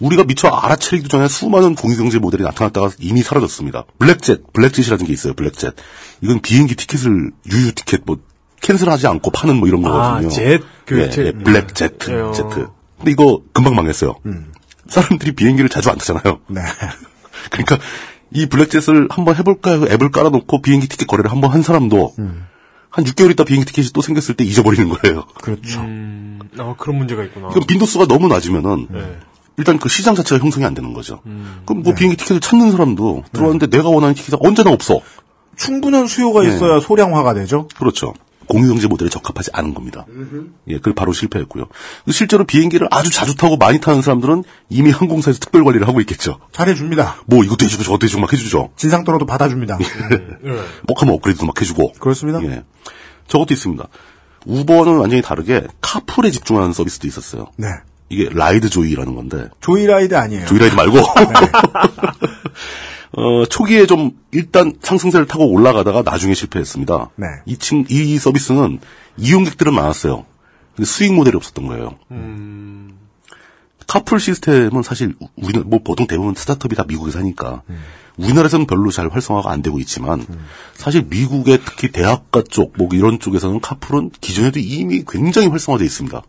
우리가 미처 알아차리기도 전에 수많은 공유경제 모델이 나타났다가 이미 사라졌습니다. 블랙젯, 블랙젯이라는 게 있어요, 블랙젯. 이건 비행기 티켓을, 유유 티켓, 뭐, cancel하지 않고 파는 뭐 이런 거거든요. 아, 젯, 그, 예, 제- 예, 블랙제트, 예, 어. 제트. 근데 이거 금방 망했어요. 사람들이 비행기를 자주 안 타잖아요. 네. <laughs> 그러니까 이 블랙젯을 한번 해볼까 해서 앱을 깔아놓고 비행기 티켓 거래를 한번 한 사람도 한 6개월 있다 비행기 티켓이 또 생겼을 때 잊어버리는 거예요. 그렇죠. 음, 아, 그런 문제가 있구나. 그럼 빈도수가 너무 낮으면은 네. 일단 그 시장 자체가 형성이 안 되는 거죠. 음. 그럼 뭐 비행기 티켓을 찾는 사람도 들어왔는데 내가 원하는 티켓이 언제나 없어. 충분한 수요가 네. 있어야 소량화가 되죠. 그렇죠. 공유경제 모델에 적합하지 않은 겁니다. 예, 그걸 바로 실패했고요. 실제로 비행기를 아주 자주 타고 많이 타는 사람들은 이미 항공사에서 특별 관리를 하고 있겠죠. 잘해줍니다. 뭐 이것도 해주고 저것도 해주고 막 해주죠. 진상 떨어도 받아줍니다. 뭐 하면 업그레이드도 막 해주고. 그렇습니다. 예. 저것도 있습니다. 우버는 완전히 다르게 카풀에 집중하는 서비스도 있었어요. 네. 이게 라이드 조이라는 건데 조이라이드 아니에요. 조이라이드 말고 <laughs> 어, 초기에 좀 일단 상승세를 타고 올라가다가 나중에 실패했습니다. 네. 이, 친, 이 서비스는 이용객들은 많았어요. 근데 수익 모델이 없었던 거예요. 카풀 시스템은 사실 우리는 뭐 보통 대부분 스타트업이 다 미국에서 하니까 우리나라에서는 별로 잘 활성화가 안 되고 있지만 사실 미국의 특히 대학가 쪽 뭐 이런 쪽에서는 카풀은 기존에도 이미 굉장히 활성화되어 있습니다.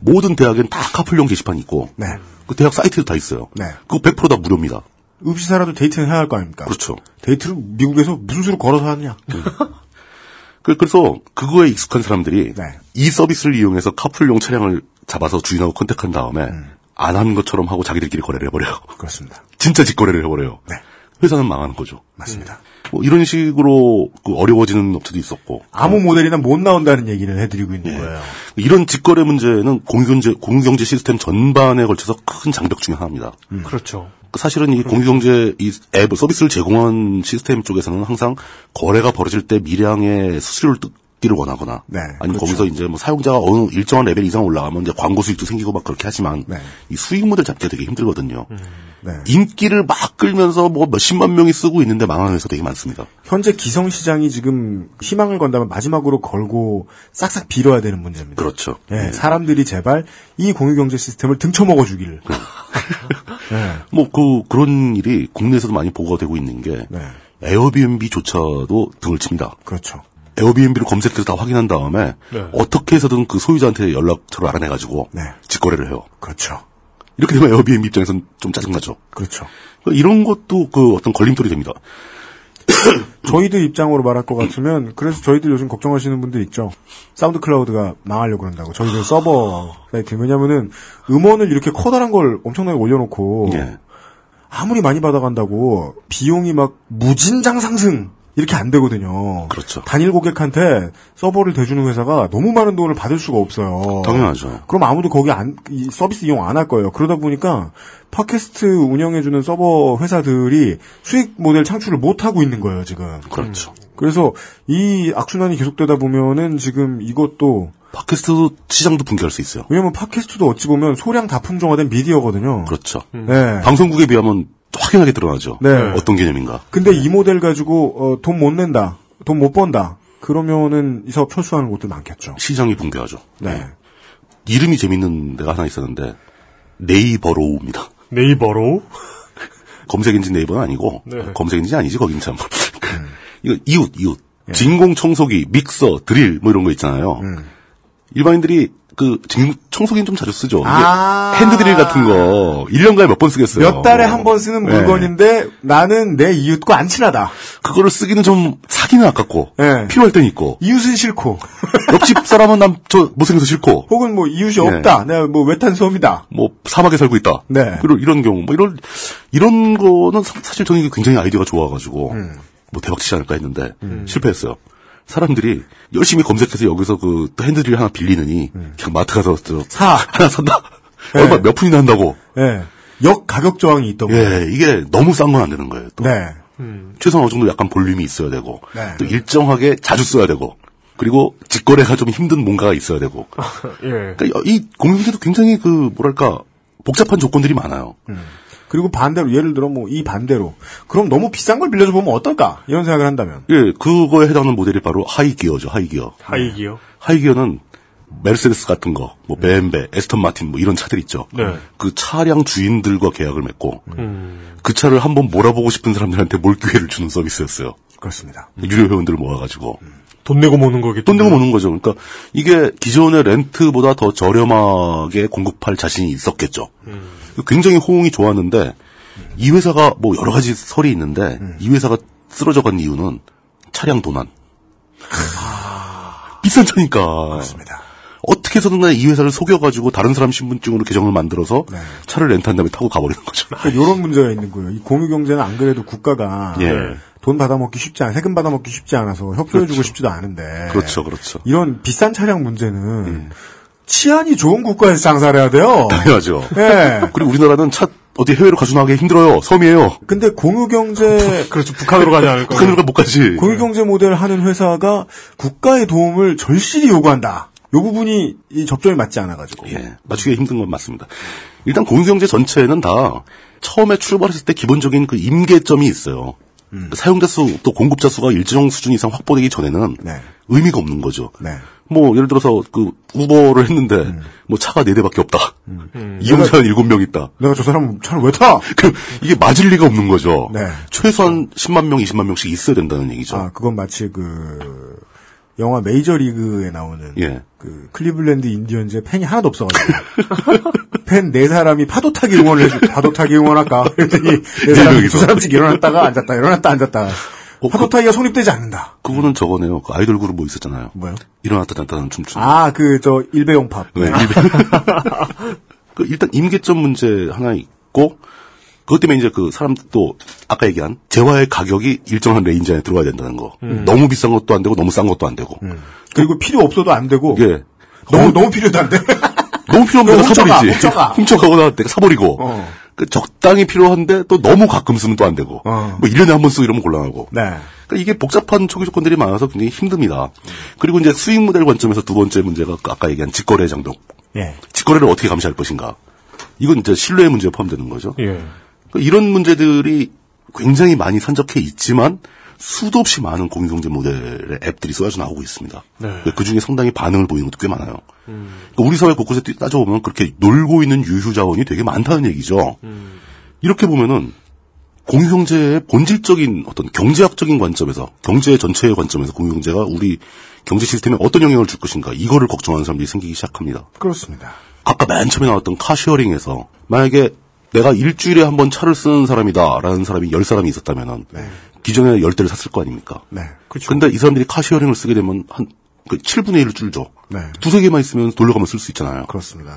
모든 대학엔 다 카풀용 게시판이 있고 네. 그 대학 사이트도 다 있어요. 네. 그거 100%다 무료입니다. 없이 살아도 데이트는 해야 할 거 아닙니까? 그렇죠. 데이트를 미국에서 무슨 수로 걸어서 하느냐. <laughs> 그- 그래서 그거에 익숙한 사람들이 네. 이 서비스를 이용해서 카풀용 차량을 잡아서 주인하고 contact한 다음에 안한 것처럼 하고 자기들끼리 거래를 해버려요. <laughs> 그렇습니다. 진짜 직거래를 해버려요. 네. 회사는 망하는 거죠. 맞습니다. 뭐 이런 식으로 그 어려워지는 업체도 있었고 아무 모델이나 못 나온다는 얘기를 해드리고 있는 예. 거예요. 이런 직거래 문제는 공유경제, 공유경제 시스템 전반에 걸쳐서 큰 장벽 중에 하나입니다. 그렇죠. 사실은 이 공유경제 이 앱 서비스를 제공한 시스템 쪽에서는 항상 거래가 벌어질 때 미량의 수수료를 뜯- 인기를 원하거나 네, 아니면 그렇죠. 거기서 이제 뭐 사용자가 어느 일정한 레벨 이상 올라가면 이제 광고 수익도 생기고 막 그렇게 하지만 네. 이 수익 모델 잡기가 되게 힘들거든요. 네. 인기를 막 끌면서 뭐 몇십만 명이 쓰고 있는데 망하는 회사 되게 많습니다. 현재 기성 시장이 지금 희망을 건다면 마지막으로 걸고 싹싹 빌어야 되는 문제입니다. 그렇죠. 예, 사람들이 제발 이 공유 경제 시스템을 등쳐먹어 주기를. 예. <laughs> 뭐그 그런 일이 국내에서도 많이 보고가 되고 있는 게 네. 에어비앤비조차도 등을 칩니다. 그렇죠. 에어비앤비를 검색해서 다 확인한 다음에 네. 어떻게 해서든 그 소유자한테 연락처를 알아내가지고 네. 직거래를 해요. 그렇죠. 이렇게 되면 에어비앤비 입장에서는 좀 짜증나죠. 그렇죠. 그러니까 이런 것도 그 어떤 걸림돌이 됩니다. <coughs> 저희들 입장으로 말할 것 같으면 그래서 저희들 요즘 걱정하시는 분들 있죠. 사운드 클라우드가 망하려고 그런다고. 저희들 서버 사이트 왜냐면은 음원을 이렇게 커다란 걸 엄청나게 올려놓고 예. 아무리 많이 받아간다고 비용이 막 무진장 상승 이렇게 안 되거든요. 그렇죠. 단일 고객한테 서버를 대주는 회사가 너무 많은 돈을 받을 수가 없어요. 당연하죠. 그럼 아무도 거기 안, 이 서비스 이용 안 할 거예요. 그러다 보니까 팟캐스트 운영해주는 서버 회사들이 수익 모델 창출을 못 하고 있는 거예요, 지금. 그렇죠. 그래서 이 악순환이 계속되다 보면은 지금 이것도 팟캐스트 시장도 붕괴할 수 있어요. 왜냐면 팟캐스트도 어찌 보면 소량 다품종화된 미디어거든요. 그렇죠. 네. 방송국에 비하면 확연하게 드러나죠. 네. 어떤 개념인가. 근데 이 모델 가지고 어, 돈못 낸다, 돈 못 번다. 그러면은 이 사업 철수하는 곳들 많겠죠. 시장이 붕괴하죠. 네. 이름이 재밌는 데가 하나 있었는데 네이버로우입니다. 네이버로? 검색 엔진 네이버는 아니고 네. 검색 엔진 아니지 거긴 참. <laughs> 이거 이웃 이웃 진공 청소기 믹서 드릴 뭐 이런 거 있잖아요. 일반인들이 그 진- 청소기는 좀 자주 쓰죠. 아. 핸드드릴 같은 거 1년간에 몇 번 쓰겠어요. 몇 달에 한 번 쓰는 네. 물건인데 나는 내 이웃과 안 친하다. 그거를 쓰기는 좀 사기는 아깝고 네. 필요할 땐 있고 이웃은 싫고 <laughs> 옆집 사람은 남저 못생겨서 싫고 혹은 뭐 이웃이 네. 없다. 내가 뭐 외탄 수험이다. 뭐 사막에 살고 있다. 네. 그리고 이런 경우 뭐 이런 이런 거는 사- 사실 저는 굉장히 아이디어가 좋아가지고 음. 뭐 대박 치지 않을까 했는데 실패했어요. 사람들이 열심히 검색해서 여기서 그 핸드드릴 하나 빌리느니 그냥 마트 가서 저 음. 사. 하나 산다. <laughs> 네. 얼마 몇 푼이나 한다고. 예. 역 가격 저항이 있던 거예요. 예, 이게 너무 싼 건 안 되는 거예요. 또. 네. 최소한 어느 정도 약간 볼륨이 있어야 되고 네. 또 일정하게 자주 써야 되고 그리고 직거래가 좀 힘든 뭔가가 있어야 되고 <laughs> 예. 그러니까 이 공유기도 굉장히 그 뭐랄까 복잡한 조건들이 많아요. 그리고 반대로 예를 들어 뭐 이 반대로 그럼 너무 비싼 걸 빌려줘 보면 어떨까 이런 생각을 한다면 예, 그거에 해당하는 모델이 바로 하이기어죠, 하이기어. 하이기요? 하이기어는 메르세데스 같은 거, 뭐 벤베, 에스턴 마틴 뭐 이런 차들 있죠. 네. 그 차량 주인들과 계약을 맺고 음. 그 차를 한번 몰아보고 싶은 사람들한테 몰 기회를 주는 서비스였어요. 그렇습니다. 유료 회원들을 모아가지고 돈 내고 모는 거겠죠. 돈 내고 모는 거죠. 그러니까 이게 기존의 렌트보다 더 저렴하게 공급할 자신이 있었겠죠. 굉장히 호응이 좋았는데 이 회사가 뭐 여러 가지 설이 있는데 이 회사가 쓰러져 간 이유는 차량 도난. 비싼 차니까. 그렇습니다. 어떻게 해서든 이 회사를 속여가지고 다른 사람 신분증으로 계정을 만들어서 네. 차를 렌트한 다음에 타고 가버리는 거죠. 그러니까 이런 문제가 있는 거예요. 이 공유 경제는 안 그래도 국가가 예. 돈 받아먹기 쉽지 않아, 세금 받아먹기 쉽지 않아서 협조해주고 싶지도 않은데. 그렇죠, 그렇죠. 이런 비싼 차량 문제는 치안이 좋은 국가에서 장사를 해야 돼요. 당연하죠. 예. 그리고 우리나라는 차 어디 해외로 가져나가기 힘들어요. 섬이에요. 근데 공유 경제 <laughs> 그렇죠. 북한으로 가지 않을까. 북한으로 못 가지. 공유 경제 모델 하는 회사가 국가의 도움을 절실히 요구한다. 요 부분이 이 접점이 맞지 않아가지고. 예, 맞추기가 힘든 건 맞습니다. 일단 공유경제 전체는 다 처음에 출발했을 때 기본적인 그 임계점이 있어요. 사용자 수 또 공급자 수가 일정 수준 이상 확보되기 전에는 네. 의미가 없는 거죠. 네. 뭐 예를 들어서 그 우버를 했는데 뭐 차가 네 대밖에 없다. 이용자는 일곱 명 있다. 내가 저 사람 차를 왜 타? <laughs> 그 이게 맞을 리가 없는 거죠. 네. 최소한 10만 명, 20만 명씩 있어야 된다는 얘기죠. 아, 그건 마치 그 영화 메이저 리그에 나오는 예. 그 클리블랜드 인디언즈의 팬이 하나도 없어가지고 <laughs> 팬 네 사람이 파도 타기 응원을 해줘. 파도 타기 응원할까? 그랬더니 <laughs> 네 사람이 명이서. 두 사람씩 일어났다가 앉았다 일어났다 앉았다. 어, 파도 그- 성립되지 않는다. 그거는 저거네요. 그 아이돌 그룹 뭐 있었잖아요. 뭐요? 일어났다 잤다는 춤추는. 아, 그 저 일배용 팝. 네, 일배. <laughs> 그 일단 임계점 문제 하나 있고 그것 때문에 이제 그 사람 또 아까 얘기한 재화의 가격이 일정한 range 안에 들어가야 된다는 거. 너무 비싼 것도 안 되고 너무 싼 것도 안 되고. 그리고 필요 없어도 안 되고 이게 너무 너무 필요도 안 돼. <laughs> 너무 필요하면 내가 훔쳐가, 사버리지. 훔쳐가. 훔쳐가거나 내가 사버리고. 어. 그 적당히 필요한데 또 너무 가끔 쓰면 또 안 되고 뭐 1년에 한 번 쓰고 이러면 곤란하고 네. 그러니까 이게 복잡한 초기 조건들이 많아서 굉장히 힘듭니다. 그리고 이제 수익 모델 관점에서 두 번째 문제가 그 아까 얘기한 직거래 장벽. 예. 직거래를 어떻게 감시할 것인가. 이건 이제 신뢰의 문제에 포함되는 거죠. 예. 그러니까 이런 문제들이 굉장히 많이 산적해 있지만 수도 없이 많은 공유경제 모델의 앱들이 쏟아져 나오고 있습니다. 네. 그 중에 상당히 반응을 보이는 것도 꽤 많아요. 그러니까 우리 사회 곳곳에 뛰- 따져보면 그렇게 놀고 있는 유휴 자원이 되게 많다는 얘기죠. 이렇게 보면은 공유경제의 본질적인 어떤 경제학적인 관점에서 경제 전체의 관점에서 공유경제가 우리 경제 시스템에 어떤 영향을 줄 것인가 이거를 걱정하는 사람들이 생기기 시작합니다. 그렇습니다. 아까 맨 처음에 나왔던 car sharing에서 만약에 내가 일주일에 한 번 차를 쓰는 사람이다라는 사람이 열 사람이 있었다면은 기존에 열 대를 샀을 거 아닙니까? 네. 근데 이 사람들이 car sharing을 쓰게 되면 한그 7분의 1을 줄죠. 네. 두세 개만 있으면 돌려가면 쓸 수 있잖아요. 그렇습니다.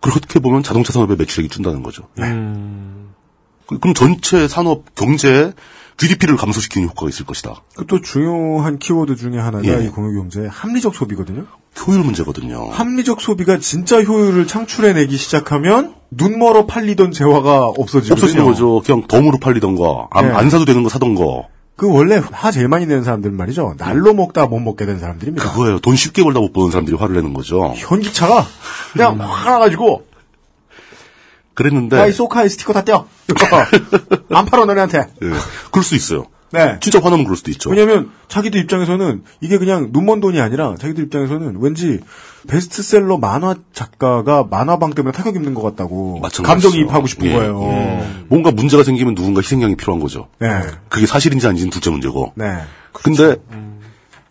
그렇게 보면 자동차 산업의 매출액이 준다는 거죠. 네. 그- 그럼 전체 산업 경제에 GDP를 감소시키는 효과가 있을 것이다. 그또 중요한 키워드 중에 하나가 예. 이 공유경제의 합리적 소비거든요. 효율 문제거든요. 합리적 소비가 진짜 효율을 창출해내기 시작하면 눈 멀어 팔리던 재화가 없어지거든요. 없어지는 거죠. 그냥 덤으로 팔리던 거, 안, 네. 안 사도 되는 거 사던 거. 그 원래 화 제일 많이 내는 사람들은 말이죠. 날로 먹다 못 먹게 된 사람들입니다. 그거예요. 돈 쉽게 벌다 못 버는 사람들이 화를 내는 거죠. 현기차가 그냥 화나가지고 그랬는데. 야이 소카에 스티커 다 떼어. <laughs> 안 팔어 너네한테. 예. 그럴 수 있어요. 네. 진짜 화나면 그럴 수도 있죠. 왜냐면 자기들 입장에서는 이게 그냥 눈먼 돈이 아니라 자기들 입장에서는 왠지 베스트셀러 만화 작가가 만화방 때문에 타격 입는 것 같다고. 감정이입하고 싶은 예. 거예요. 예. 뭔가 문제가 생기면 누군가 희생양이 필요한 거죠. 네. 그게 사실인지 아닌지는 둘째 문제고. 네. 근데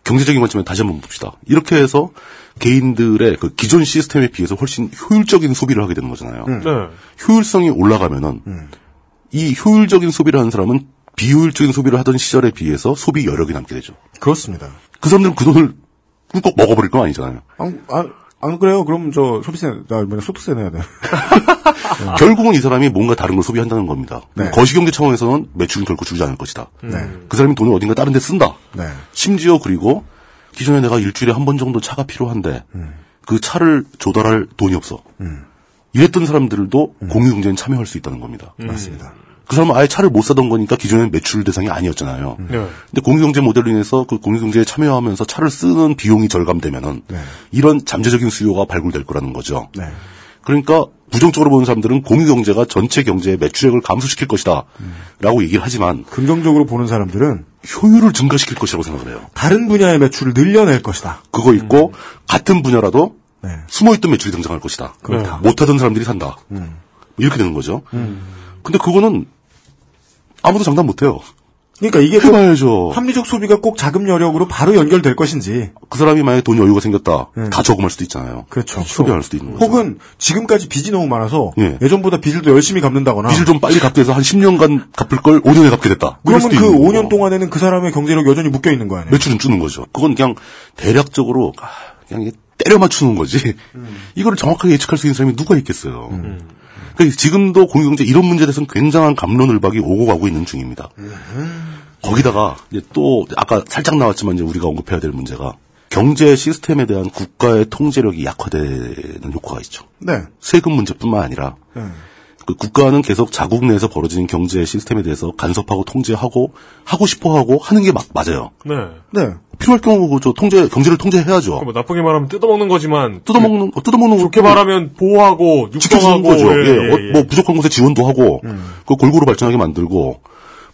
경제적인 관점에 다시 한번 봅시다. 이렇게 해서 개인들의 그 기존 시스템에 비해서 훨씬 효율적인 소비를 하게 되는 거잖아요. 네. 효율성이 올라가면은 이 효율적인 소비를 하는 사람은 비효율적인 소비를 하던 시절에 비해서 소비 여력이 남게 되죠. 그렇습니다. 그 사람들은 그 돈을 꿀꺽 먹어버릴 건 아니잖아요. 안, 안, 안 그래요? 그럼 저 소비세, 나 뭐냐 소득세 내야 돼. <laughs> 결국은 이 사람이 뭔가 다른 걸 소비한다는 겁니다. 네. 거시경제 차원에서는 매출은 결코 줄지 않을 것이다. 네. 그 사람이 돈을 어딘가 다른 데 쓴다. 네. 심지어 그리고 기존에 내가 일주일에 한 번 정도 차가 필요한데 그 차를 조달할 돈이 없어. 이랬던 사람들도 공유경제에 참여할 수 있다는 겁니다. 맞습니다. 그 사람은 아예 차를 못 사던 거니까 기존엔 매출 대상이 아니었잖아요. 네. 근데 공유경제 모델로 인해서 그 공유경제에 참여하면서 차를 쓰는 비용이 절감되면은 네. 이런 잠재적인 수요가 발굴될 거라는 거죠. 네. 그러니까 부정적으로 보는 사람들은 공유경제가 전체 경제의 매출액을 감소시킬 것이다. 라고 얘기를 하지만 긍정적으로 보는 사람들은 효율을 증가시킬 것이라고 생각을 해요. 다른 분야의 매출을 늘려낼 것이다. 그거 있고 같은 분야라도 네. 숨어있던 매출이 등장할 것이다. 그렇다. 못하던 사람들이 산다. 음. 이렇게 되는 거죠. 근데 그거는 아무도 장담 못해요. 그러니까 이게 꼭 해봐야죠. 합리적 소비가 꼭 자금 여력으로 바로 연결될 것인지. 그 사람이 만약에 돈 여유가 생겼다. 다 저금할 수도 있잖아요. 그렇죠. 소비할 수도 있는 거죠. 혹은 지금까지 빚이 너무 많아서 예. 예. 전보다 빚을 더 열심히 갚는다거나. 빚을 좀 빨리 갚게 해서 한 10년간 갚을 걸 5년에 갚게 됐다. 그러면 그 있는 거고. 5년 동안에는 그 사람의 경제력 여전히 묶여 있는 거 아니에요? 매출은 주는 거죠. 그건 그냥 대략적으로 아, 그냥 때려 맞추는 거지. 이거를 정확하게 예측할 수 있는 사람이 누가 있겠어요. 그러니까 지금도 공유경제 이런 문제에 대해서는 굉장한 감론을박이 오고 가고 있는 중입니다. 거기다가 이제 또 아까 살짝 나왔지만 이제 우리가 언급해야 될 문제가 경제 시스템에 대한 국가의 통제력이 약화되는 효과가 있죠. 네. 세금 문제뿐만 아니라 네. 그 국가는 계속 자국 내에서 벌어지는 경제 시스템에 대해서 간섭하고 통제하고 하고 싶어 하고 하는 게 막 맞아요. 네. 네. 필요할 경우 저 통제 경제를 통제해야죠. 뭐 나쁘게 말하면 뜯어먹는 거지만 뜯어먹는 어, 뜯어먹는 좋게 거- 말하면 보호하고 지켜주는 거죠. 예, 예, 예, 어, 예. 뭐 부족한 곳에 지원도 하고 그 골고루 발전하게 만들고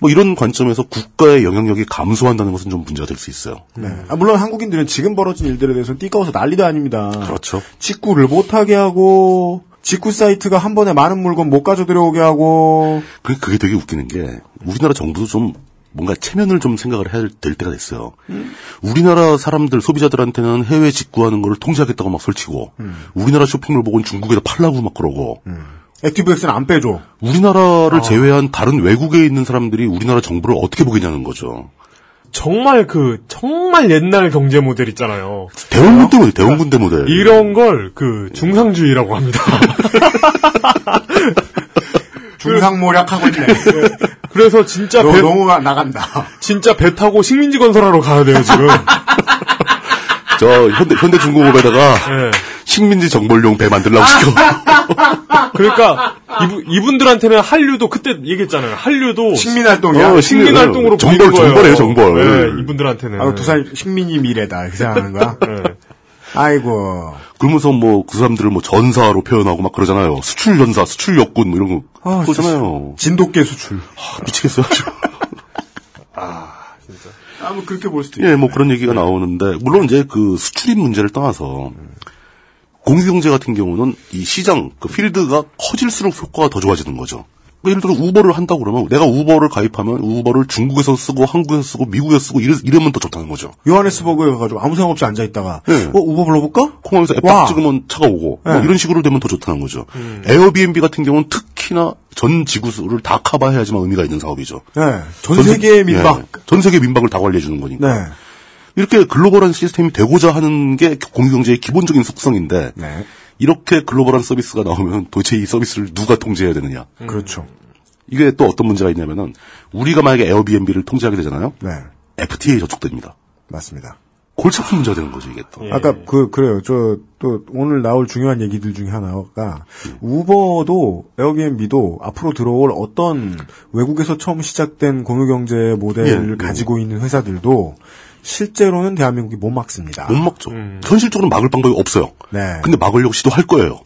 뭐 이런 관점에서 국가의 영향력이 감소한다는 것은 좀 문제가 될 수 있어요. 네. 아, 물론 한국인들은 지금 벌어진 일들에 대해서는 띠까워서 난리도 아닙니다. 그렇죠. 직구를 못하게 하고, 직구 사이트가 한 번에 많은 물건 못 가져 들어오게 하고, 그 그게 되게 웃기는 게 우리나라 정부도 좀 뭔가 체면을 좀 생각을 해야 될 때가 됐어요. 우리나라 사람들 소비자들한테는 해외 직구하는 걸 통제하겠다고 막 설치고 우리나라 쇼핑몰 보고는 중국에다 팔라고 막 그러고 액티브엑스는 안 빼줘. 우리나라를 제외한 다른 외국에 있는 사람들이 우리나라 정부를 어떻게 보겠냐는 거죠. 정말 그 정말 옛날 경제 모델 있잖아요. 대원군 때 모델, 대원군 때 모델. 이런 걸 그 중상주의라고 합니다. <laughs> 중상모략하고 있네. 그래서 진짜 너, 배, 너무 나간다. 진짜 배 타고 식민지 건설하러 가야 돼요 지금. <laughs> 저 현대 현대 중공업에다가 예. 식민지 정벌용 배 만들라고 시켜. <laughs> 그러니까 이분, 이분들한테는 한류도 그때 얘기했잖아요. 한류도 식민 활동이야. 어, 식민활동으로 정벌, 보이는 거예요. 정벌이에요, 정벌. 네, 이분들한테는. 아, 두살 식민이 미래다. 그 생각하는 거야? 아이고. 그러면서 뭐 그 사람들을 뭐 전사로 표현하고 막 그러잖아요. 수출 전사, 수출 역군 뭐 이런 거 아, 그러잖아요. 진돗개 수출. 아, 미치겠어요. 아, 뭐 그렇게 볼 수도 예, 뭐 그런 얘기가 나오는데 물론 이제 그 수출입 문제를 떠나서 공유경제 같은 경우는 이 시장 그 필드가 커질수록 효과가 더 좋아지는 거죠. 뭐 예를 들어 우버를 한다고 그러면 내가 우버를 가입하면 우버를 중국에서 쓰고 한국에서 쓰고 미국에서 쓰고 이래, 이러면 더 좋다는 거죠. 요하네스버그에 가가지고 아무 생각 없이 앉아 있다가, 네. 어, 우버 불러볼까? 콩항에서 앱 와. 딱 찍으면 차가 오고 뭐 네. 이런 식으로 되면 더 좋다는 거죠. 에어비앤비 같은 경우는 특히나 전 지구를 다 커버해야지만 의미가 있는 사업이죠. 네. 전 세계의 민박. 예, 전 세계 민박을 다 관리해 주는 거니까. 네. 이렇게 글로벌한 시스템이 되고자 하는 게 공유경제의 기본적인 속성인데 네. 이렇게 글로벌한 서비스가 나오면 도대체 이 서비스를 누가 통제해야 되느냐. 그렇죠. 이게 또 어떤 문제가 있냐면은 우리가 만약에 에어비앤비를 통제하게 되잖아요. 네. FTA 저촉됩니다. 맞습니다. 골치 아픈 문제가 되는 거죠 이게 또. 아까 그 그래요. 저 또 오늘 나올 중요한 얘기들 중에 하나가 우버도 에어비앤비도 앞으로 들어올 어떤 외국에서 처음 시작된 공유 경제 모델을 예, 예. 가지고 있는 회사들도 실제로는 대한민국이 못 막습니다. 못 막죠. 현실적으로 막을 방법이 없어요. 네. 근데 막으려고 시도할 거예요.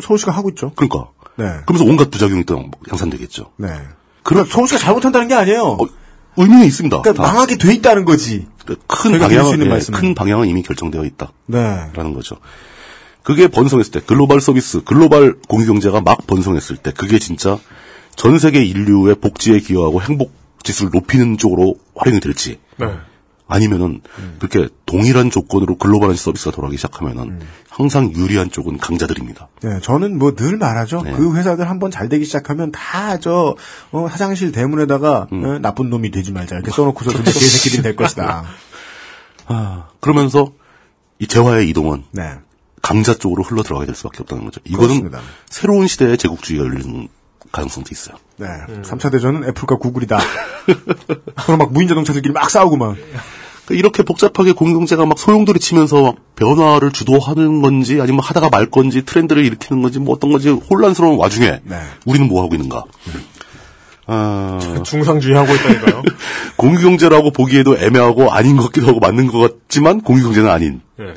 서울시가 하고 있죠. 그러니까. 네. 그러면서 온갖 부작용이 또 양산되겠죠. 네. 그럼 서울시가 잘못한다는 게 아니에요. 의미는 있습니다. 그러니까 다. 망하게 돼 있다는 거지. 큰 드릴 수 방향은 예. 큰 방향은 이미 결정되어 있다. 네. 라는 거죠. 그게 번성했을 때 글로벌 서비스, 글로벌 공유 경제가 막 번성했을 때 그게 진짜 전 세계 인류의 복지에 기여하고 행복 지수를 높이는 쪽으로 활용이 될지 네. 아니면은 그렇게 동일한 조건으로 글로벌한 서비스가 돌아가기 시작하면은 항상 유리한 쪽은 강자들입니다. 네, 저는 뭐 늘 말하죠. 네. 그 회사들 한번 잘 되기 시작하면 다저 사장실 대문에다가 음. 어, 나쁜 놈이 되지 말자 이렇게 써놓고서 <laughs> 근데 개새끼들이 될 것이다. 아, 그러면서 이 재화의 이동은 네. 강자 쪽으로 흘러 들어가게 될 수밖에 없다는 거죠. 이거는 그렇습니다. 새로운 시대의 제국주의가 열리는 가능성도 있어요. 네. 3차 대전은 애플과 구글이다. <laughs> 서로 막 무인 자동차들끼리 막 싸우고 막. 그러니까 이렇게 복잡하게 공동체가 막 소용돌이 치면서 막 변화를 주도하는 건지 아니면 하다가 말 건지 트렌드를 일으키는 건지 뭐 어떤 건지 혼란스러운 와중에 네. 우리는 뭐 하고 있는가? 아, 중상주의 하고 있다니까요. <laughs> 공유경제라고 보기에도 애매하고 아닌 것 같기도 하고 맞는 것 같지만 공유경제는 아닌 예.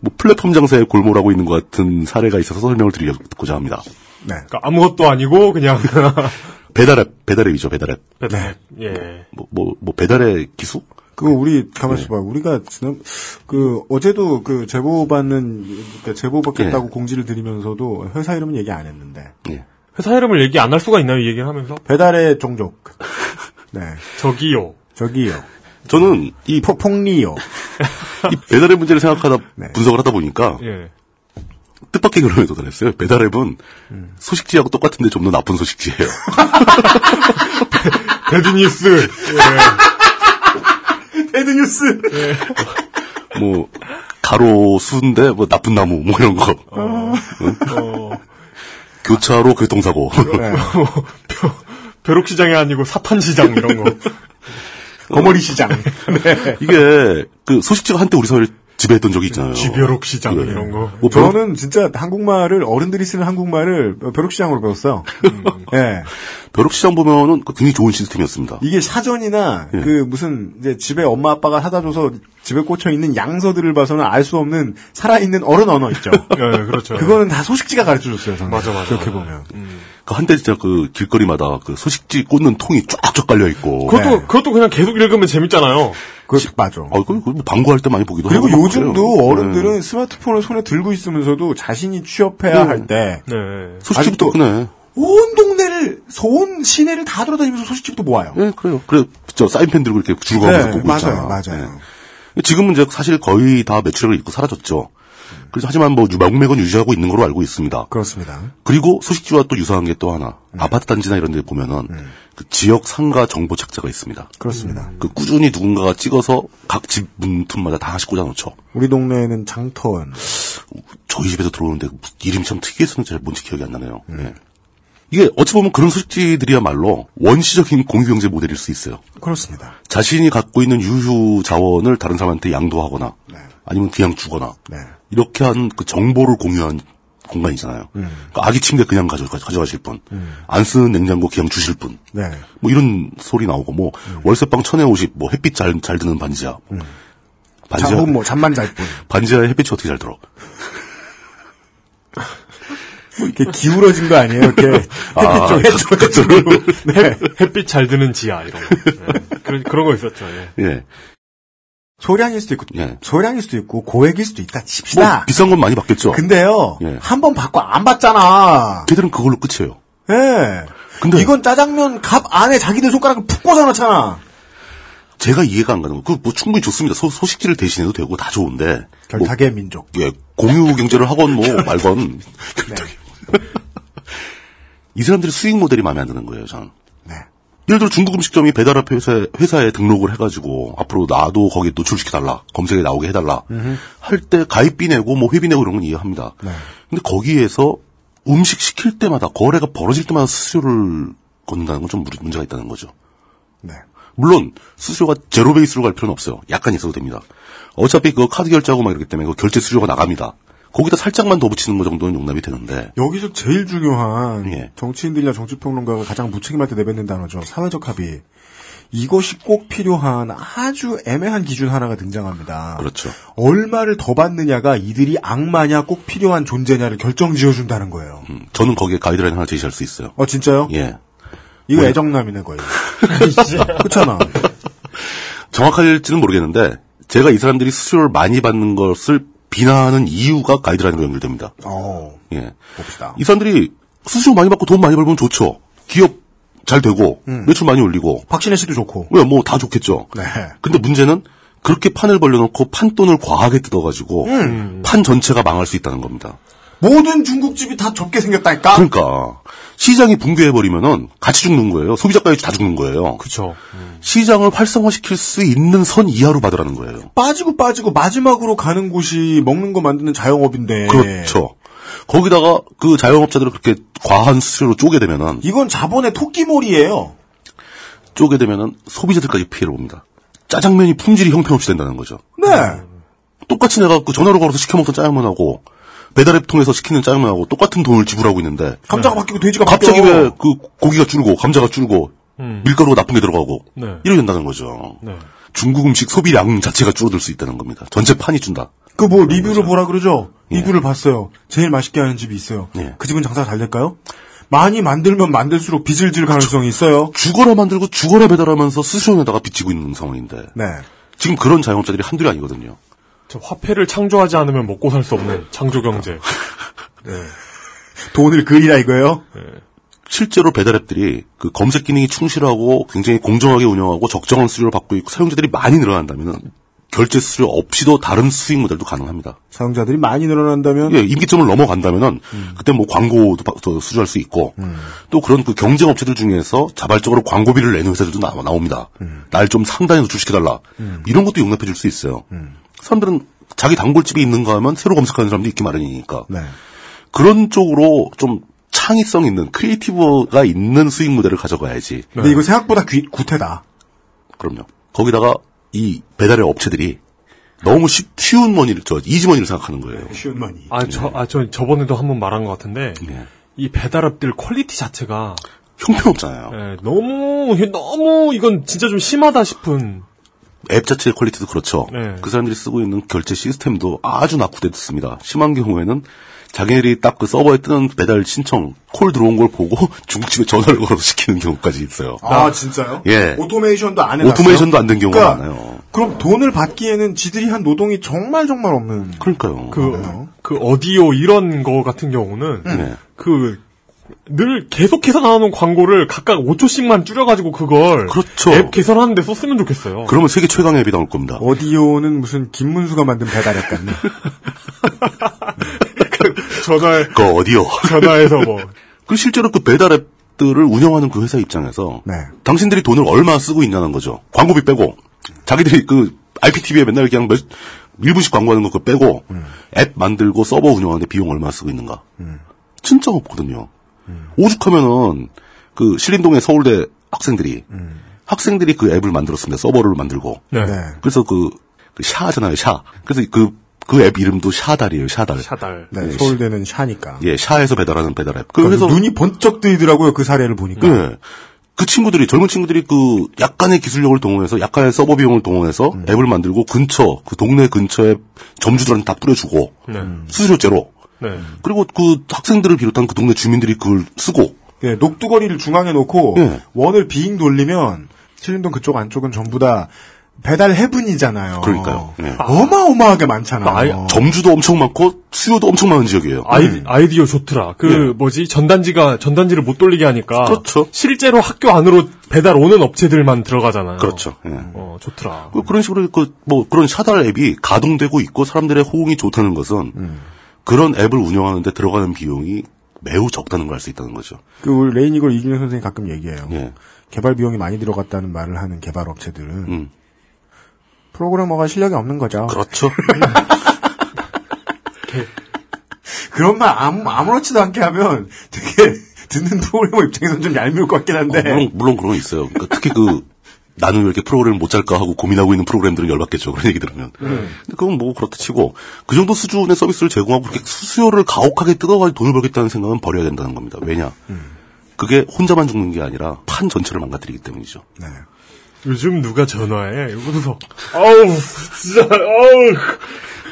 뭐 플랫폼 장사에 골몰하고 있는 것 같은 사례가 있어서 설명을 드리고자 합니다. 네. 그러니까 아무것도 아니고 그냥 <laughs> 배달앱, 배달앱이죠, 배달앱. 네. 예. 뭐, 뭐, 뭐 배달의 기수? 그 우리 가만 있어 봐. 우리가 지난 그 어제도 그 제보 받는 그러니까 제보 받겠다고 공지를 드리면서도 회사 이름은 얘기 안 했는데 예. 회사 이름을 얘기 안 할 수가 있나요? 이 얘기를 하면서? 배달의 종족. 네. <laughs> 저기요. 저기요. 저는 이 포, 폭리요. <laughs> 이 배달앱 문제를 생각하다 분석을 하다 보니까 예. 뜻밖의 결론에 도달했어요. 배달앱은 소식지하고 똑같은데 좀 더 나쁜 소식지예요. <laughs> 배드뉴스. 배드뉴스. 뭐 가로 수인데 뭐 나쁜 나무 뭐 이런 거. 응? 교차로 교통사고. 벼룩시장이 아니고 사탄시장 이런 거. 거머리 시장. 이게 그 소식지가 한때 우리 사회를 지배했던 적이 있잖아요. 지벼룩 시장 예. 이런 거. 뭐 벼룩- 저는 진짜 한국말을 어른들이 쓰는 한국말을 벼룩 시장으로 배웠어요. <laughs> 예. 벼룩 시장 보면은 그 굉장히 좋은 시스템이었습니다. 이게 사전이나 예. 그 무슨 이제 집에 엄마 아빠가 사다 줘서 집에 꽂혀 있는 양서들을 봐서는 알 수 없는 살아 있는 어른 언어 있죠. <laughs> 예, 그렇죠. 그거는 다 소식지가 가르쳐 줬어요. 저는. 맞아, 맞아. 그렇게 보면. 그 한때 진짜 그 길거리마다 그 소식지 꽂는 통이 쫙쫙 깔려 있고. 그것도 네. 그것도 그냥 계속 읽으면 재밌잖아요. 그 맞아. 아, 그, 그 광고할 때 많이 보기도 그리고 하고. 막 요즘도 그래요. 어른들은 네. 스마트폰을 손에 들고 있으면서도 자신이 취업해야 네. 할때 네. 소식지부터 끄네. 온 동네를 온 시내를 다 돌아다니면서 소식지부터 모아요. 예, 그래요. 그래, 저 사인펜 들고 이렇게 줄거면서 네, 보고 맞아요, 있잖아. 맞아요. 예. 지금은 이제 사실 거의 다 매출액을 잃고 사라졌죠. 그래서 하지만 뭐 명맥은 유지하고 있는 걸로 알고 있습니다. 그렇습니다. 그리고 소식지와 또 유사한 게 또 하나. 아파트 단지나 이런 데 보면은 그 지역 상가 정보 책자가 있습니다. 그렇습니다. 그 꾸준히 누군가가 찍어서 각 집 문틈마다 다 하나씩 꽂아놓죠. 우리 동네에는 장터원. 저희 집에서 들어오는데 이름이 참 특이했었는지 잘 뭔지 기억이 안 나네요. 예. 이게 어찌 보면 그런 소식지들이야말로 원시적인 공유경제 모델일 수 있어요. 그렇습니다. 자신이 갖고 있는 유휴 자원을 다른 사람한테 양도하거나 아니면 그냥 주거나 네. 이렇게 한 그 정보를 공유한 공간이잖아요. 음. 그러니까 아기 침대 그냥 가져, 가져가실 분, 안 쓰는 냉장고 그냥 주실 분, 네. 뭐 이런 소리 나오고 뭐 월세방 천에 오십, 뭐 햇빛 잘 잘 드는 반지하, 반지하 잠은 뭐 잠만 잘 뿐. <laughs> 반지하에 햇빛이 어떻게 잘 들어? 뭐 이렇게 기울어진 거 아니에요? 이렇게 햇빛 아, 좀 해줘. 해줘. 네. 햇빛 잘 드는 지하 이런 거. 네. 그런 그런 거 있었죠. 예. 예. 소량일 수도 있고 예. 소량일 수도 있고 고액일 수도 있다 칩시다. 뭐 비싼 건 많이 받겠죠. 근데요. 예. 한번 받고 안 받잖아. 걔들은 그걸로 끝이에요. 예. 근데 이건 짜장면 갑 안에 자기들 손가락을 푹 꽂아 놓잖아. 제가 이해가 안 가는 거, 그뭐 충분히 좋습니다. 소, 소식지를 대신해도 되고 다 좋은데. 결탁의 민족. 예, 공유 <laughs> 경제를 하건 뭐 말건. <laughs> 이 사람들의 수익 모델이 마음에 안 드는 거예요, 저는. 네. 예를 들어 중국 음식점이 배달앱 회사에, 회사에 등록을 해가지고 앞으로 나도 거기에 노출시켜달라. 검색에 나오게 해달라. 할 때 가입비 내고 뭐 회비 내고 이런 건 이해합니다. 네. 근데 거기에서 음식 시킬 때마다 거래가 벌어질 때마다 수수료를 걷는다는 건 좀 문제가 있다는 거죠. 네. 물론 수수료가 제로 베이스로 갈 필요는 없어요. 약간 있어도 됩니다. 어차피 그 카드 결제하고 막 이렇기 때문에 그 결제 수수료가 나갑니다. 거기다 살짝만 더 붙이는 거 정도는 용납이 되는데 여기서 제일 중요한 예. 정치인들이나 정치평론가가 가장 무책임할 때 내뱉는 단어죠. 사회적 합의. 이것이 꼭 필요한 아주 애매한 기준 하나가 등장합니다. 그렇죠. 얼마를 더 받느냐가 이들이 악마냐 꼭 필요한 존재냐를 결정 지어준다는 거예요. 음, 저는 거기에 가이드라인 하나 제시할 수 있어요. 어 진짜요? 예. 이거 뭐야? 애정남이네 거의. <laughs> 그렇잖아. 정확할지는 모르겠는데 제가 이 사람들이 수수료를 많이 받는 것을 비난하는 이유가 가이드라인으로 연결됩니다. 어 예. 봅시다. 이 사람들이 수수료 많이 받고 돈 많이 벌면 좋죠. 기업 잘 되고 음. 매출 많이 올리고 박신혜 씨도 좋고. 왜 뭐 다 좋겠죠. 네. 근데 문제는 그렇게 판을 벌려놓고 판돈을 과하게 뜯어가지고 음. 판 전체가 망할 수 있다는 겁니다. 모든 중국집이 다 적게 생겼다니까. 그러니까 시장이 붕괴해 버리면은 같이 죽는 거예요. 소비자까지 다 죽는 거예요. 그렇죠. 시장을 활성화시킬 수 있는 선 이하로 받으라는 거예요. 빠지고 빠지고 마지막으로 가는 곳이 먹는 거 만드는 자영업인데. 그렇죠. 거기다가 그 자영업자들을 그렇게 과한 수수료로 쪼개 되면은 이건 자본의 토끼몰이에요. 쪼개 되면은 소비자들까지 피해를 봅니다. 짜장면이 품질이 형편없이 된다는 거죠. 네. 똑같이 내가 그 전화로 걸어서 시켜 먹던 짜장면하고 배달앱 통해서 시키는 짜장면하고 똑같은 돈을 지불하고 있는데 감자가 바뀌고 돼지가 갑자기 바뀌어. 왜 그 고기가 줄고 감자가 줄고 음. 밀가루가 나쁜 게 들어가고 네. 이러게 된다는 거죠. 네. 중국 음식 소비량 자체가 줄어들 수 있다는 겁니다. 전체 판이 준다. 그 뭐 리뷰를 보라 그러죠. 예. 리뷰를 봤어요. 제일 맛있게 하는 집이 있어요. 예. 그 집은 장사가 잘 될까요? 많이 만들면 만들수록 빚을 질 가능성이 있어요. 죽어라 만들고 죽어라 배달하면서 수수료에다가 빚지고 있는 상황인데 네. 지금 그런 자영업자들이 한둘이 아니거든요. 저 화폐를 창조하지 않으면 먹고 살 수 없는 창조 경제. 돈을 그리라 이거예요. 실제로 배달앱들이 그 검색 기능이 충실하고 굉장히 공정하게 운영하고 적정한 수수료를 받고 있고 사용자들이 많이 늘어난다면 결제 수수료 없이도 다른 수익 모델도 가능합니다. 사용자들이 많이 늘어난다면 예, 임계점을 넘어간다면은 그때 뭐 광고도 수주할 수 있고 또 그런 그 경쟁 업체들 중에서 자발적으로 광고비를 내는 회사들도 나, 나옵니다. 날좀 상단에 노출시켜달라 이런 것도 용납해 줄 수 있어요. 사람들은 자기 단골집이 있는가 하면 새로 검색하는 사람도 있기 마련이니까 네. 그런 쪽으로 좀 창의성 있는 creative가 있는 수익 모델을 가져가야지. 근데 이거 생각보다 귀, 구태다. 그럼요. 거기다가 이 배달의 업체들이 너무 쉽, 쉬운 money를 저 easy money를 생각하는 거예요. 쉬운 money. 아, 저, 아, 저 저번에도 한 번 말한 것 같은데 네. 이 배달앱들 quality 자체가 형편없잖아요. 예, 너무 너무 이건 진짜 좀 심하다 싶은 앱 자체의 quality도 그렇죠. 네. 그 사람들이 쓰고 있는 결제 시스템도 아주 낙후됐습니다. 심한 경우에는 자기네들이 딱 그 서버에 뜨는 배달 신청 콜 들어온 걸 보고 <laughs> 중국집에 전화를 걸어서 시키는 경우까지 있어요. 아, 진짜요? 예. 오토메이션도 안 해놨어요. 오토메이션도 안 된 경우가 그러니까 많아요. 그럼 돈을 받기에는 지들이 한 노동이 정말 정말 없는. 그러니까요. 그, 그 어디오 이런 거 같은 경우는 네. 그 늘 계속해서 나오는 광고를 각각 5초씩만 줄여가지고 그걸 그렇죠. 앱 개선하는데 썼으면 좋겠어요. 그러면 세계 최강의 앱이 나올 겁니다. 오디오는 무슨 김문수가 만든 배달앱 같네. <laughs> 전화에 그 어디요? 전화해서 뭐 그 실제로 그 배달 앱들을 운영하는 그 회사 입장에서 네. 당신들이 돈을 얼마 쓰고 있냐는 거죠. 광고비 빼고 자기들이 그 IPTV에 맨날 그냥 몇 1분씩 광고하는 거 그거 빼고 앱 만들고 서버 운영하는데 비용 얼마 쓰고 있는가? 진짜 없거든요. 오죽하면은 그 신림동의 서울대 학생들이 학생들이 그 앱을 만들었습니다. 서버를 만들고 네. 네. 그래서 그, 그 샤잖아요, 샤. 그래서 그 그 앱 이름도 샤달이에요. 샤달. 샤달. 네, 예, 서울대는 샤니까. 예, 샤에서 배달하는 배달 앱. 그래서 눈이 번쩍 뜨이더라고요. 그 사례를 보니까. 예. 그 친구들이 젊은 친구들이 그 약간의 기술력을 동원해서 약간의 서버 비용을 동원해서 음. 앱을 만들고 근처 그 동네 근처에 점주들한테 다 뿌려주고 네. 수수료제로 네. 그리고 그 학생들을 비롯한 그 동네 주민들이 그걸 쓰고 예, 녹두거리를 중앙에 놓고 예. 원을 빙 돌리면 칠림동 그쪽 안쪽은 전부 다 배달 해븐이잖아요. 그러니까요. 예. 어마어마하게 많잖아요. 아이, 점주도 엄청 많고 수요도 엄청 많은 지역이에요. 아이, 아이디어 좋더라. 그, 예. 뭐지, 전단지가, 전단지를 못 돌리게 하니까. 그렇죠. 실제로 학교 안으로 배달 오는 업체들만 들어가잖아요. 그렇죠. 예. 어, 좋더라. 그- 그런 식으로 그 뭐 그런 샤달 앱이 가동되고 있고 사람들의 호응이 좋다는 것은 음. 그런 앱을 운영하는데 들어가는 비용이 매우 적다는 걸 알 수 있다는 거죠. 그 우리 레이니걸 이준영 선생님 가끔 얘기해요. 예. 개발 비용이 많이 들어갔다는 말을 하는 개발 업체들은 음. 프로그래머가 실력이 없는 거죠. 그렇죠. <laughs> 그런 말 아무, 아무렇지도 않게 하면 되게 듣는 프로그래머 입장에서는 좀 얄미울 것 같긴 한데. 어, 물론 물론 그런 거 있어요. 그러니까 특히 그 나는 왜 이렇게 프로그램을 못 짤까 하고 고민하고 있는 프로그램들은 열받겠죠. 그런 얘기 들으면. 근데 그건 뭐 그렇다 치고 그 정도 수준의 서비스를 제공하고 그렇게 수수료를 가혹하게 뜯어가지고 돈을 벌겠다는 생각은 버려야 된다는 겁니다. 왜냐? 그게 혼자만 죽는 게 아니라 판 전체를 망가뜨리기 때문이죠. 네. 요즘 누가 전화해? 이러면서, <laughs> 아우, 진짜, 아우.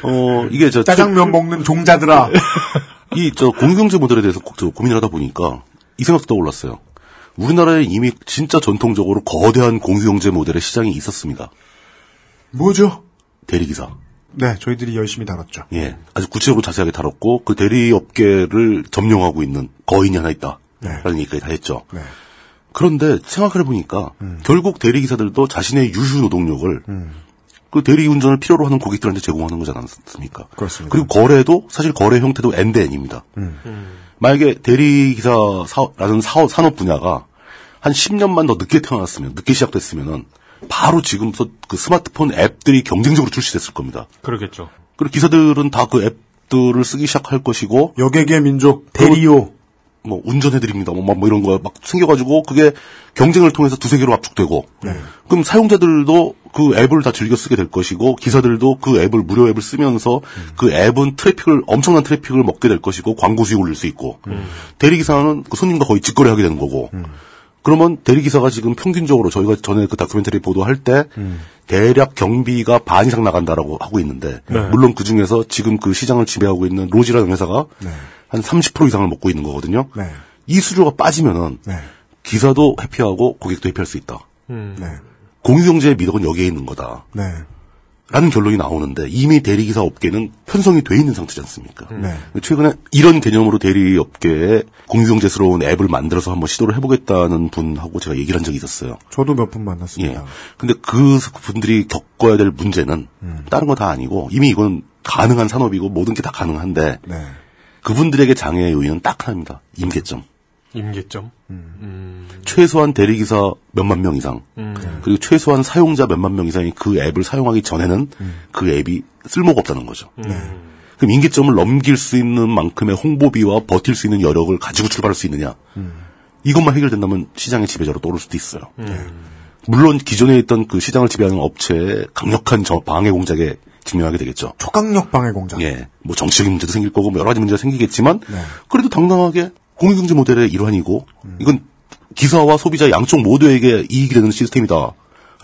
어 이게 저 짜장면 먹는 종자들아. <laughs> 이 저 공유경제 모델에 대해서 고- 저 고민을 하다 보니까 이 생각도 떠올랐어요. 우리나라에 이미 진짜 전통적으로 거대한 공유경제 모델의 시장이 있었습니다. 뭐죠? 대리기사. 네, 저희들이 열심히 다뤘죠. 예, 아주 구체적으로 자세하게 다뤘고 그 대리업계를 점령하고 있는 거인이 하나 있다. 라는 얘기까지 다 했죠. 네. 그런데 생각해 보니까 음. 결국 대리기사들도 자신의 유휴 노동력을 그 대리 운전을 필요로 하는 고객들한테 제공하는 거지 않습니까? 그렇습니다. 그리고 거래도 사실 거래 형태도 엔드엔입니다. 음. 만약에 대리기사 사업라는 사업 산업 분야가 한 10년만 더 늦게 태어났으면 늦게 시작됐으면은 바로 지금서 그 스마트폰 앱들이 경쟁적으로 출시됐을 겁니다. 그러겠죠. 그리고 기사들은 다 그 앱들을 쓰기 시작할 것이고 여객의 민족 대리요. 뭐 운전해드립니다. 뭐, 뭐 이런 거막 생겨가지고 그게 경쟁을 통해서 두세 개로 압축되고. 그럼 사용자들도 그 앱을 다 즐겨 쓰게 될 것이고 기사들도 그 앱을 무료 앱을 쓰면서 그 앱은 traffic을 엄청난 traffic을 먹게 될 것이고 광고 수익 올릴 수 있고. 대리기사는 그 손님과 거의 직거래하게 되는 거고. 그러면 대리기사가 지금 평균적으로 저희가 전에 그 다큐멘터리 보도할 때 대략 경비가 반 이상 나간다라고 하고 있는데 네. 물론 그 중에서 지금 그 시장을 지배하고 있는 로지라는 회사가 한 30% 이상을 먹고 있는 거거든요. 네. 이 수주가 빠지면은 네. 기사도 회피하고 고객도 회피할 수 있다. 음. 네. 공유경제의 미덕은 여기에 있는 거다. 네. 라는 결론이 나오는데 이미 대리기사 업계는 편성이 돼 있는 상태지 않습니까? 네. 최근에 이런 개념으로 대리업계에 공유경제스러운 앱을 만들어서 한번 시도를 해보겠다는 분하고 제가 얘기를 한 적이 있었어요. 저도 몇 분 만났습니다. 예. 근데 그 분들이 겪어야 될 문제는 다른 거 다 아니고 이미 이건 가능한 산업이고 모든 게 다 가능한데 네. 그분들에게 장애의 요인은 딱 하나입니다. 임계점. 임계점. 최소한 대리기사 몇만 명 이상, 음. 그리고 최소한 사용자 몇만 명 이상이 그 앱을 사용하기 전에는 그 앱이 쓸모가 없다는 거죠. 그럼 임계점을 넘길 수 있는 만큼의 홍보비와 버틸 수 있는 여력을 가지고 출발할 수 있느냐? 이것만 해결된다면 시장의 지배자로 떠오를 수도 있어요. 물론 기존에 있던 그 시장을 지배하는 업체의 강력한 저 방해 공작에 직면하게 되겠죠. 초강력 방해 공작. 예, 뭐 정치적인 문제도 생길 거고 뭐 여러 가지 문제가 생기겠지만 네. 그래도 당당하게 공유경제 모델의 일환이고 이건 기사와 소비자 양쪽 모두에게 이익이 되는 시스템이다.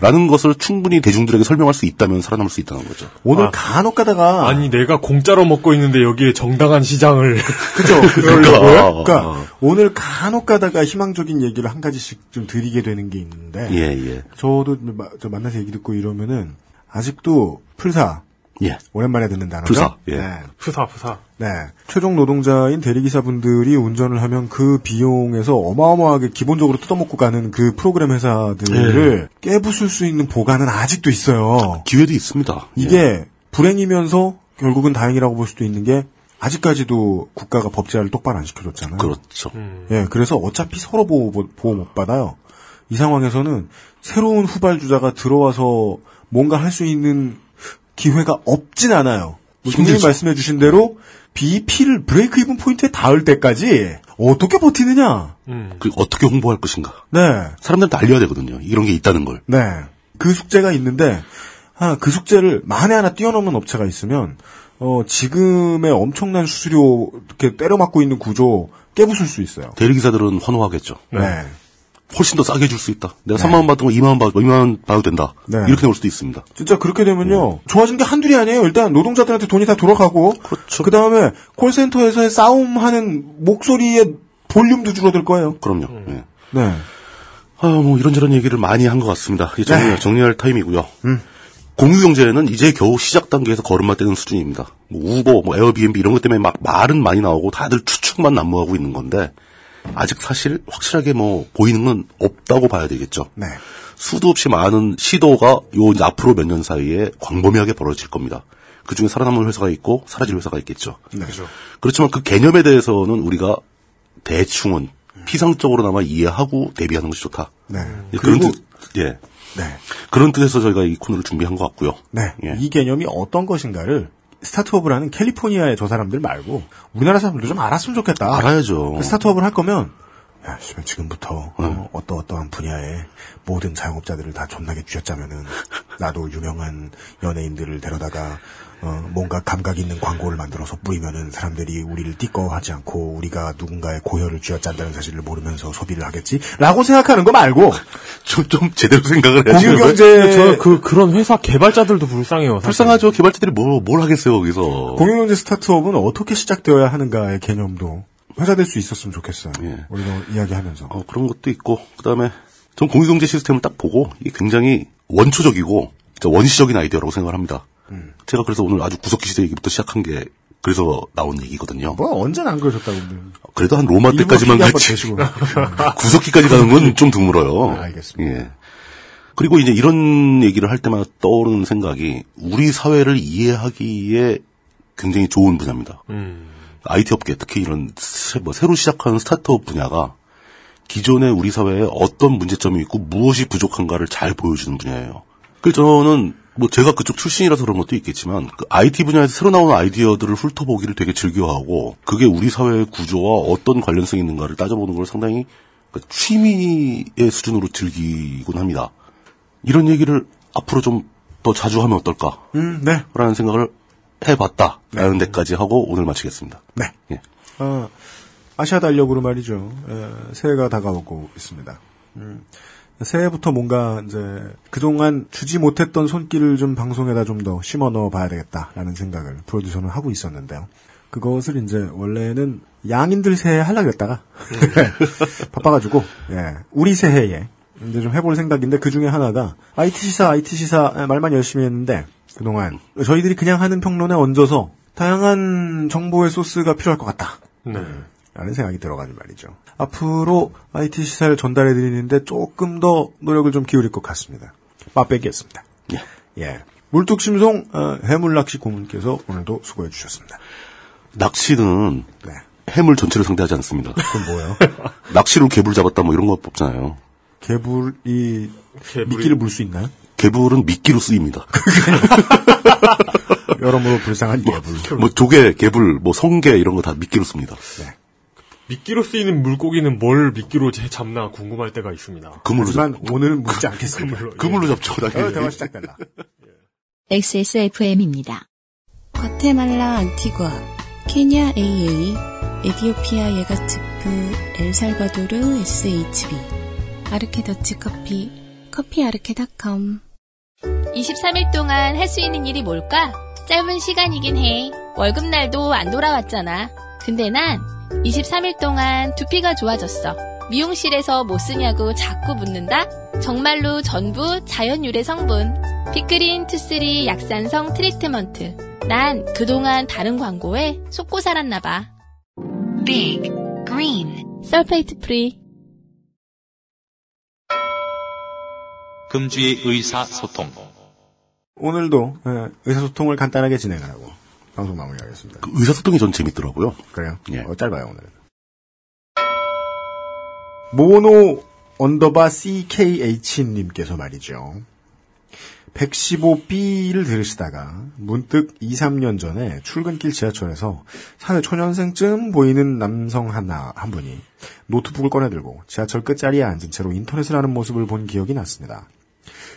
라는 것을 충분히 대중들에게 설명할 수 있다면 살아남을 수 있다는 거죠. 오늘 아. 간혹 가다가 아니, 내가 공짜로 먹고 있는데 여기에 정당한 시장을. <laughs> 그죠? 그러니까. 그러니까 오늘 간혹 가다가 희망적인 얘기를 한 가지씩 좀 드리게 되는 게 있는데 예, 예. 저도 마- 저 만나서 얘기 듣고 이러면은 아직도 풀사 예. 오랜만에 듣는 단어죠. 풀사, 예. 네. 푸사, 푸사. 네. 최종 노동자인 대리기사분들이 운전을 하면 그 비용에서 어마어마하게 기본적으로 뜯어먹고 가는 그 프로그램 회사들을 깨부술 수 있는 보관은 아직도 있어요. 기회도 있습니다. 이게 예. 불행이면서 결국은 다행이라고 볼 수도 있는 게 아직까지도 국가가 법제화를 똑바로 안 시켜줬잖아요. 그렇죠. 예, 그래서 어차피 서로 보호, 보호 못 받아요. 이 상황에서는 새로운 후발주자가 들어와서 뭔가 할 수 있는 기회가 없진 않아요. 김님 힘들죠. 말씀해 주신 대로 BP를 브레이크 이븐 포인트에 닿을 때까지 어떻게 버티느냐. 그 어떻게 홍보할 것인가. 네. 사람들한테 알려야 되거든요. 이런 게 있다는 걸. 네. 그 숙제가 있는데, 아, 그 숙제를 만에 하나 뛰어넘는 업체가 있으면, 어, 지금의 엄청난 수수료 이렇게 때려맞고 있는 구조 깨부술 수 있어요. 대리기사들은 환호하겠죠. 네. 훨씬 더 싸게 줄 수 있다. 내가 네. 3만 원 받던 거 2만 원 받, 2만 원 받아도 된다. 네. 이렇게 나올 수도 있습니다. 진짜 그렇게 되면요. 좋아진 게 한둘이 아니에요. 일단 노동자들한테 돈이 다 돌아가고. 그렇죠. 그 다음에 콜센터에서의 싸움하는 목소리의 볼륨도 줄어들 거예요. 그럼요. 예. 네. 아, 뭐 이런저런 얘기를 많이 한 것 같습니다. 이제 정리, 네. 정리할 타임이고요. 음. 공유경제는 이제 겨우 시작 단계에서 걸음마 떼는 수준입니다. 뭐 우버, 뭐 에어비앤비 이런 것 때문에 막 말은 많이 나오고 다들 추측만 난무하고 있는 건데 아직 사실 확실하게 뭐 보이는 건 없다고 봐야 되겠죠. 네. 수도 없이 많은 시도가 요 앞으로 몇 년 사이에 광범위하게 벌어질 겁니다. 그 중에 살아남을 회사가 있고 사라질 회사가 있겠죠. 네. 그렇지만 그 개념에 대해서는 우리가 대충은 피상적으로나마 이해하고 대비하는 것이 좋다. 네. 예, 그런 그리고- 뜻, 예. 네. 그런 뜻에서 저희가 이 코너를 준비한 것 같고요. 네. 예. 이 개념이 어떤 것인가를 스타트업을 하는 캘리포니아의 저 사람들 말고 우리나라 사람들도 좀 알았으면 좋겠다. 알아야죠. 그 스타트업을 할 거면 야, 씨발, 지금부터 어, 어 떠 어떠한 분야의 모든 자영업자들을 다 존나게 쥐어짜면은 나도 유명한 연예인들을 데려다가 어, 뭔가 감각 있는 광고를 만들어서 뿌리면은 사람들이 우리를 띠꺼하지 않고 우리가 누군가의 고혈을 쥐어짠다는 사실을 모르면서 소비를 하겠지라고 생각하는 거 말고 <laughs> 좀, 좀 제대로 생각을 해야지. 공유경제 저 그, 그런 회사 개발자들도 불쌍해요. 사실. 불쌍하죠. 개발자들이 뭐, 뭘 하겠어요, 거기서. 공유경제 스타트업은 어떻게 시작되어야 하는가의 개념도 회자될 수 있었으면 좋겠어요. 예. 우리가 이야기하면서. 어, 그런 것도 있고, 그 다음에, 전 공유경제 시스템을 딱 보고, 이게 굉장히 원초적이고, 진짜 원시적인 아이디어라고 생각을 합니다. 음. 제가 그래서 오늘 아주 구석기 시대 얘기부터 시작한 게, 그래서 나온 얘기거든요. 뭐 언제나 안 그러셨다고. 그래도 한 로마 때까지만. 대시고. <laughs> 구석기까지 가는 건 좀 드물어요. 아, 알겠습니다. 예. 그리고 이제 이런 얘기를 할 때마다 떠오르는 생각이 우리 사회를 이해하기에 굉장히 좋은 분야입니다. 음. IT 업계 특히 이런 새, 뭐 새로 시작하는 스타트업 분야가 기존의 우리 사회에 어떤 문제점이 있고 무엇이 부족한가를 잘 보여주는 분야예요. 그래서 저는 뭐 제가 그쪽 출신이라서 그런 것도 있겠지만 그 IT 분야에서 새로 나오는 아이디어들을 훑어보기를 되게 즐겨하고 그게 우리 사회의 구조와 어떤 관련성이 있는가를 따져보는 걸 상당히 그 취미의 수준으로 즐기곤 합니다. 이런 얘기를 앞으로 좀 더 자주 하면 어떨까? 음, 네. 라는 생각을 해봤다. 라는 데까지 하고 오늘 마치겠습니다. 네. 예. 아, 아시아 달력으로 말이죠. 에, 새해가 다가오고 있습니다. 음, 새해부터 뭔가 이제 그동안 주지 못했던 손길을 좀 방송에다 좀 더 심어 넣어 봐야 되겠다라는 생각을 프로듀서는 하고 있었는데요. 그것을 이제 원래는 양인들 새해 하려고 했다가 <laughs> 바빠가지고 예, 우리 새해에 이제 좀 해볼 생각인데 그 중에 하나가 IT 시사 IT 시사 말만 열심히 했는데 그동안 저희들이 그냥 하는 평론에 얹어서 다양한 정보의 소스가 필요할 것 같다. 네. 라는 생각이 들어가는 말이죠. 앞으로 IT 시사를 전달해 드리는데 조금 더 노력을 좀 기울일 것 같습니다. 맛배기였습니다. 예. 예. 물뚝심송 어, 해물낚시 고문께서 오늘도 수고해 주셨습니다. 낚시는 네. 해물 전체를 상대하지 않습니다. 그건 뭐예요? <laughs> 낚시로 개불 잡았다 뭐 이런 거 뽑잖아요. 개불이 개불이- 미끼를 물 수 있나요? 개불은 미끼로 쓰입니다. <laughs> 여러모로 불쌍한 개불. 뭐 조개, 개불, 뭐 성게 이런 거 다 미끼로 씁니다. 미끼로 쓰이는 물고기는 뭘 미끼로 재- 잡나 궁금할 때가 있습니다. 그물로 하지만 오늘은 묻지 않겠습니다. 그물로, 예. 그물로 잡죠. 어, 당연히. 대화 시작된다. XSFM입니다. 과테말라 안티과, 케냐 AA, 에디오피아 예가츠프, 엘살바도르 SHB, 아르케 더치 커피, 커피 아르케닷컴. 23일 동안 할 수 있는 일이 뭘까? 짧은 시간이긴 해. 월급날도 안 돌아왔잖아. 근데 난 23일 동안 두피가 좋아졌어. 미용실에서 뭐 쓰냐고 자꾸 묻는다? 정말로 전부 자연 유래 성분. 피크린 투쓰리 약산성 트리트먼트. 난 그동안 다른 광고에 속고 살았나봐. Big Green 설페이트 프리. 금주의 의사소통. 오늘도 예, 의사소통을 간단하게 진행하라고 방송 마무리하겠습니다. 그 의사소통이 전 재밌더라고요. 그래요? 예. 어, 짧아요 오늘은. 모노 underbar CKH님께서 말이죠. 115B를 들으시다가 문득 2, 3년 전에 출근길 지하철에서 사회 초년생쯤 보이는 남성 하나, 한 분이 노트북을 꺼내들고 지하철 끝자리에 앉은 채로 인터넷을 하는 모습을 본 기억이 났습니다.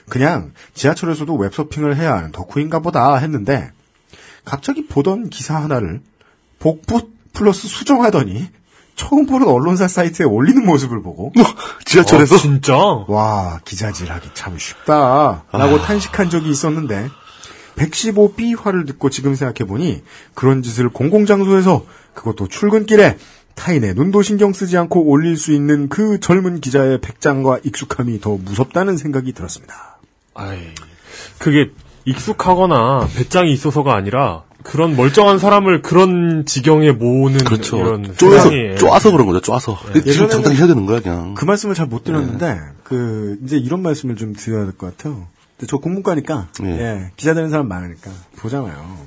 그냥 지하철에서도 웹서핑을 해야 하는 덕후인가 보다 했는데 갑자기 보던 기사 하나를 복붙 플러스 수정하더니 처음 보는 언론사 사이트에 올리는 모습을 보고 지하철에서 아, 진짜? 와 기자질하기 참 쉽다라고 탄식한 적이 있었는데 115B 화를 듣고 지금 생각해보니 그런 짓을 공공장소에서 그것도 출근길에 타인의 눈도 신경 쓰지 않고 올릴 수 있는 그 젊은 기자의 백장과 익숙함이 더 무섭다는 생각이 들었습니다. 아이, 그게 익숙하거나 배짱이 있어서가 아니라 그런 멀쩡한 사람을 그런 지경에 모으는 그렇죠. 이런 쪼여서 쪼아서 그런 거죠. 쪼아서. 지금 예전에는 당장 해야 되는 거야 그냥. 그 말씀을 잘 못 드렸는데 그 이제 이런 말씀을 좀 드려야 될 것 같아요. 저 국문과니까 예. 예, 기자 되는 사람 많으니까 보잖아요.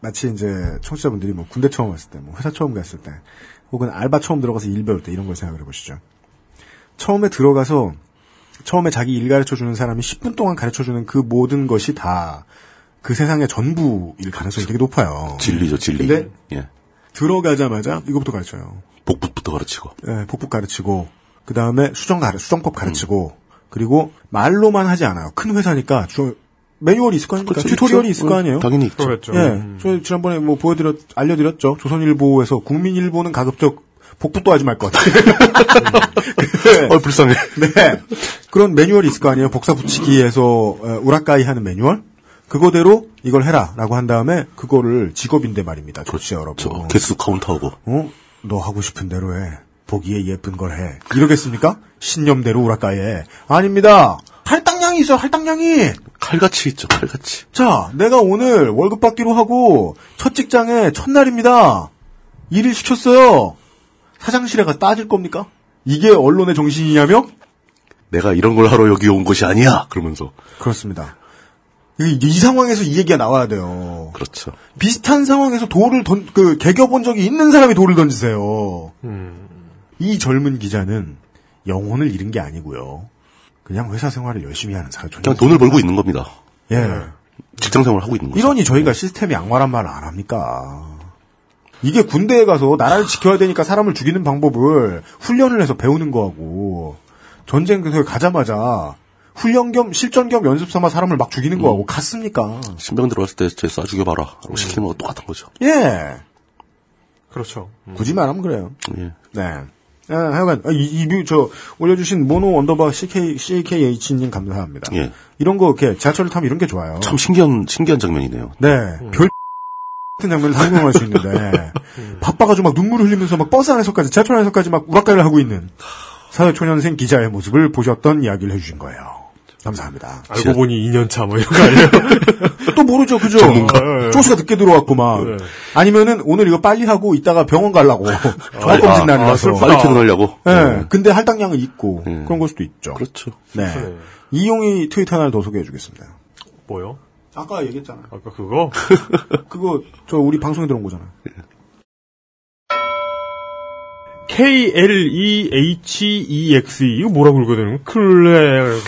마치 이제 청취자분들이 뭐 군대 처음 왔을 때, 뭐 회사 처음 갔을 때, 혹은 알바 처음 들어가서 일 배울 때 이런 걸 생각해 보시죠. 처음에 들어가서 처음에 자기 일 가르쳐 주는 사람이 10분 동안 가르쳐 주는 그 모든 것이 다 그 세상의 전부일 가능성이 되게 높아요. 진리죠 진리. 근데 예. 들어가자마자 이것부터 가르쳐요. 복붙부터 가르치고. 예, 복붙 가르치고 그 다음에 수정 가르 수정법 가르치고 그리고 말로만 하지 않아요. 큰 회사니까 주, 매뉴얼이 있을 거 아닙니까? 그렇죠, 튜토리얼이 있죠. 있을 거 아니에요? 당연히 있죠. 그렇죠. 예, 음. 저희 지난번에 뭐 보여드렸 알려드렸죠. 조선일보에서 국민일보는 가급적 복붙도 하지 말 것 같아요. 어 불쌍해. 네. 그런 매뉴얼이 있을 거 아니에요. 복사 붙이기에서 어, 우라카이 하는 매뉴얼? 그거대로 이걸 해라라고 한 다음에 그거를 직업인데 말입니다. 좋지 여러분. 저 개수 카운트하고. 어? 너 하고 싶은 대로 해. 보기에 예쁜 걸 해. 이러겠습니까? 신념대로 우라카이 해. 아닙니다. 할당량이 있어요. 할당량이. 칼같이 있죠 칼같이. 자, 내가 오늘 월급 받기로 하고 첫 직장에 첫날입니다. 일을 시켰어요. 사장실에 가서 따질 겁니까? 이게 언론의 정신이냐며? 내가 이런 걸 하러 여기 온 것이 아니야. 그러면서. 그렇습니다. 이, 이 상황에서 이 얘기가 나와야 돼요. 그렇죠. 비슷한 상황에서 돌을 던, 그, 개겨본 적이 있는 사람이 돌을 던지세요. 음. 이 젊은 기자는 영혼을 잃은 게 아니고요. 그냥 회사 생활을 열심히 하는 사람. 그냥 돈을 벌고 있는 겁니다. 예. 직장 생활을 하고 있는 거죠. 이러니 저희가 시스템이 악마란 말을 안 합니까? 이게 군대에 가서 나라를 지켜야 되니까 사람을 죽이는 방법을 훈련을 해서 배우는 거하고 전쟁터에 가자마자 훈련 겸 실전 겸 연습 삼아 사람을 막 죽이는 거하고 같습니까? 신병 들어왔을 때쟤쏴 죽여봐라. 라고 시키는 거랑 똑같은 거죠. 예. 그렇죠. 음. 굳이 말하면 그래요. 예. 네. 아, 하여간, 아, 이, 이, 뷰, 저, 올려주신 모노 underbar CK, CKH님 감사합니다. 예. 이런 거, 이렇게, 지하철을 타면 이런 게 좋아요. 참 신기한, 신기한 장면이네요. 네. 별, 같은 장면을 상상할 수 있는데, 바빠가지고 막 눈물을 흘리면서 막 버스 안에서까지, 지하철 안에서까지 막 우라까이를 하고 있는 사회초년생 기자의 모습을 보셨던 이야기를 해주신 거예요. 감사합니다. 알고 보니 2년차 뭐 이런 거 아니에요? <laughs> 또 모르죠, 그죠? 전문가. 쪼수가 늦게 들어왔고 막. 네. 아니면은 오늘 이거 빨리 하고 이따가 병원 가려고. <laughs> 종합검진 아, 날이 라서. 빨리 퇴근하려고. 예. 네. 근데 할당량은 있고 네. 그런 걸 수도 있죠. 그렇죠. 네. 네. 이용이 트위터 하나를 더 소개해 주겠습니다. 뭐요? 아까 얘기했잖아. 아까 그거? <laughs> 그거 저 우리 방송에 들어온 거잖아. K-L-E-H-E-X 이거 뭐라고 읽어야 되는 클레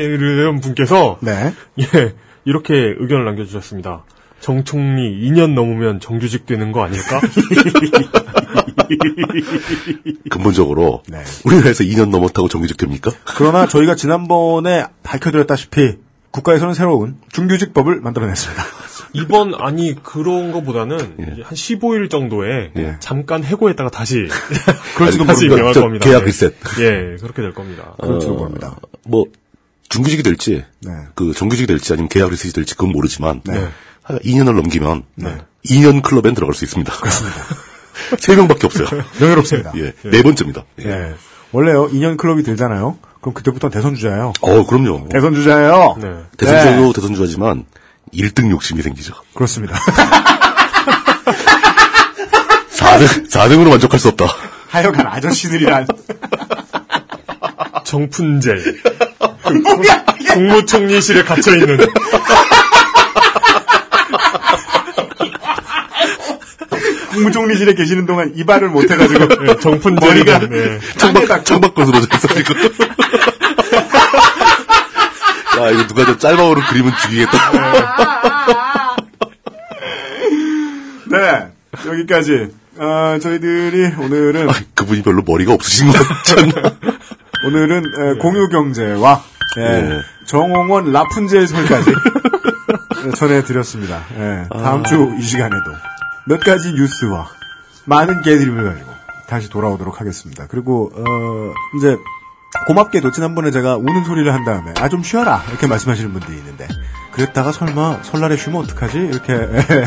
이런 분께서 네. 예 이렇게 의견을 남겨주셨습니다. 정 총리 2년 넘으면 정규직 되는 거 아닐까? <laughs> 근본적으로 네. 우리나라에서 2년 넘었다고 정규직 됩니까? 그러나 저희가 지난번에 밝혀드렸다시피 국가에서는 새로운 중규직법을 만들어냈습니다. <laughs> 이번 아니 그런 거보다는 예. 한 15일 정도에 예. 잠깐 해고했다가 다시 <laughs> 그럴지도 <laughs> 다시 저 겁니다. 계약 예. 리셋. 예, 그렇게 될 겁니다. 그럴지도 어, 모릅니다. 뭐 중규직이 될지 네. 그 정규직이 될지 아니면 계약 리셋이 될지 그건 모르지만 네. 한 2년을 넘기면 네. 2년 클럽엔 들어갈 수 있습니다. 그렇습니다. 세 명밖에 없어요. 명예롭습니다. 예, 네 번째입니다. 예. 예. 원래요, 2년 클럽이 들잖아요. 그럼 그때부터 대선 주자예요. 어, 그럼요. 대선 주자예요. 네. 대선주도 네. 대선주하지만 1등 욕심이 생기죠. 그렇습니다. <laughs> 4등, 4등으로 만족할 수 없다. 하여간 아저씨들이란. 정푼재 <laughs> 국무총리실에 갇혀 있는 국무총리실에 계시는 동안 이발을 못 해가지고 예, 정푼재 머리가 네. 창밖으로 들어져 있어가지고. <laughs> 야, 이거 누가 저 짤방으로 그리면 죽이겠다. 네 여기까지. 아, 저희들이 오늘은 아, 그분이 별로 머리가 없으신 것 않나? 오늘은 에, 공유 경제와 예, 예. 정홍원 라푼젤 설까지 전해드렸습니다. 예, 다음 주이 시간에도 몇 가지 뉴스와 많은 개드립을 가지고 다시 돌아오도록 하겠습니다. 그리고 어, 이제 고맙게도 지난번에 제가 우는 소리를 한 다음에 아 좀 쉬어라 이렇게 말씀하시는 분들이 있는데 그랬다가 설마 설날에 쉬면 어떡하지 이렇게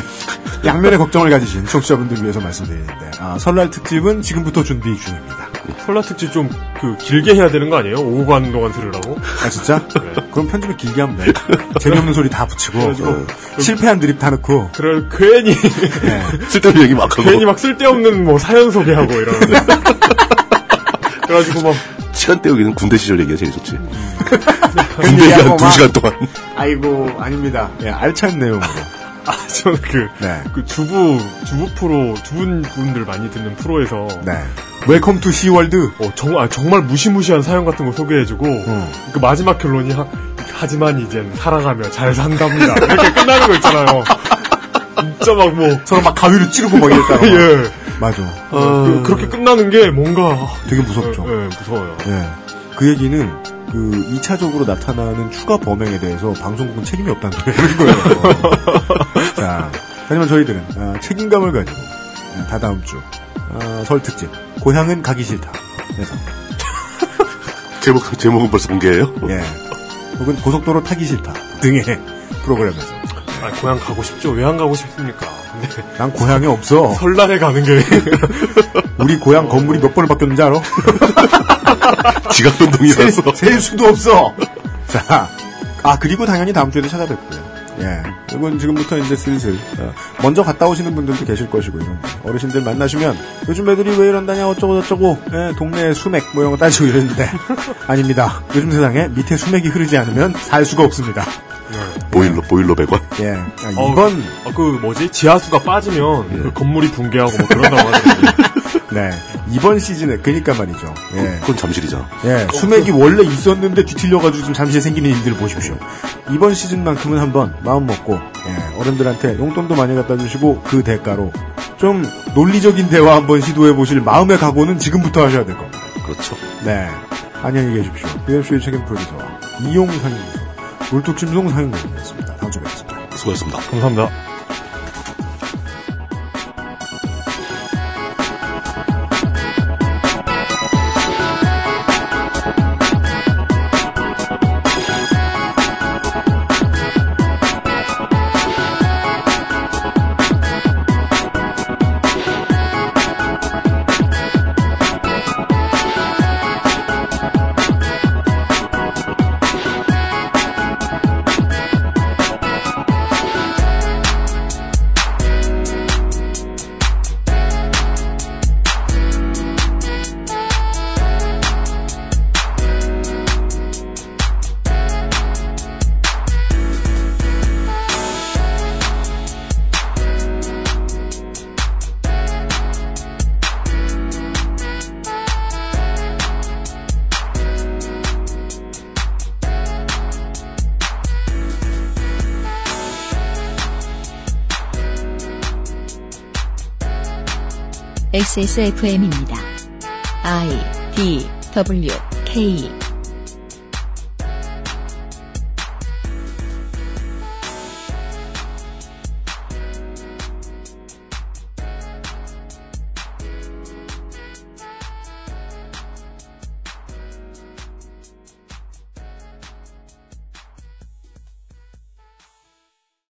<laughs> 양면의 걱정을 가지신 청취자분들 위해서 말씀드리는데 아, 설날 특집은 지금부터 준비 중입니다. 설날 특집 좀 그 길게 해야 되는 거 아니에요? 오후 가는 동안 들으라고? 아 진짜? 그럼 편집을 길게 하면 돼. 재미없는 소리 다 붙이고 어, 실패한 드립 다 넣고 그럴 괜히 <laughs> 쓸데없는 얘기 막 하고. 괜히 막 쓸데없는 뭐 사연 소개하고 이러는데 <laughs> 그래가지고 막 시간 때우기는 군대 시절 얘기가 제일 좋지. <laughs> 군대 얘기 얘기하고 한두막 시간 동안. 아이고 아닙니다. 예, 알찬 내용으로. 아, 저는 그, 네. 그 주부, 주부 프로, 주부분들 많이 듣는 프로에서. 네. Welcome to 시월드. 어, 정, 아, 정말 무시무시한 사연 같은 거 소개해주고, 어. 그 마지막 결론이, 하, 하지만 이젠 사랑하며 잘 산답니다. 이렇게 끝나는 거 있잖아요. <laughs> 진짜 막 뭐. 서로 막 가위로 찌르고 막 이랬다가. <laughs> 예. 맞아. 그, 그렇게 끝나는 게 뭔가. 되게 무섭죠. 예, 예, 무서워요. 예. 그 얘기는 그 2차적으로 나타나는 추가 범행에 대해서 방송국은 책임이 없다는 거예요. <laughs> 자, 하지만 저희들은 아, 책임감을 가지고 아, 다다음 주 아, 설 특집 고향은 가기 싫다. 그래서 <laughs> 제목, 제목은 벌써 공개해요? 예. 혹은 고속도로 타기 싫다 등의 프로그램에서 아, 고향 가고 싶죠? 왜 안 가고 싶습니까? 근데 난 고향에 없어. 설날에 가는 게. <laughs> 우리 고향 건물이 몇 번을 바뀌었는지 알아? <laughs> 지각 변동이라서. 셀, 셀 수도 없어. 자, 아 그리고 당연히 다음 주에도 찾아뵙고요. 예, 이건 지금부터 이제 슬슬 어, 먼저 갔다 오시는 분들도 계실 것이고요. 어르신들 만나시면 요즘 애들이 왜 이런다냐 어쩌고 저쩌고 예, 동네 수맥 뭐 이런 거 따지고 이러는데 <laughs> 아닙니다. 요즘 세상에 밑에 수맥이 흐르지 않으면 살 수가 없습니다. 보일러, 보일러 100원. 예, 아, 어, 이번 아, 그 뭐지? 지하수가 빠지면 그 건물이 붕괴하고 뭐 그런다고 하더라고요. <laughs> 네 이번 시즌에 그니까 말이죠. 예. 그건 잠실이잖아. 예, 수맥이 원래 있었는데 뒤틀려가지고 지금 잠시에 생기는 일들을 보십시오. 이번 시즌만큼은 한번 마음 먹고 예, 어른들한테 용돈도 많이 갖다 주시고 그 대가로 좀 논리적인 대화 한번 시도해 보실 마음의 각오는 지금부터 하셔야 될 겁니다. 그렇죠. 네, 안녕히 계십시오. UMC의 책임 프로듀서와 이용 상임부서 물뚝심송 상임부였습니다. 다음 주에 뵙겠습니다. 수고하셨습니다. 감사합니다. XSFM입니다. I D W K